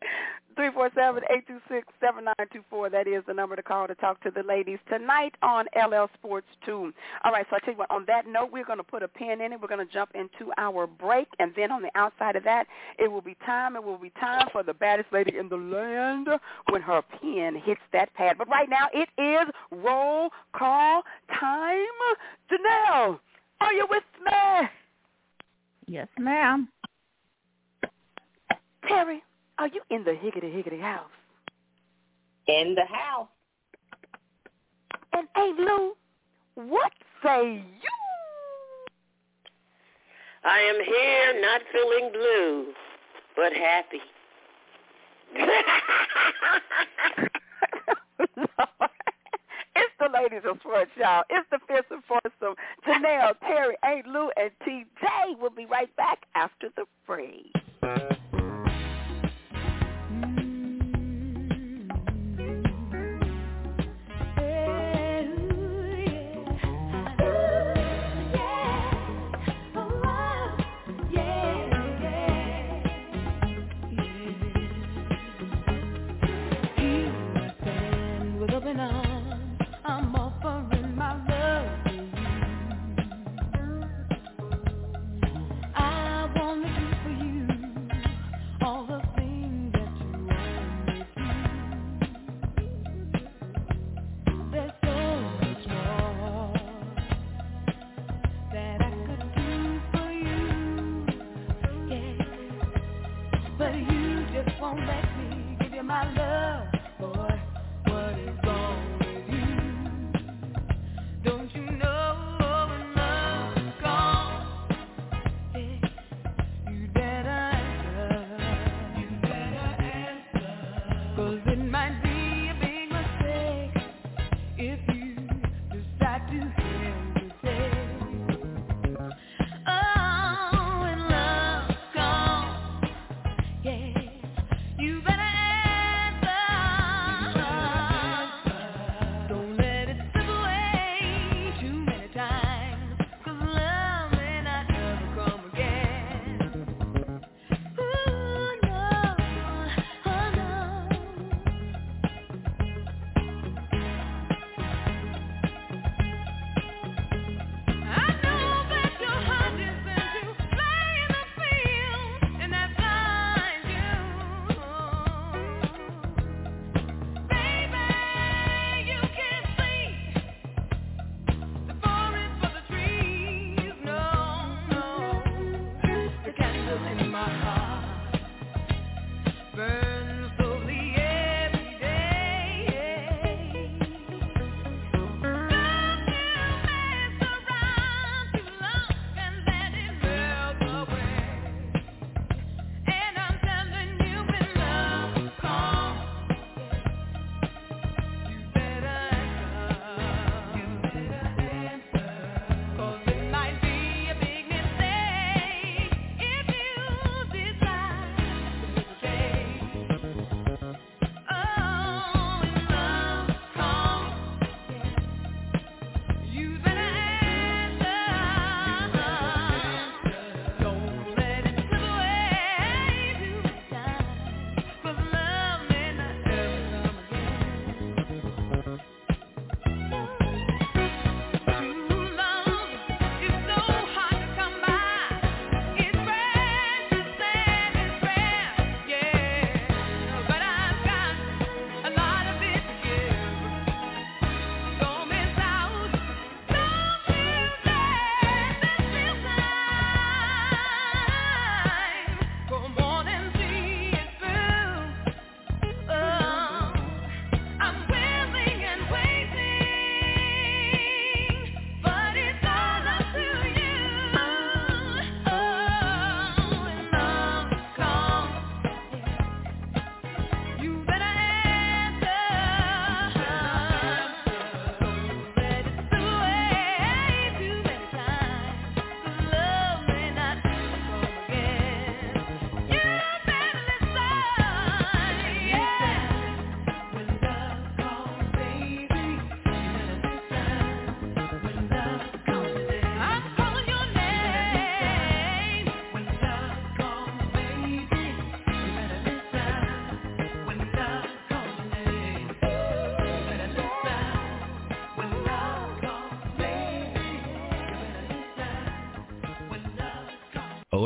Three four seven eight two six seven nine two four. That is the number to call to talk to the ladies tonight on LL Sports Two. All right. So I tell you what. On that note, we're going to put a pin in it. We're going to jump into our break, and then on the outside of that, it will be time. It will be time for the baddest lady in the land when her pen hits that pad. But right now, it is roll call time. Janelle, are you with me? Yes, ma'am. Terry, are you in the higgity higgity house? In the house. And hey Lou, what say you? I am here, not feeling blue, but happy. it's the ladies of sports, y'all. It's the fifth and foursome. Janelle, Terry, Aunt Lou, and TJ will be right back after the break.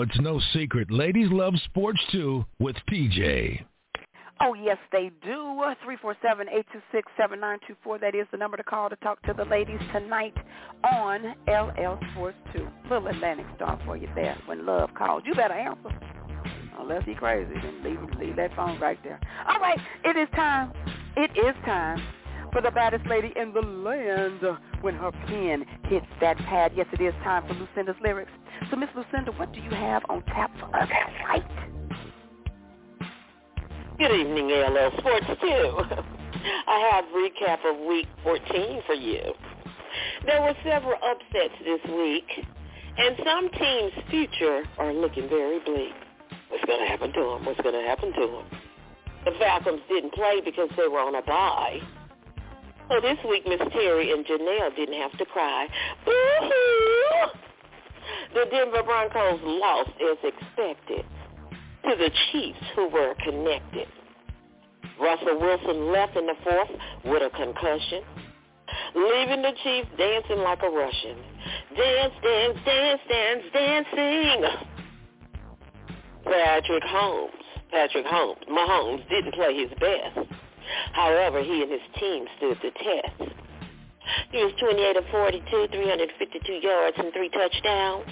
It's no secret. Ladies love sports too with PJ. Oh, yes, they do. 347-826-7924. That is the number to call to talk to the ladies tonight on LL Sports 2. Little Atlantic Starr for you there when love calls. You better answer. Unless he's crazy, then leave, leave that phone right there. All right, it is time. It is time for the baddest lady in the land when her pen hits that pad. Yes, it is time for Lucinda's lyrics. So, Miss Lucinda, what do you have on tap for us tonight? Good evening, LL Sports 2. I have recap of week 14 for you. There were several upsets this week, and some teams' future are looking very bleak. What's going to happen to them? What's going to happen to them? The Falcons didn't play because they were on a bye. So this week, Miss Terry and Janelle didn't have to cry. Boo-hoo! The Denver Broncos lost as expected to the Chiefs who were connected. Russell Wilson left in the fourth with a concussion, leaving the Chiefs dancing like a Russian. Dance, dance, dance, dance, dancing. Patrick Holmes, Patrick Holmes, Mahomes didn't play his best. However, he and his team stood the test. He was 28 of 42, 352 yards and three touchdowns.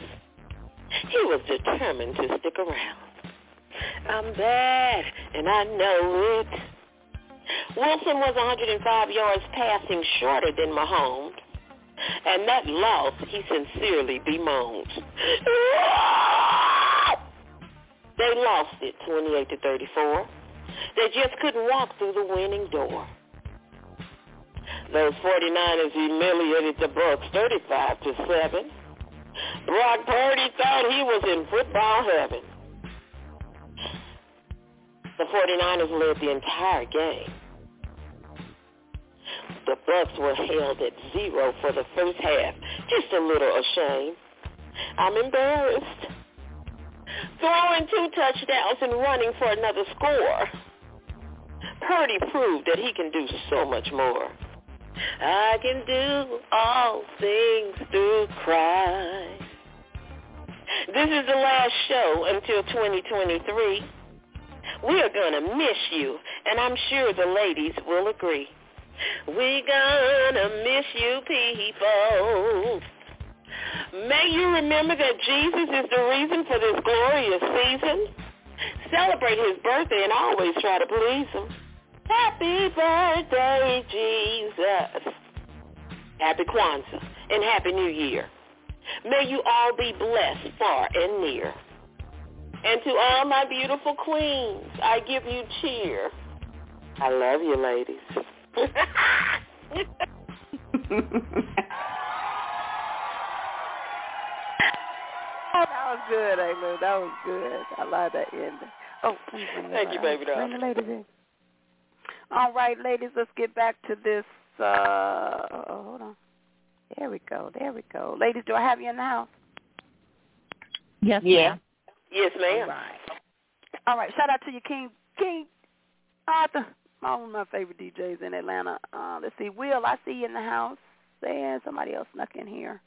He was determined to stick around. I'm bad, and I know it. Wilson was 105 yards passing shorter than Mahomes, and that loss he sincerely bemoaned. They lost it 28 to 34. They just couldn't walk through the winning door. Those 49ers humiliated the Bucs 35 to 7. Brock Purdy thought he was in football heaven. The 49ers led the entire game. The Bucs were held at zero for the first half. Just a little ashamed. I'm embarrassed. Throwing two touchdowns and running for another score. Purdy proved that he can do so much more. I can do all things through Christ. This is the last show until 2023. We are going to miss you, and I'm sure the ladies will agree. We gonna miss you people. May you remember that Jesus is the reason for this glorious season. Celebrate his birthday and always try to please him. Happy birthday, Jesus. Happy Kwanzaa and Happy New Year. May you all be blessed far and near. And to all my beautiful queens, I give you cheer. I love you, ladies. Oh, that was good, Amy. That was good. I like that ending. Oh, thank you, baby doll. Bring the ladies in. All right, ladies, let's get back to this. Uh, oh, hold on. There we go. There we go. Ladies, do I have you in the house? Yes, yeah. Yes, ma'am. All right. All right. Shout out to you, King King Arthur. One of my favorite DJs in Atlanta. Uh, let's see. Will, I see you in the house. And somebody else snuck in here.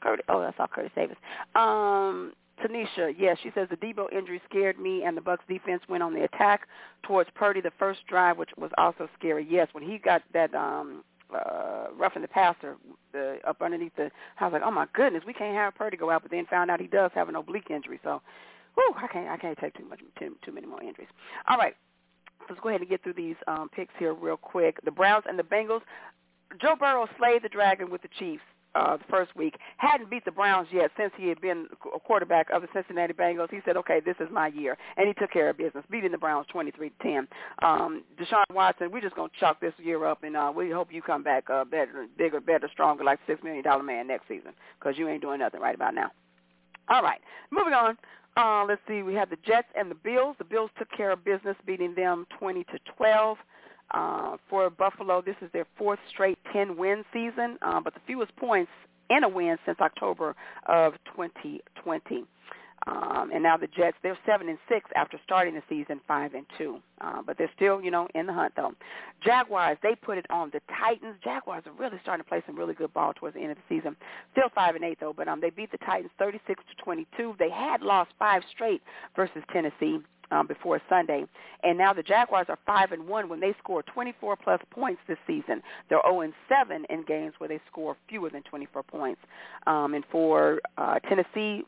Curtis. Oh, that's all Curtis Davis. Um, Tanisha, yes, she says the Deebo injury scared me, and the Bucs defense went on the attack towards Purdy the first drive, which was also scary. Yes, when he got that um, uh, roughing the passer the, up underneath the, I was like, oh my goodness, we can't have Purdy go out, but then found out he does have an oblique injury. So, whew, I can't, I can't take too much, too, too many more injuries. All right, let's go ahead and get through these um, picks here real quick. The Browns and the Bengals. Joe Burrow slayed the Dragon with the Chiefs uh, the first week. Hadn't beat the Browns yet since he had been a quarterback of the Cincinnati Bengals. He said, "Okay, this is my year," and he took care of business, beating the Browns 23-10. Um, Deshaun Watson, we're just gonna chalk this year up, and uh, we hope you come back uh, better, bigger, better, stronger, like six million dollar man next season, because you ain't doing nothing right about now. All right, moving on. Uh, let's see. We have the Jets and the Bills. The Bills took care of business, beating them twenty to twelve. Uh, for Buffalo, this is their fourth straight 10-win season, uh, but the fewest points in a win since October of 2020. Um, and now the Jets, they're seven and six after starting the season five and two, uh, but they're still, you know, in the hunt though. Jaguars, they put it on the Titans. Jaguars are really starting to play some really good ball towards the end of the season. Still five and eight though, but um, they beat the Titans thirty-six to twenty-two. They had lost five straight versus Tennessee um, before Sunday, and now the Jaguars are five and one when they score 24 plus points this season. They're 0 and seven in games where they score fewer than 24 points. Um, and for uh, Tennessee,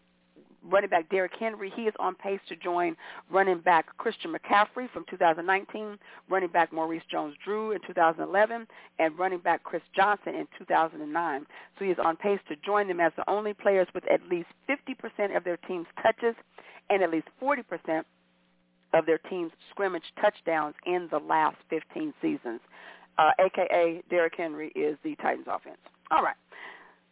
running back Derrick Henry. He is on pace to join running back Christian McCaffrey from 2019, running back Maurice Jones-Drew in 2011, and running back Chris Johnson in 2009. So he is on pace to join them as the only players with at least 50% of their team's touches and at least 40% of their team's scrimmage touchdowns in the last 15 seasons. Uh, AKA Derrick Henry is the Titans offense. All right.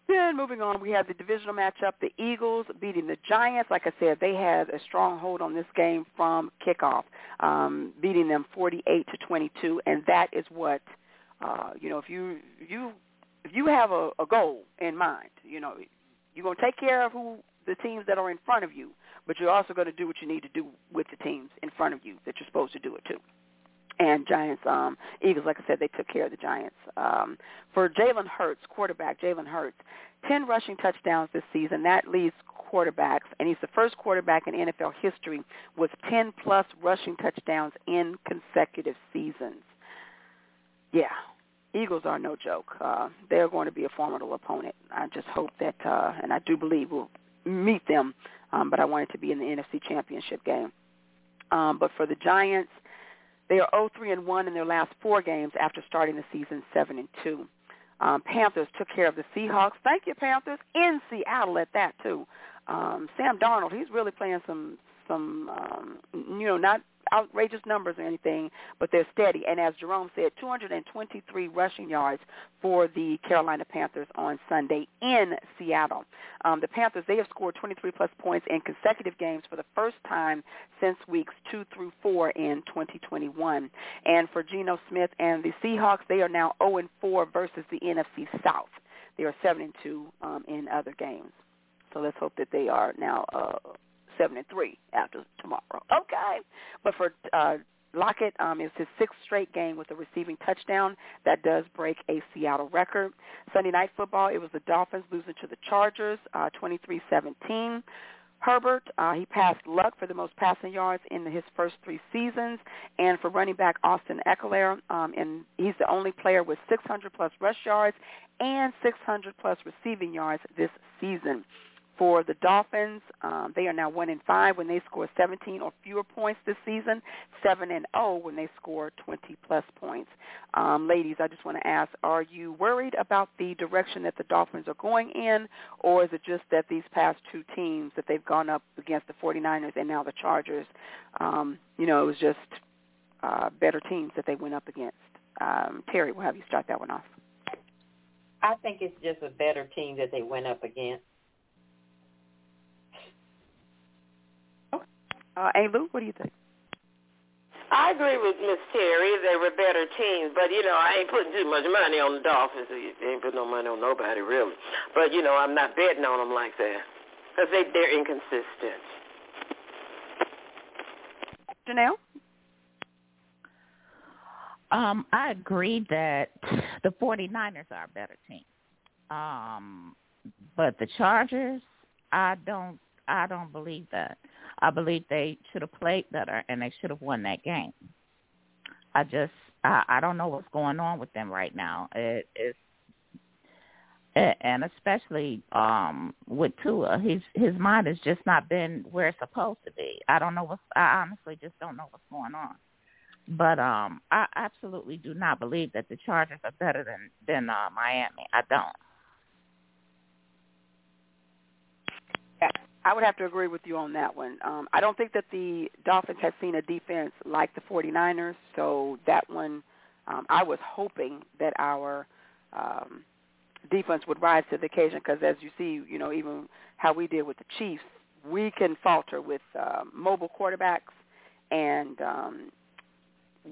Then moving on, we have the divisional matchup, the Eagles beating the Giants. Like I said, they had a strong hold on this game from kickoff, um, beating them 48 to 22, and that is what uh, you know. If you you if you have a, a goal in mind, you know you're going to take care of who the teams that are in front of you, but you're also going to do what you need to do with the teams in front of you that you're supposed to do it to and Giants, um, Eagles, like I said, they took care of the Giants. Um, for Jalen Hurts, quarterback Jalen Hurts, 10 rushing touchdowns this season. That leads quarterbacks, and he's the first quarterback in NFL history with 10-plus rushing touchdowns in consecutive seasons. Yeah, Eagles are no joke. Uh, they're going to be a formidable opponent. I just hope that, uh, and I do believe we'll meet them, um, but I want it to be in the NFC Championship game. Um, but for the Giants, they are 0-3 and 1 in their last four games after starting the season 7 and 2. Um, Panthers took care of the Seahawks. Thank you, Panthers, in Seattle at that too. Um, Sam Darnold, he's really playing some some um, you know not outrageous numbers or anything, but they're steady. And as Jerome said, 223 rushing yards for the Carolina Panthers on Sunday in Seattle. Um, the Panthers, they have scored 23-plus points in consecutive games for the first time since weeks two through four in 2021. And for Geno Smith and the Seahawks, they are now 0-4 versus the NFC South. They are 7-2 um, in other games. So let's hope that they are now uh, seven and three after tomorrow. Okay, but for uh, Lockett, um, it's his sixth straight game with a receiving touchdown. That does break a Seattle record. Sunday night football, it was the Dolphins losing to the Chargers, uh, 23-17. Herbert, uh, he passed Luck for the most passing yards in his first three seasons, and for running back Austin Ekeler, um, and he's the only player with 600 plus rush yards and 600 plus receiving yards this season. For the Dolphins, um, they are now one in five when they score 17 or fewer points this season. Seven and zero when they score 20 plus points. Um, ladies, I just want to ask: Are you worried about the direction that the Dolphins are going in, or is it just that these past two teams that they've gone up against the 49ers and now the Chargers, um, you know, it was just uh, better teams that they went up against? Um, Terry, we'll have you start that one off. I think it's just a better team that they went up against. Uh, hey, Lou, what do you think? I agree with Miss Terry. They were better teams, but you know I ain't putting too much money on the Dolphins. I ain't putting no money on nobody really. But you know I'm not betting on them like that because they they're inconsistent. Janelle. Um, I agree that the 49ers are a better team. Um, but the Chargers, I don't I don't believe that. I believe they should have played better and they should have won that game. I just I, I don't know what's going on with them right now. It is and especially um with Tua, his his mind has just not been where it's supposed to be. I don't know what's I honestly just don't know what's going on. But um I absolutely do not believe that the Chargers are better than than uh Miami. I don't. I would have to agree with you on that one. Um, I don't think that the Dolphins have seen a defense like the 49ers, so that one um, I was hoping that our um, defense would rise to the occasion because as you see, you know, even how we did with the Chiefs, we can falter with uh, mobile quarterbacks and um,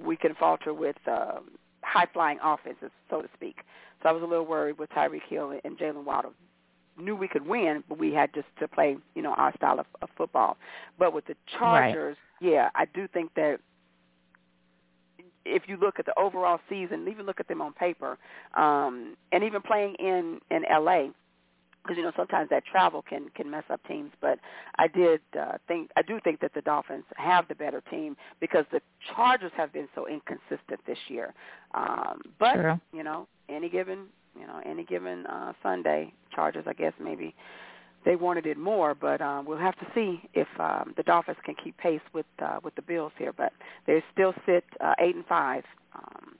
we can falter with uh, high-flying offenses, so to speak. So I was a little worried with Tyreek Hill and Jaylen Waddle knew we could win, but we had just to play, you know, our style of, of football. But with the Chargers, right. yeah, I do think that if you look at the overall season, even look at them on paper, um, and even playing in in LA, because you know sometimes that travel can can mess up teams. But I did uh, think I do think that the Dolphins have the better team because the Chargers have been so inconsistent this year. Um, but True. you know, any given you know any given uh, Sunday, Chargers I guess maybe they wanted it more, but um, we'll have to see if um, the Dolphins can keep pace with uh, with the Bills here. But they still sit uh, eight and five. Um,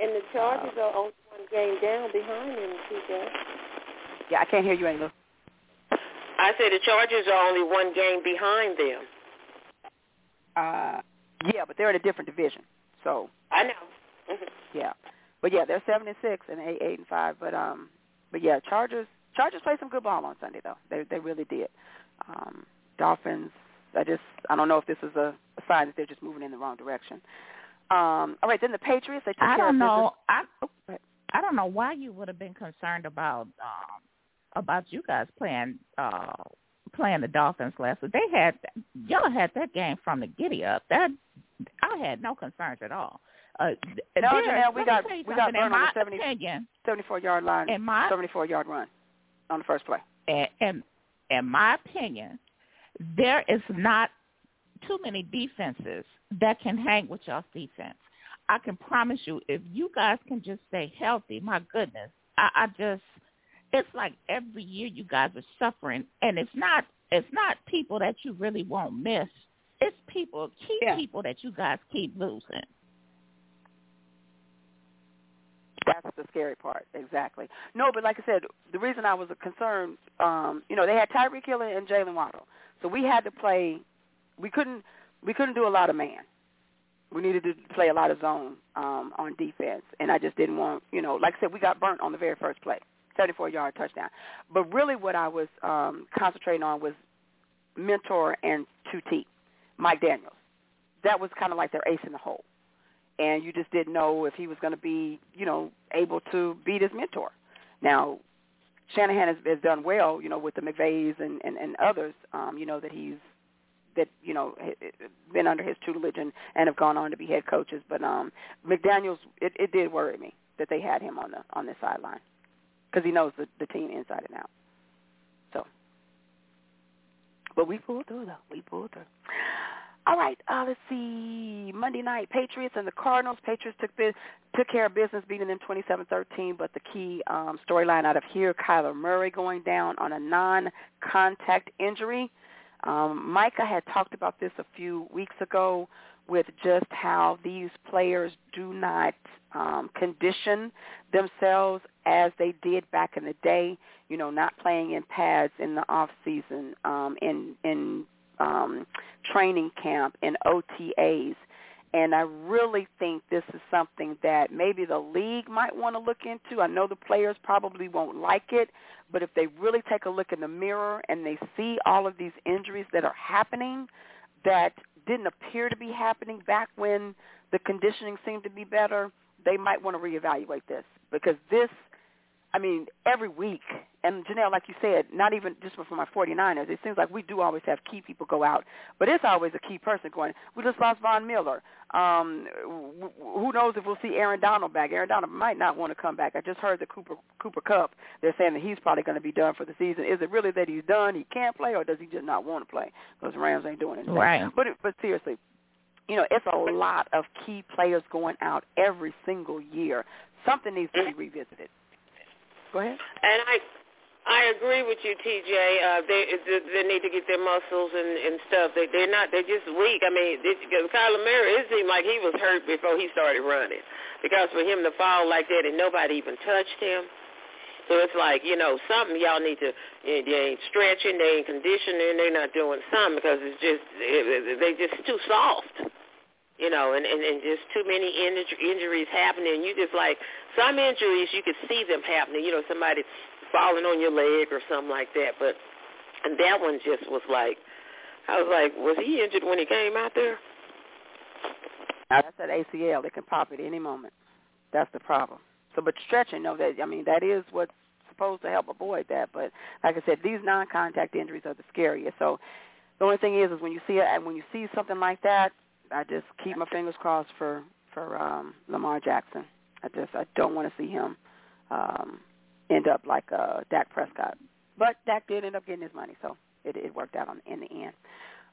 and the Chargers uh, are only one game down behind them, TJ. Yeah, I can't hear you, Angel. I said the Chargers are only one game behind them. Uh, yeah, but they're in a different division. So I know. Mm-hmm. yeah, but yeah, they're seven and six and eight, eight and five. But um, but yeah, Chargers Chargers played some good ball on Sunday though. They they really did. Um, Dolphins. I just I don't know if this is a, a sign that they're just moving in the wrong direction. Um, all right, then the Patriots. They took I don't know. I oh, I don't know why you would have been concerned about um, about you guys playing uh, playing the Dolphins last week. They had y'all had that game from the giddy up. That I had no concerns at all. Uh, no, Janelle, we got we got burned on the 70, 70, 74 yard line. In my 74 yard run on the first play. And, and in my opinion, there is not too many defenses that can hang with y'all's defense. I can promise you, if you guys can just stay healthy, my goodness, I, I just it's like every year you guys are suffering, and it's not it's not people that you really won't miss. It's people, key yeah. people that you guys keep losing. That's the scary part, exactly. No, but like I said, the reason I was concerned, um, you know, they had Tyreek Hill and Jaylen Waddle, so we had to play. We couldn't we couldn't do a lot of man. We needed to play a lot of zone um, on defense, and I just didn't want, you know, like I said, we got burnt on the very first play, 74-yard touchdown. But really, what I was um, concentrating on was mentor and 2T, Mike Daniels. That was kind of like their ace in the hole and you just didn't know if he was going to be, you know, able to beat his mentor. Now, Shanahan has, has done well, you know, with the McVays and, and, and others, um, you know, that he's that you know been under his tutelage and, and have gone on to be head coaches. But um, McDaniel's, it, it did worry me that they had him on the on the sideline because he knows the, the team inside and out. So, but we pulled through though. We pulled through. All right, uh, let's see. Monday night, Patriots and the Cardinals. Patriots took this, took care of business, beating them 27-13. But the key um, storyline out of here, Kyler Murray going down on a non-contact injury. Um, Micah had talked about this a few weeks ago with just how these players do not um, condition themselves as they did back in the day. You know, not playing in pads in the off season, um, in in um, training camp and OTAs. And I really think this is something that maybe the league might want to look into. I know the players probably won't like it, but if they really take a look in the mirror and they see all of these injuries that are happening that didn't appear to be happening back when the conditioning seemed to be better, they might want to reevaluate this because this – I mean, every week, and Janelle, like you said, not even just for my 49ers, it seems like we do always have key people go out, but it's always a key person going. We just lost Von Miller. Um, who knows if we'll see Aaron Donald back? Aaron Donald might not want to come back. I just heard the Cooper Cooper Kupp. They're saying that he's probably going to be done for the season. Is it really that he's done? He can't play, or does he just not want to play? Because Rams ain't doing anything. Right. But but seriously, you know, it's a lot of key players going out every single year. Something needs to be revisited. Go ahead. And I I agree with you, TJ. Uh, they they need to get their muscles and and stuff. They they're not. They're just weak. I mean, this, Kyler Murray. It seemed like he was hurt before he started running, because for him to fall like that and nobody even touched him. So it's like you know something y'all need to. They ain't stretching. They ain't conditioning. They're not doing something because it's just it, they just too soft you know, and, and, and just too many injuries happening. You just like some injuries you could see them happening. You know, somebody falling on your leg or something like that. But and that one just was like, I was like, was he injured when he came out there? That's that ACL. It can pop at any moment. That's the problem. So, but stretching, no, that I mean, that is what's supposed to help avoid that. But like I said, these non-contact injuries are the scariest. So the only thing is, is when you see it, and when you see something like that, I just keep my fingers crossed for for um, Lamar Jackson. I just I don't want to see him um, end up like uh, Dak Prescott. But Dak did end up getting his money, so it, it worked out on, in the end.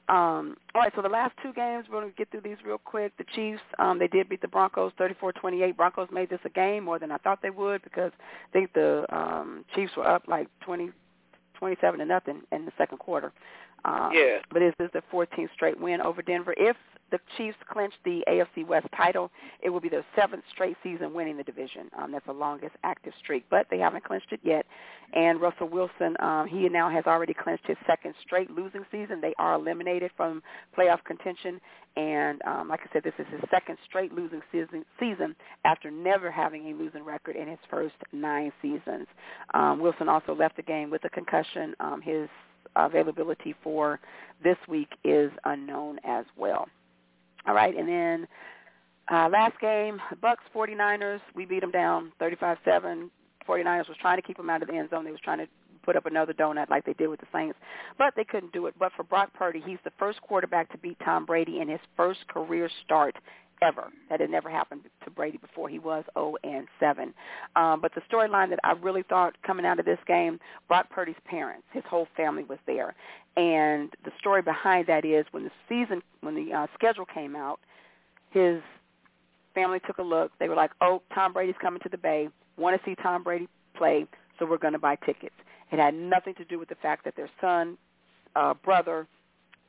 Um, all right, so the last two games, we're going to get through these real quick. The Chiefs, um, they did beat the Broncos 34-28. Broncos made this a game more than I thought they would because I think the um, Chiefs were up like 20, 27 to nothing in the second quarter. Um, yeah. But this is the 14th straight win over Denver. If the Chiefs clinch the AFC West title, it will be their seventh straight season winning the division. Um, that's the longest active streak, but they haven't clinched it yet. And Russell Wilson, um, he now has already clinched his second straight losing season. They are eliminated from playoff contention, and um, like I said, this is his second straight losing season, season after never having a losing record in his first nine seasons. Um, Wilson also left the game with a concussion. Um, his availability for this week is unknown as well. All right, and then uh, last game, Bucs 49ers, we beat them down 35-7. 49ers was trying to keep them out of the end zone. They was trying to put up another donut like they did with the Saints, but they couldn't do it. But for Brock Purdy, he's the first quarterback to beat Tom Brady in his first career start ever. That had never happened to Brady before. He was 0 and 7. Um, but the storyline that I really thought coming out of this game, Brock Purdy's parents, his whole family was there, and the story behind that is when the season, when the uh, schedule came out, his family took a look. They were like, "Oh, Tom Brady's coming to the Bay. Want to see Tom Brady play, so we're going to buy tickets." It had nothing to do with the fact that their son, uh, brother,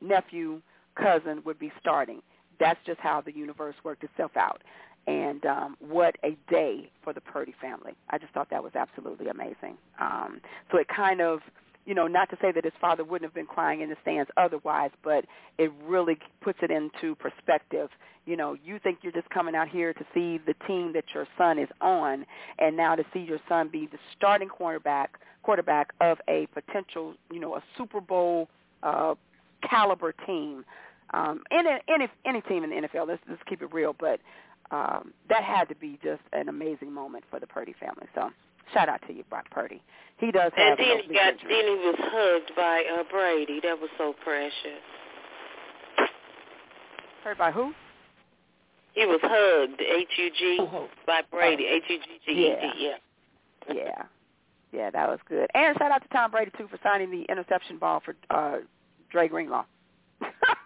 nephew, cousin would be starting that's just how the universe worked itself out. And um, what a day for the Purdy family. I just thought that was absolutely amazing. Um, so it kind of, you know, not to say that his father wouldn't have been crying in the stands otherwise, but it really puts it into perspective. You know, you think you're just coming out here to see the team that your son is on, and now to see your son be the starting quarterback quarterback of a potential, you know, a Super Bowl uh, caliber team um, any any any team in the NFL. Let's let's keep it real, but um, that had to be just an amazing moment for the Purdy family. So shout out to you, Brock Purdy. He does have. And then he got then he was hugged by uh, Brady. That was so precious. Heard by who? He was hugged, H U G, oh, by Brady, H U G G E D. Yeah. Yeah. Yeah, that was good. And shout out to Tom Brady too for signing the interception ball for uh Dre Greenlaw.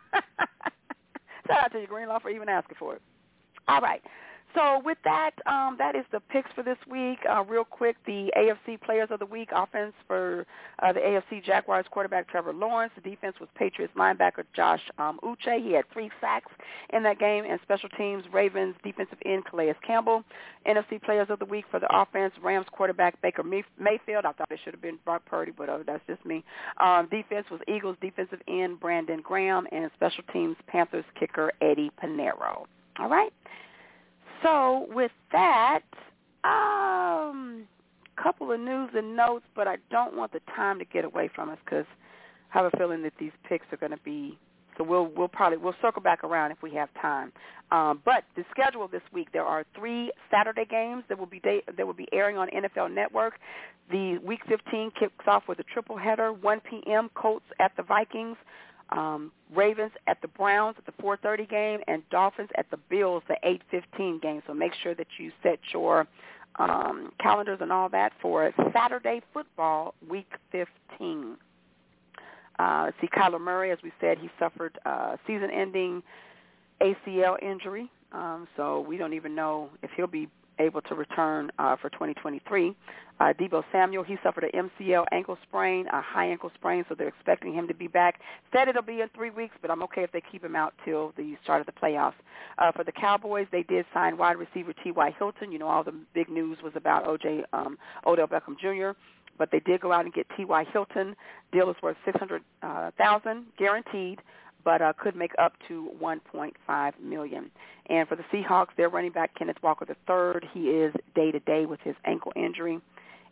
Shout out to you, Greenlaw, for even asking for it. All right. So with that, um, that is the picks for this week. Uh, real quick, the AFC Players of the Week offense for uh, the AFC Jaguars quarterback Trevor Lawrence. The defense was Patriots linebacker Josh um, Uche. He had three sacks in that game. And special teams, Ravens defensive end Calais Campbell. NFC Players of the Week for the offense, Rams quarterback Baker Mayfield. I thought it should have been Brock Purdy, but uh, that's just me. Um, defense was Eagles defensive end Brandon Graham. And special teams, Panthers kicker Eddie Piñeiro. All right. So with that, um, couple of news and notes, but I don't want the time to get away from us because I have a feeling that these picks are going to be. So we'll we'll probably we'll circle back around if we have time. Um, but the schedule this week there are three Saturday games that will be day, that will be airing on NFL Network. The Week 15 kicks off with a triple header, 1 p.m. Colts at the Vikings um, Ravens at the Browns at the 4:30 game, and Dolphins at the Bills the 8:15 game. So make sure that you set your um, calendars and all that for Saturday football, Week 15. Uh, see, Kyler Murray, as we said, he suffered uh, season-ending ACL injury, um, so we don't even know if he'll be able to return uh, for 2023. Uh, Deebo Samuel, he suffered an MCL ankle sprain, a high ankle sprain, so they're expecting him to be back. Said it'll be in three weeks, but I'm okay if they keep him out till the start of the playoffs. Uh, for the Cowboys, they did sign wide receiver T.Y. Hilton. You know, all the big news was about O.J. Um, Odell Beckham Jr., but they did go out and get T.Y. Hilton. Deal is worth 600000 uh, guaranteed but uh, could make up to 1.5 million. And for the Seahawks, their running back Kenneth Walker III, he is day to day with his ankle injury.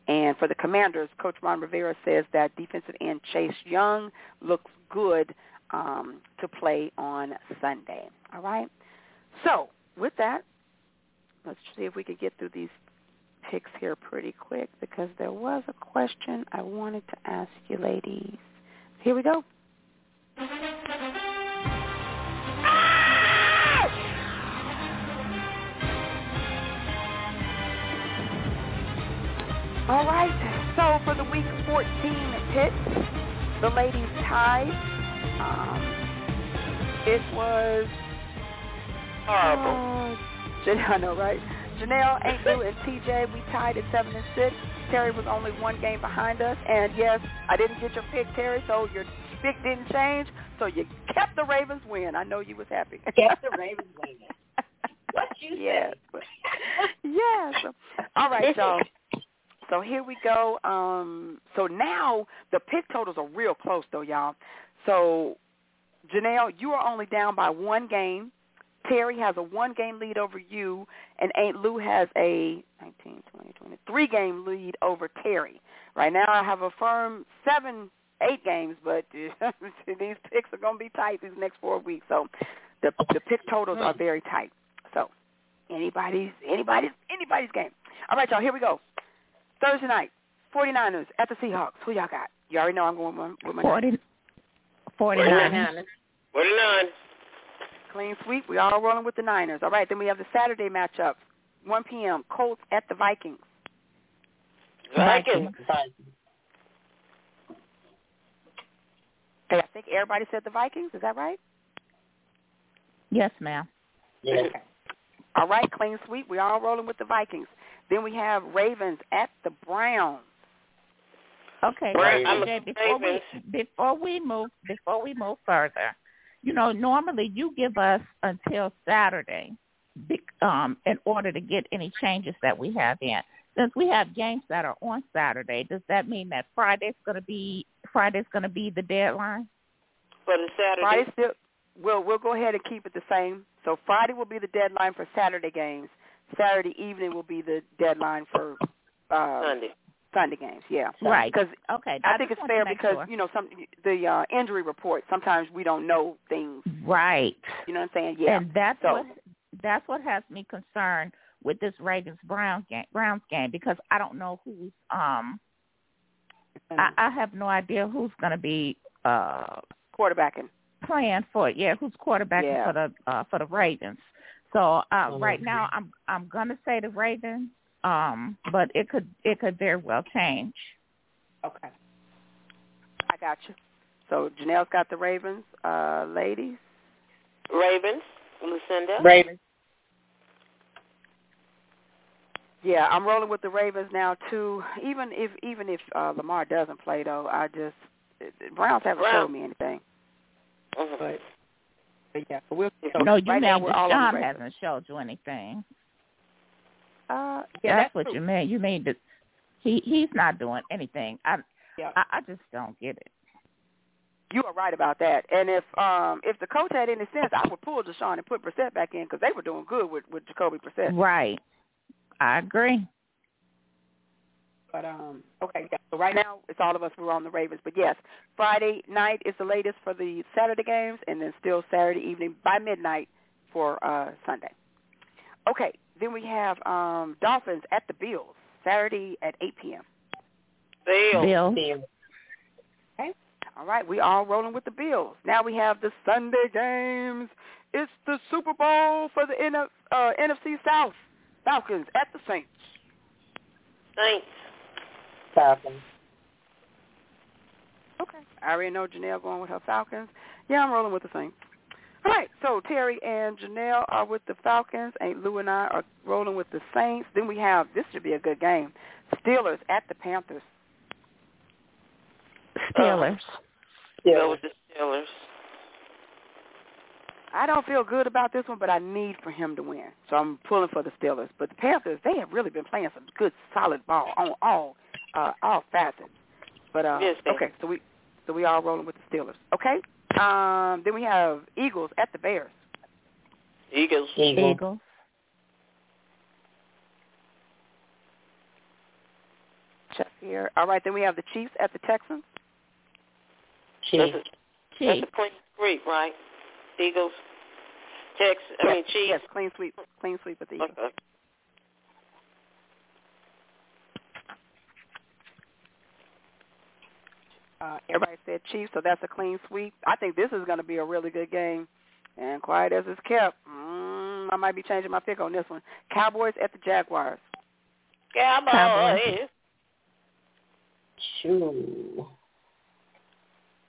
And for the Commanders, Coach Ron Rivera says that defensive end Chase Young looks good um, to play on Sunday. All right. So with that, let's see if we can get through these picks here pretty quick because there was a question I wanted to ask you ladies. Here we go. All right. So for the week 14 picks, the ladies tied. Um, it was Horrible. uh, I know, right? Janelle, Ain't Lou, and TJ, we tied at seven and six. Terry was only one game behind us, and yes, I didn't get your pick, Terry, so your pick didn't change. So you kept the Ravens win. I know you was happy. Kept the Ravens winning. What you yes. say? yes. All right, y'all. So here we go. Um, so now the pick totals are real close, though, y'all. So Janelle, you are only down by one game. Terry has a one-game lead over you, and Aunt Lou has a 19, 20, 20, three-game lead over Terry. Right now I have a firm seven, eight games, but these picks are going to be tight these next four weeks. So the the pick totals are very tight. So anybody's anybody's anybody's game. All right, y'all. Here we go. Thursday night, 49ers at the Seahawks. Who y'all got? You already know I'm going with my, with my 40, 49. 49. clean sweep. We all rolling with the Niners. All right, then we have the Saturday matchup, 1 p.m. Colts at the Vikings. Vikings. Hey, I think everybody said the Vikings. Is that right? Yes, ma'am. Yes. All right, clean sweep. We all rolling with the Vikings. Then we have Ravens at the Browns. Okay, Right, so I'm a TJ, before we before we move before we move further, you know, normally you give us until Saturday, um, in order to get any changes that we have in. Since we have games that are on Saturday, does that mean that Friday's going to be Friday's going to be the deadline? For the Saturday. Friday still. We'll we'll go ahead and keep it the same. So Friday will be the deadline for Saturday games. Saturday evening will be the deadline for uh, Sunday. Sunday games. Yeah, Right. Because Okay, I think it's fair because sure. you know some the uh, injury report. Sometimes we don't know things. right. You know what I'm saying? Yeah. And that's So- what that's what has me concerned with this Ravens Browns game Browns game because I don't know who's um I, I have no idea who's gonna be uh quarterbacking. playing for it. yeah, who's quarterbacking Yeah. for the uh for the Ravens. So uh Mhm. right now I'm I'm gonna say the Ravens, um, but it could it could very well change. Okay. I got you. So Janelle's got the Ravens. Uh, ladies. Ravens. Lucinda. Ravens. Yeah, I'm rolling with the Ravens now too. Even if even if uh, Lamar doesn't play though, I just Browns haven't Brown. showed me anything. Mhm. But, but yeah, but we'll. no, you right now mean we're all on Deshaun the Ravens. hasn't showed you anything. Uh, yeah, that's, that's what true. you mean. You mean that he he's not doing anything. I Yeah. I, I just don't get it. You are right about that. And if um if the coach had any sense, I would pull Deshaun and put Brissett back in because they were doing good with with Jacoby Brissett. Right. I agree. But um, okay. Yeah. So right now it's all of us. We're on the Ravens. But yes, Friday night is the latest for the Saturday games, and then still Saturday evening by midnight for uh Sunday. Okay. Then we have um Dolphins at the Bills Saturday at 8 p.m. Bill. Bill. Bill. All right, we all rolling with the Bills. Now we have the Sunday games. It's the Super Bowl for the NF, uh, NFC South. Falcons at the Saints. Saints. Falcons. Okay. I already know Janelle going with her Falcons. Yeah, I'm rolling with the Saints. All right, so Terry and Janelle are with the Falcons, and Lou and I are rolling with the Saints. Then we have, this should be a good game, Steelers at the Panthers. Steelers. Uh, go with the Steelers. I don't feel good about this one, but I need for him to win. So I'm pulling for the Steelers. But the Panthers, they have really been playing some good, solid ball on all uh, all facets. But uh, Yes, okay, so we so we all rolling with the Steelers. Okay. Um, then we have Eagles at the Bears. Eagles. Eagles. Eagles. Check here. All right. Then we have the Chiefs at the Texans. That's Chiefs. that's Chiefs. a clean sweep, right? Eagles. Tex. I mean Chiefs. Yes, clean sweep, clean sweep with the Eagles. Okay. Uh, everybody said Chiefs, so that's a clean sweep. I think this is going to be a really good game. And quiet as it's kept, mm, I might be changing my pick on this one. Cowboys at the Jaguars. Cowboys. Cowboys. Shoo.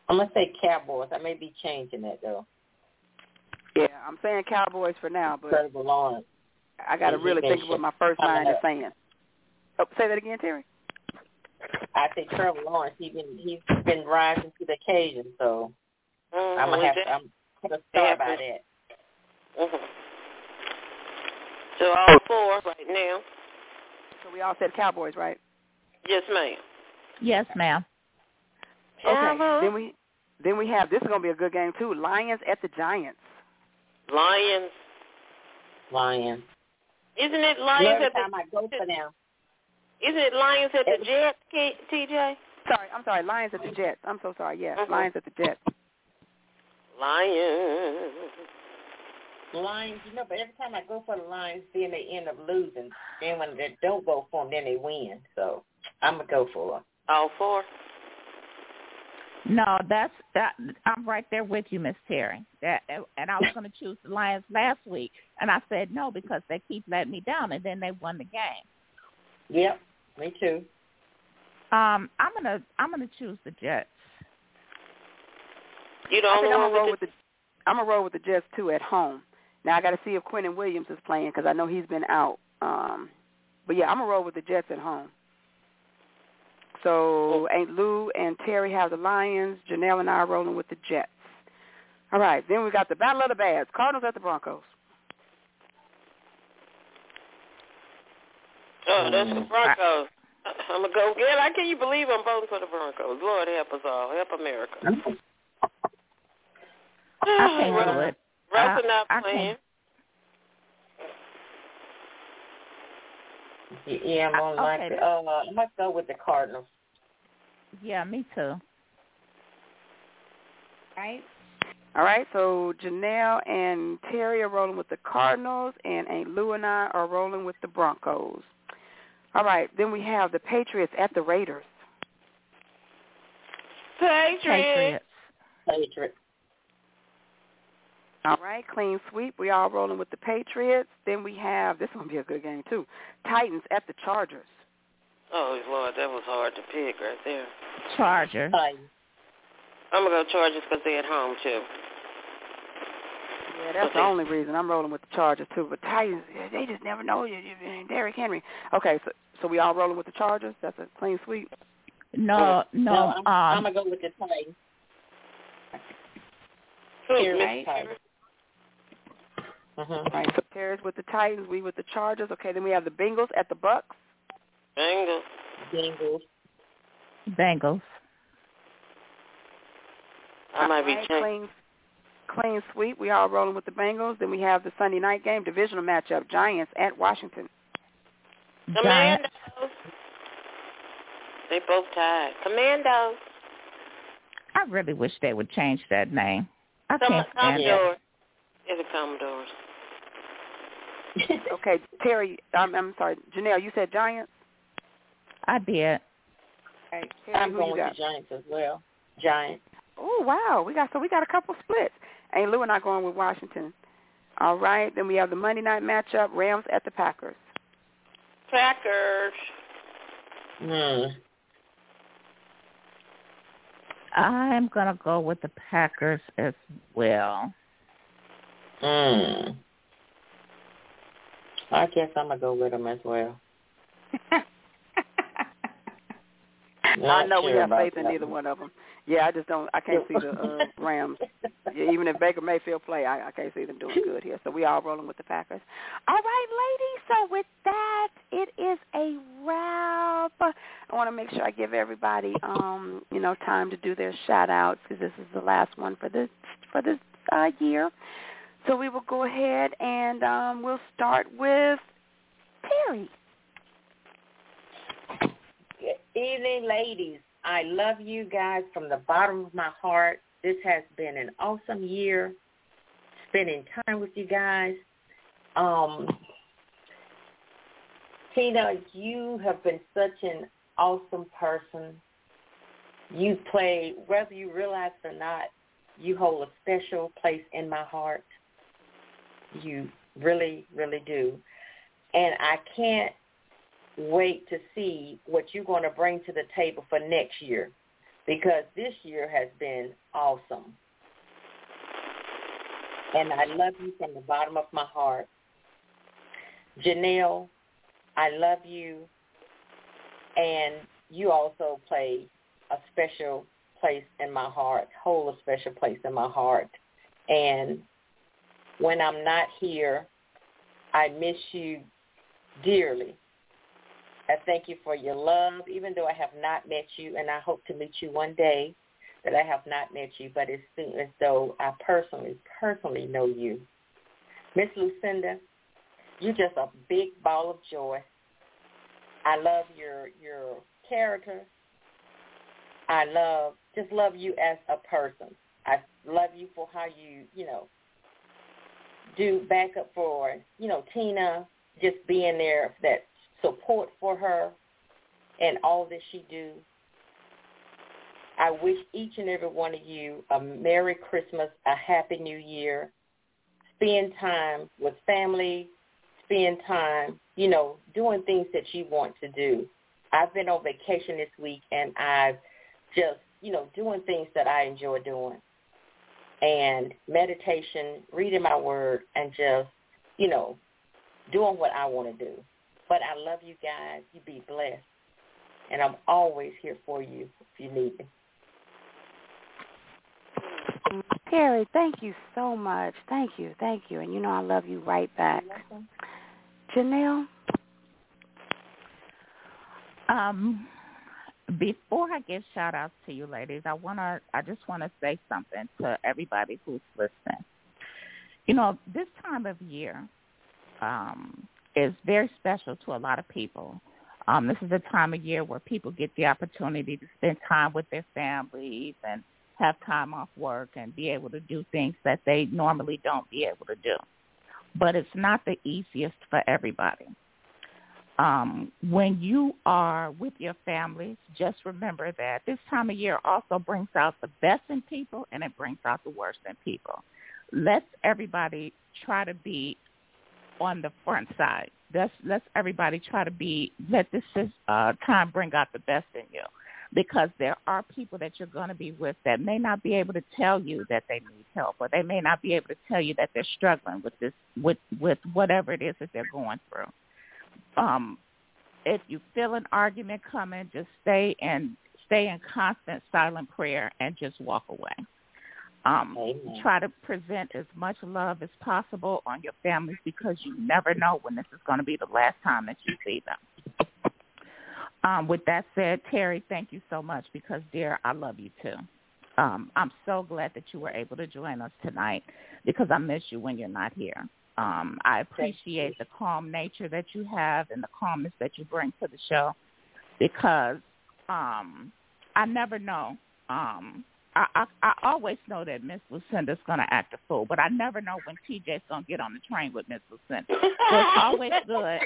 I'm gonna say Cowboys. I may be changing that though. Yeah, I'm saying Cowboys for now, but Trevor Lawrence. I got to really think been of what my first coming line is saying. Oh, say that again, Terry. I say Trevor Lawrence. He's been he's been rising to the occasion, so Mhm. I'm gonna have to. I'm gonna start by Yeah. that. Mhm. So all four right now. So we all said Cowboys, right? Yes, ma'am. Yes, ma'am. Okay. Cowboys. Then we then we have this is going to be a good game too. Lions at the Giants. Lions. Lions. Isn't it Lions Every at the time I go for them, Isn't it Lions at the Jets, K- TJ? Sorry, I'm sorry. Lions at the Jets. I'm so sorry. Yes, Mhm. Lions at the Jets. Lions. Lions. You know, but every time I go for the Lions, then they end up losing. Then when they don't go for them, then they win. So I'm gonna go for them. All four. No, that's that. I'm right there with you, Miss Terry. That, and I was going to choose the Lions last week, and I said no because they keep letting me down, and then they won the game. Yep, me too. Um, I'm gonna I'm gonna choose the Jets. You the I only I'm gonna roll with with the I'm gonna roll with the Jets too at home. Now I got to see if Quinnen Williams is playing because I know he's been out. Um, but yeah, I'm gonna roll with the Jets at home. So Aunt Lou and Terry have the Lions. Janelle and I are rolling with the Jets. All right, then we got the Battle of the Bads. Cardinals at the Broncos. the. Oh, that's Mm-hmm. the Broncos. I'm gonna go again. I can't you believe I'm voting for the Broncos. Lord help us all. Help America. I can't Russ- do it. Russ I- not I playing. can't. Y- Yeah, I'm gonna like Uh, I must go with the Cardinals. Yeah, me too. Right. All right, so Janelle and Terry are rolling with the Cardinals, and Aunt Lou and I are rolling with the Broncos. All right, then we have the Patriots at the Raiders. Patriots. Patriots. Patriots. All right, clean sweep. We all rolling with the Patriots. Then we have this one be a good game too. Titans at the Chargers. Oh Lord, that was hard to pick right there. Chargers. Titans. I'm gonna go Chargers because they're at home too. Yeah, that's the only reason I'm rolling with the Chargers too. But Titans, they just never know. You, you, Derrick Henry. Okay, so so we all rolling with the Chargers. That's a clean sweep. No, no. No, I'm, I'm Um, gonna go with the Titans. Who? Terry Miss with the Titans. Mhm. All right, so Terry's with the Titans. We with the Chargers. Okay, then we have the Bengals at the Bucs. Bengals. Bengals. Bengals. I might be All right, changing. clean, clean sweep. We all rolling with the Bengals. Then we have the Sunday night game, divisional matchup, Giants at Washington. Commandos. They both tied. Commandos. I really wish they would change that name. I Some can't stand it. Commodores. They're the Commodores. Okay, Terry. I'm, I'm sorry, Janelle. You said Giants. I did. Okay, Terry, I'm going with the Giants as well. Giants. Oh wow, we got so we got a couple splits. Ain't Lou and I going with Washington. All right, then we have the Monday night matchup: Rams at the Packers. Packers. Hmm. I'm gonna go with the Packers as well. Hmm. I guess I'm gonna go with them as well. I Not know we have faith in neither one. one of them. Yeah, I just don't. I can't see the uh, Rams. Yeah, even if Baker Mayfield play, I, I can't see them doing good here. So we all rolling with the Packers. All right, ladies. So with that, it is a wrap. I want to make sure I give everybody, um, you know, time to do their shout outs because this is the last one for this for this uh, year. So we will go ahead and um, we'll start with Terry. Evening, ladies. I love you guys from the bottom of my heart. This has been an awesome year spending time with you guys. Um, Tina, you have been such an awesome person. You play, whether you realize it or not, you hold a special place in my heart. You really, really do. And I can't wait to see what you're going to bring to the table for next year because this year has been awesome. And I love you from the bottom of my heart. Janelle, I love you. And you also play a special place in my heart, hold a special place in my heart. And when I'm not here, I miss you dearly. I thank you for your love, even though I have not met you, and I hope to meet you one day that I have not met you, but it seems as though I personally, personally know you. Miss Lucinda, you're just a big ball of joy. I love your your character. I love just love you as a person. I love you for how you, you know, do backup for, you know, Tina, just being there, that support for her and all that she do. I wish each and every one of you a Merry Christmas, a Happy New Year. Spend time with family, spend time, you know, doing things that you want to do. I've been on vacation this week and I've just, you know, doing things that I enjoy doing. And meditation, reading my word and just, you know, doing what I want to do. But I love you guys. You be blessed. And I'm always here for you if you need me. Terry, thank you so much. Thank you, thank you. And you know I love you right back. Janelle? Um, before I give shout outs to you ladies, I wanna I just wanna say something to everybody who's listening. You know, this time of year um is very special to a lot of people. Um, this is a time of year where people get the opportunity to spend time with their families and have time off work and be able to do things that they normally don't be able to do. But it's not the easiest for everybody. Um, when you are with your families, just remember that this time of year also brings out the best in people and it brings out the worst in people. Let's everybody try to be on the front side. Let's let's everybody try to be let this uh, time bring out the best in you. Because there are people that you're going to be with that may not be able to tell you that they need help or they may not be able to tell you that they're struggling with this with with whatever it is that they're going through. Um if you feel an argument coming just stay and stay in constant silent prayer and just walk away um Amen. try to present as much love as possible on your families because you never know when this is going to be the last time that you see them um, with that said, Terry, thank you so much because, dear, I love you too. Um, I'm so glad that you were able to join us tonight because I miss you when you're not here. Um, I appreciate the calm nature that you have and the calmness that you bring to the show because um, I never know. Um, I, I, I always know that Miss Lucinda's going to act a fool, but I never know when TJ's going to get on the train with Miss Lucinda. So it's always good.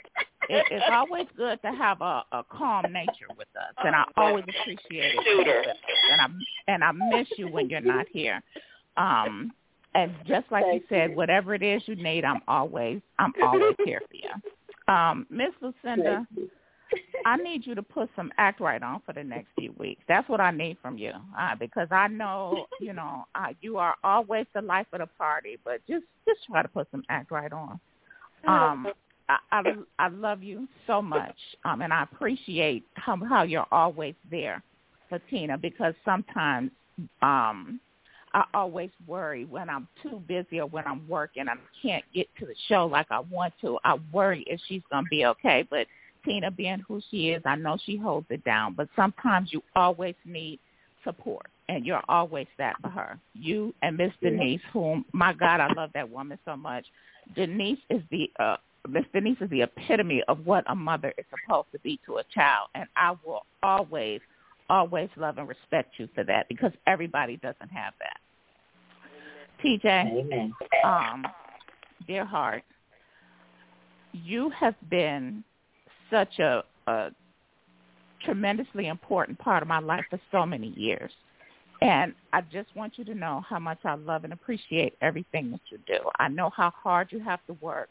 It, it's always good to have a, a calm nature with us, and I always appreciate it. And I and I miss you when you're not here. Um, and just like you said, whatever it is you need, I'm always I'm always here for you. Um, Miss Lucinda, I need you to put some act right on for the next few weeks. That's what I need from you, uh, because I know you know uh, you are always the life of the party, but just just try to put some act right on. Um, I, I I love you so much, um, and I appreciate how how you're always there for Tina because sometimes um I always worry when I'm too busy or when I'm working I can't get to the show like I want to. I worry if she's gonna be okay, but Tina being who she is, I know she holds it down, but sometimes you always need support and you're always that for her. You and Miss Denise, whom my God, I love that woman so much. Denise is the uh Miss Denise is the epitome of what a mother is supposed to be to a child and I will always, always love and respect you for that because everybody doesn't have that. TJ, Amen. um, dear heart, you have been such a, a tremendously important part of my life for so many years. And I just want you to know how much I love and appreciate everything that you do. I know how hard you have to work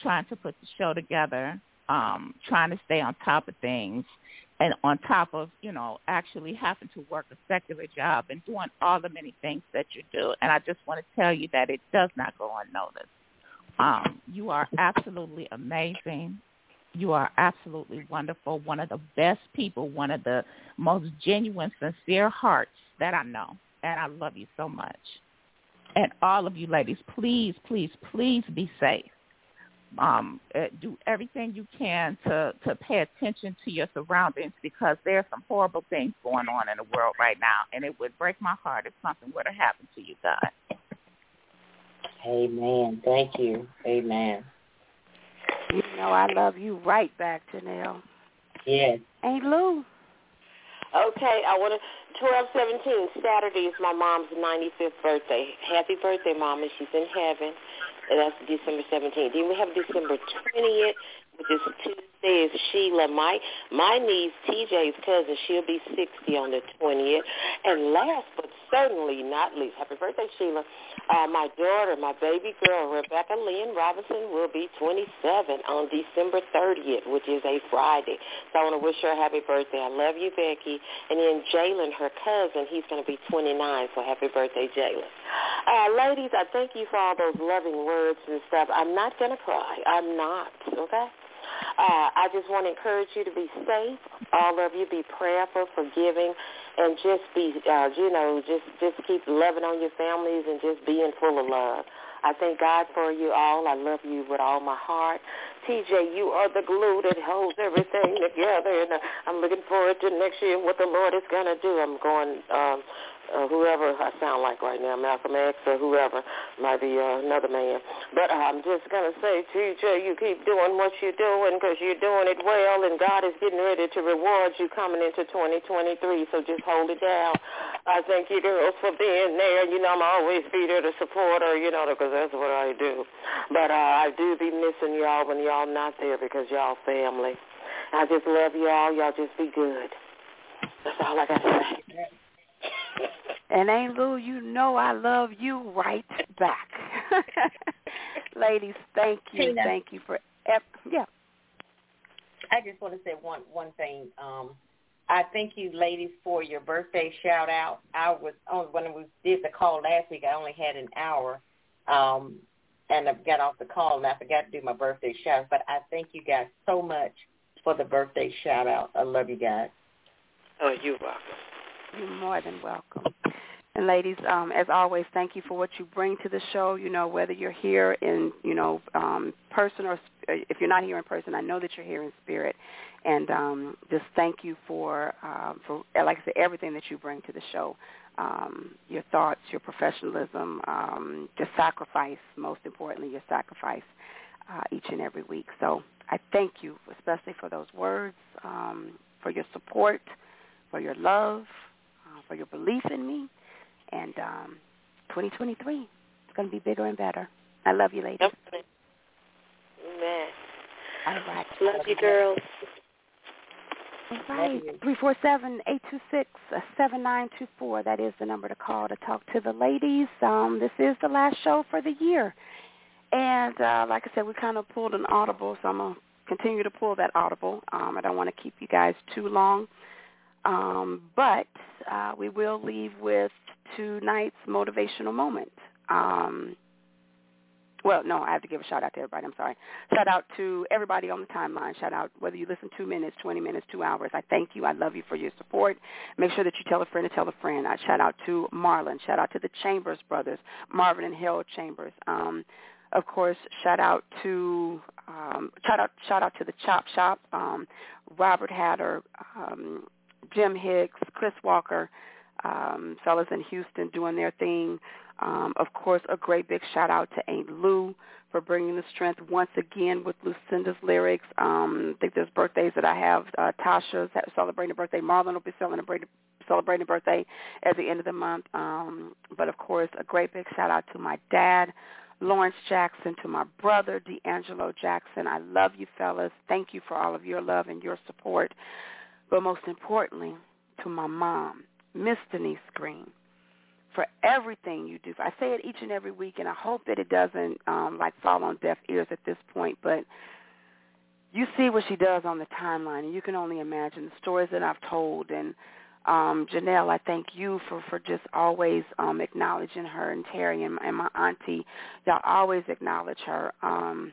trying to put the show together, um, trying to stay on top of things, and on top of, you know, actually having to work a secular job and doing all the many things that you do. And I just want to tell you that it does not go unnoticed. Um, you are absolutely amazing. You are absolutely wonderful. One of the best people, one of the most genuine, sincere hearts that I know. And I love you so much. And all of you ladies, please, please, please be safe. Um, uh, do everything you can to, to pay attention to your surroundings because there's some horrible things going on in the world right now. And it would break my heart if something were to happen to you God. Amen. Thank you. Amen. You know I love you right back, Janelle. Yes. Ain't Lou? Okay, I want to. Twelve seventeen Saturday is my mom's ninety fifth birthday. Happy birthday, Mama! She's in heaven. And that's December seventeenth. Then we have December twentieth, which is Tuesday. Is Sheila, my my niece TJ's cousin. She'll be sixty on the twentieth. And last but certainly not least, happy birthday, Sheila. Uh, my daughter, my baby girl, Rebecca Lynn Robinson, will be 27 on December 30th, which is a Friday. So I want to wish her a happy birthday. I love you, Becky. And then Jalen, her cousin, he's going to be 29, so happy birthday, Jalen. Uh, ladies, I thank you for all those loving words and stuff. I'm not going to cry. I'm not, okay? Uh, I just want to encourage you to be safe. All of you be prayerful, forgiving, and just be, uh, you know, just just keep loving on your families and just being full of love. I thank God for you all. I love you with all my heart. TJ, you are the glue that holds everything together, and uh, I'm looking forward to next year and what the Lord is going to do. I'm going um, uh, whoever I sound like right now, Malcolm X or whoever, might be uh, another man. But I'm just going to say, TJ, you keep doing what you're doing because you're doing it well, and God is getting ready to reward you coming into 2023, so just hold it down. I thank you girls for being there. You know, I'm always be there to support her, you know, because that's what I do. But uh, I do be missing y'all when y'all not there because y'all family. I just love y'all. Y'all just be good. That's all I got to say. And Ain't Lou, you know I love you right back. Ladies, thank you. Tina. Thank you for ep- yeah. I just want to say one one thing. Um, I thank you, ladies, for your birthday shout out. I was on when we did the call last week. I only had an hour, um, and I got off the call and I forgot to do my birthday shout. out. But I thank you guys so much for the birthday shout out. I love you guys. Oh, you're welcome. You're more than welcome. And ladies, um, as always, thank you for what you bring to the show. You know, whether you're here in, you know, um, person or if you're not here in person, I know that you're here in spirit. And um, just thank you for, um, for, like I said, everything that you bring to the show. Um, your thoughts, your professionalism, um, your sacrifice, most importantly, your sacrifice uh, each and every week. So I thank you, especially for those words, um, for your support, for your love, uh, for your belief in me. And um, 2023 is going to be bigger and better. I love you, ladies. Amen. All right. Love you, girls. All right. Three four seven eight two six seven nine two four. That is the number to call to talk to the ladies. Um, this is the last show for the year, and uh, like I said, we kind of pulled an audible, so I'm gonna continue to pull that audible. Um, I don't want to keep you guys too long, um, but uh, we will leave with tonight's motivational moment. Um, well, no, I have to give a shout out to everybody. I'm sorry. Shout out to everybody on the timeline. Shout out whether you listen two minutes, 20 minutes, two hours. I thank you. I love you for your support. Make sure that you tell a friend to tell a friend. I shout out to Marlon. Shout out to the Chambers brothers, Marvin and Harold Chambers. Um, of course, shout out to um, shout out shout out to the Chop Shop, um, Robert Hatter, um, Jim Hicks, Chris Walker, um, fellas in Houston doing their thing. Um, of course, a great big shout out to Aunt Lou for bringing the strength once again with Lucinda's lyrics. Um, I think there's birthdays that I have. Uh, Tasha's celebrating a birthday. Marlon will be celebrating celebrating a birthday at the end of the month. Um, but of course, a great big shout out to my dad, Lawrence Jackson, to my brother, D'Angelo Jackson. I love you fellas. Thank you for all of your love and your support. But most importantly, to my mom, Miss Denise Green, for everything you do. I say it each and every week, and I hope that it doesn't um, like fall on deaf ears at this point. But you see what she does on the timeline, and you can only imagine the stories that I've told. And um, Janelle, I thank you for for just always um, acknowledging her, and Terry and, and my auntie, y'all always acknowledge her. Um,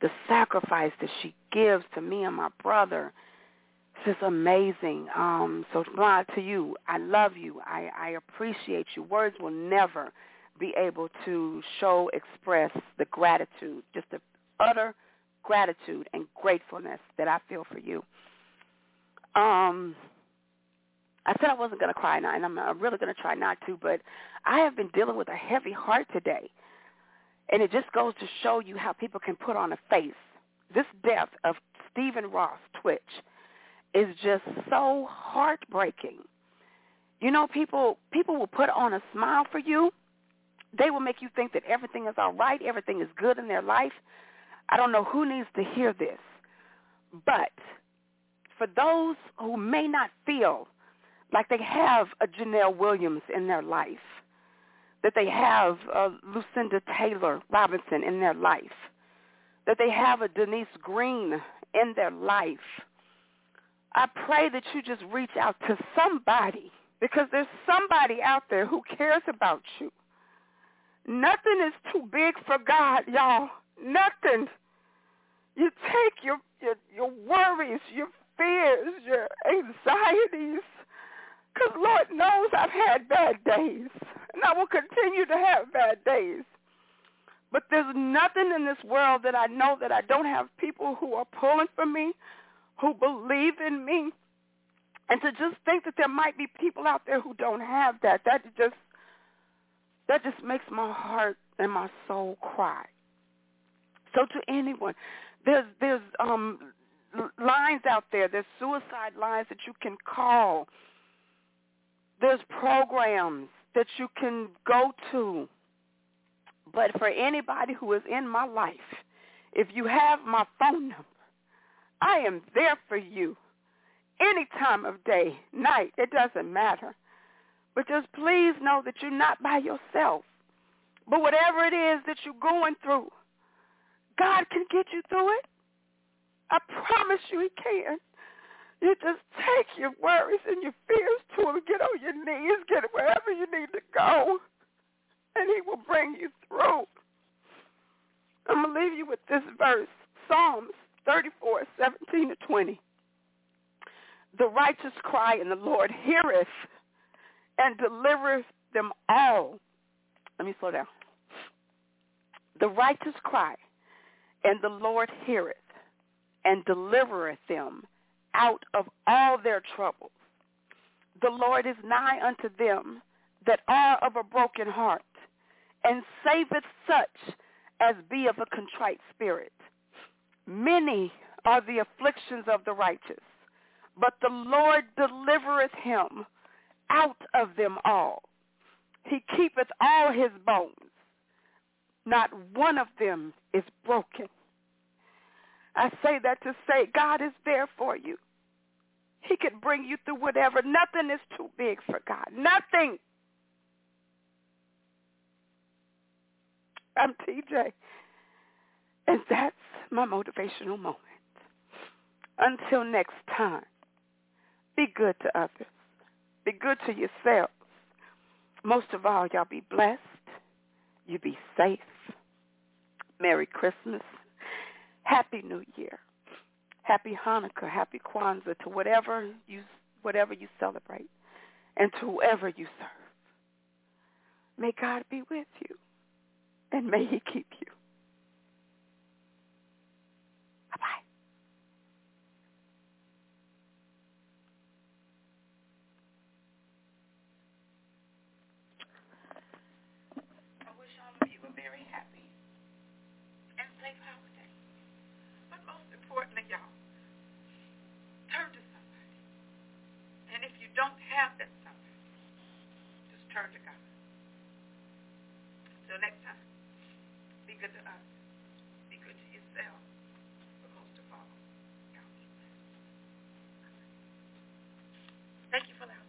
the sacrifice that she gives to me and my brother this is amazing. Um, so, Ron, to you, I love you. I, I appreciate you. Words will never be able to show, express the gratitude, just the utter gratitude and gratefulness that I feel for you. Um, I said I wasn't going to cry now, and I'm, I'm really going to try not to, but I have been dealing with a heavy heart today. And it just goes to show you how people can put on a face. This death of Stephen Boss Twitch is just so heartbreaking. You know, people people will put on a smile for you. They will make you think that everything is all right, everything is good in their life. I don't know who needs to hear this. But for those who may not feel like they have a Janelle Williams in their life, that they have a Lucinda Taylor Robinson in their life, that they have a Denise Green in their life, I pray that you just reach out to somebody because there's somebody out there who cares about you. Nothing is too big for God, y'all. Nothing. You take your your, your worries, your fears, your anxieties, because Lord knows I've had bad days, and I will continue to have bad days. But there's nothing in this world that I know that I don't have people who are pulling for me, who believe in me. And to just think that there might be people out there who don't have that, that just that just makes my heart and my soul cry. So to anyone, there's there's um lines out there, there's suicide lines that you can call. There's programs that you can go to. But for anybody who is in my life, if you have my phone number, I am there for you any time of day, night. It doesn't matter. But just please know that you're not by yourself. But whatever it is that you're going through, God can get you through it. I promise you he can. You just take your worries and your fears to him. Get on your knees. Get wherever you need to go. And he will bring you through. I'm going to leave you with this verse. Psalms 34, 17 to 20. The righteous cry and the Lord heareth and delivereth them all. Let me slow down. The righteous cry and the Lord heareth and delivereth them out of all their troubles. The Lord is nigh unto them that are of a broken heart, and saveth such as be of a contrite spirit. Many are the afflictions of the righteous, but the Lord delivereth him out of them all. He keepeth all his bones. Not one of them is broken. I say that to say God is there for you. He can bring you through whatever. Nothing is too big for God. Nothing. I'm TJ. And that's my motivational moment. Until next time, be good to others. Be good to yourselves. Most of all, y'all be blessed. You be safe. Merry Christmas. Happy New Year. Happy Hanukkah. Happy Kwanzaa to whatever you whatever you celebrate and to whoever you serve. May God be with you and may he keep you. have that stuff. Just turn to God. Until next time, be good to us. Be good to yourself. But most of all, God. Thank you for that.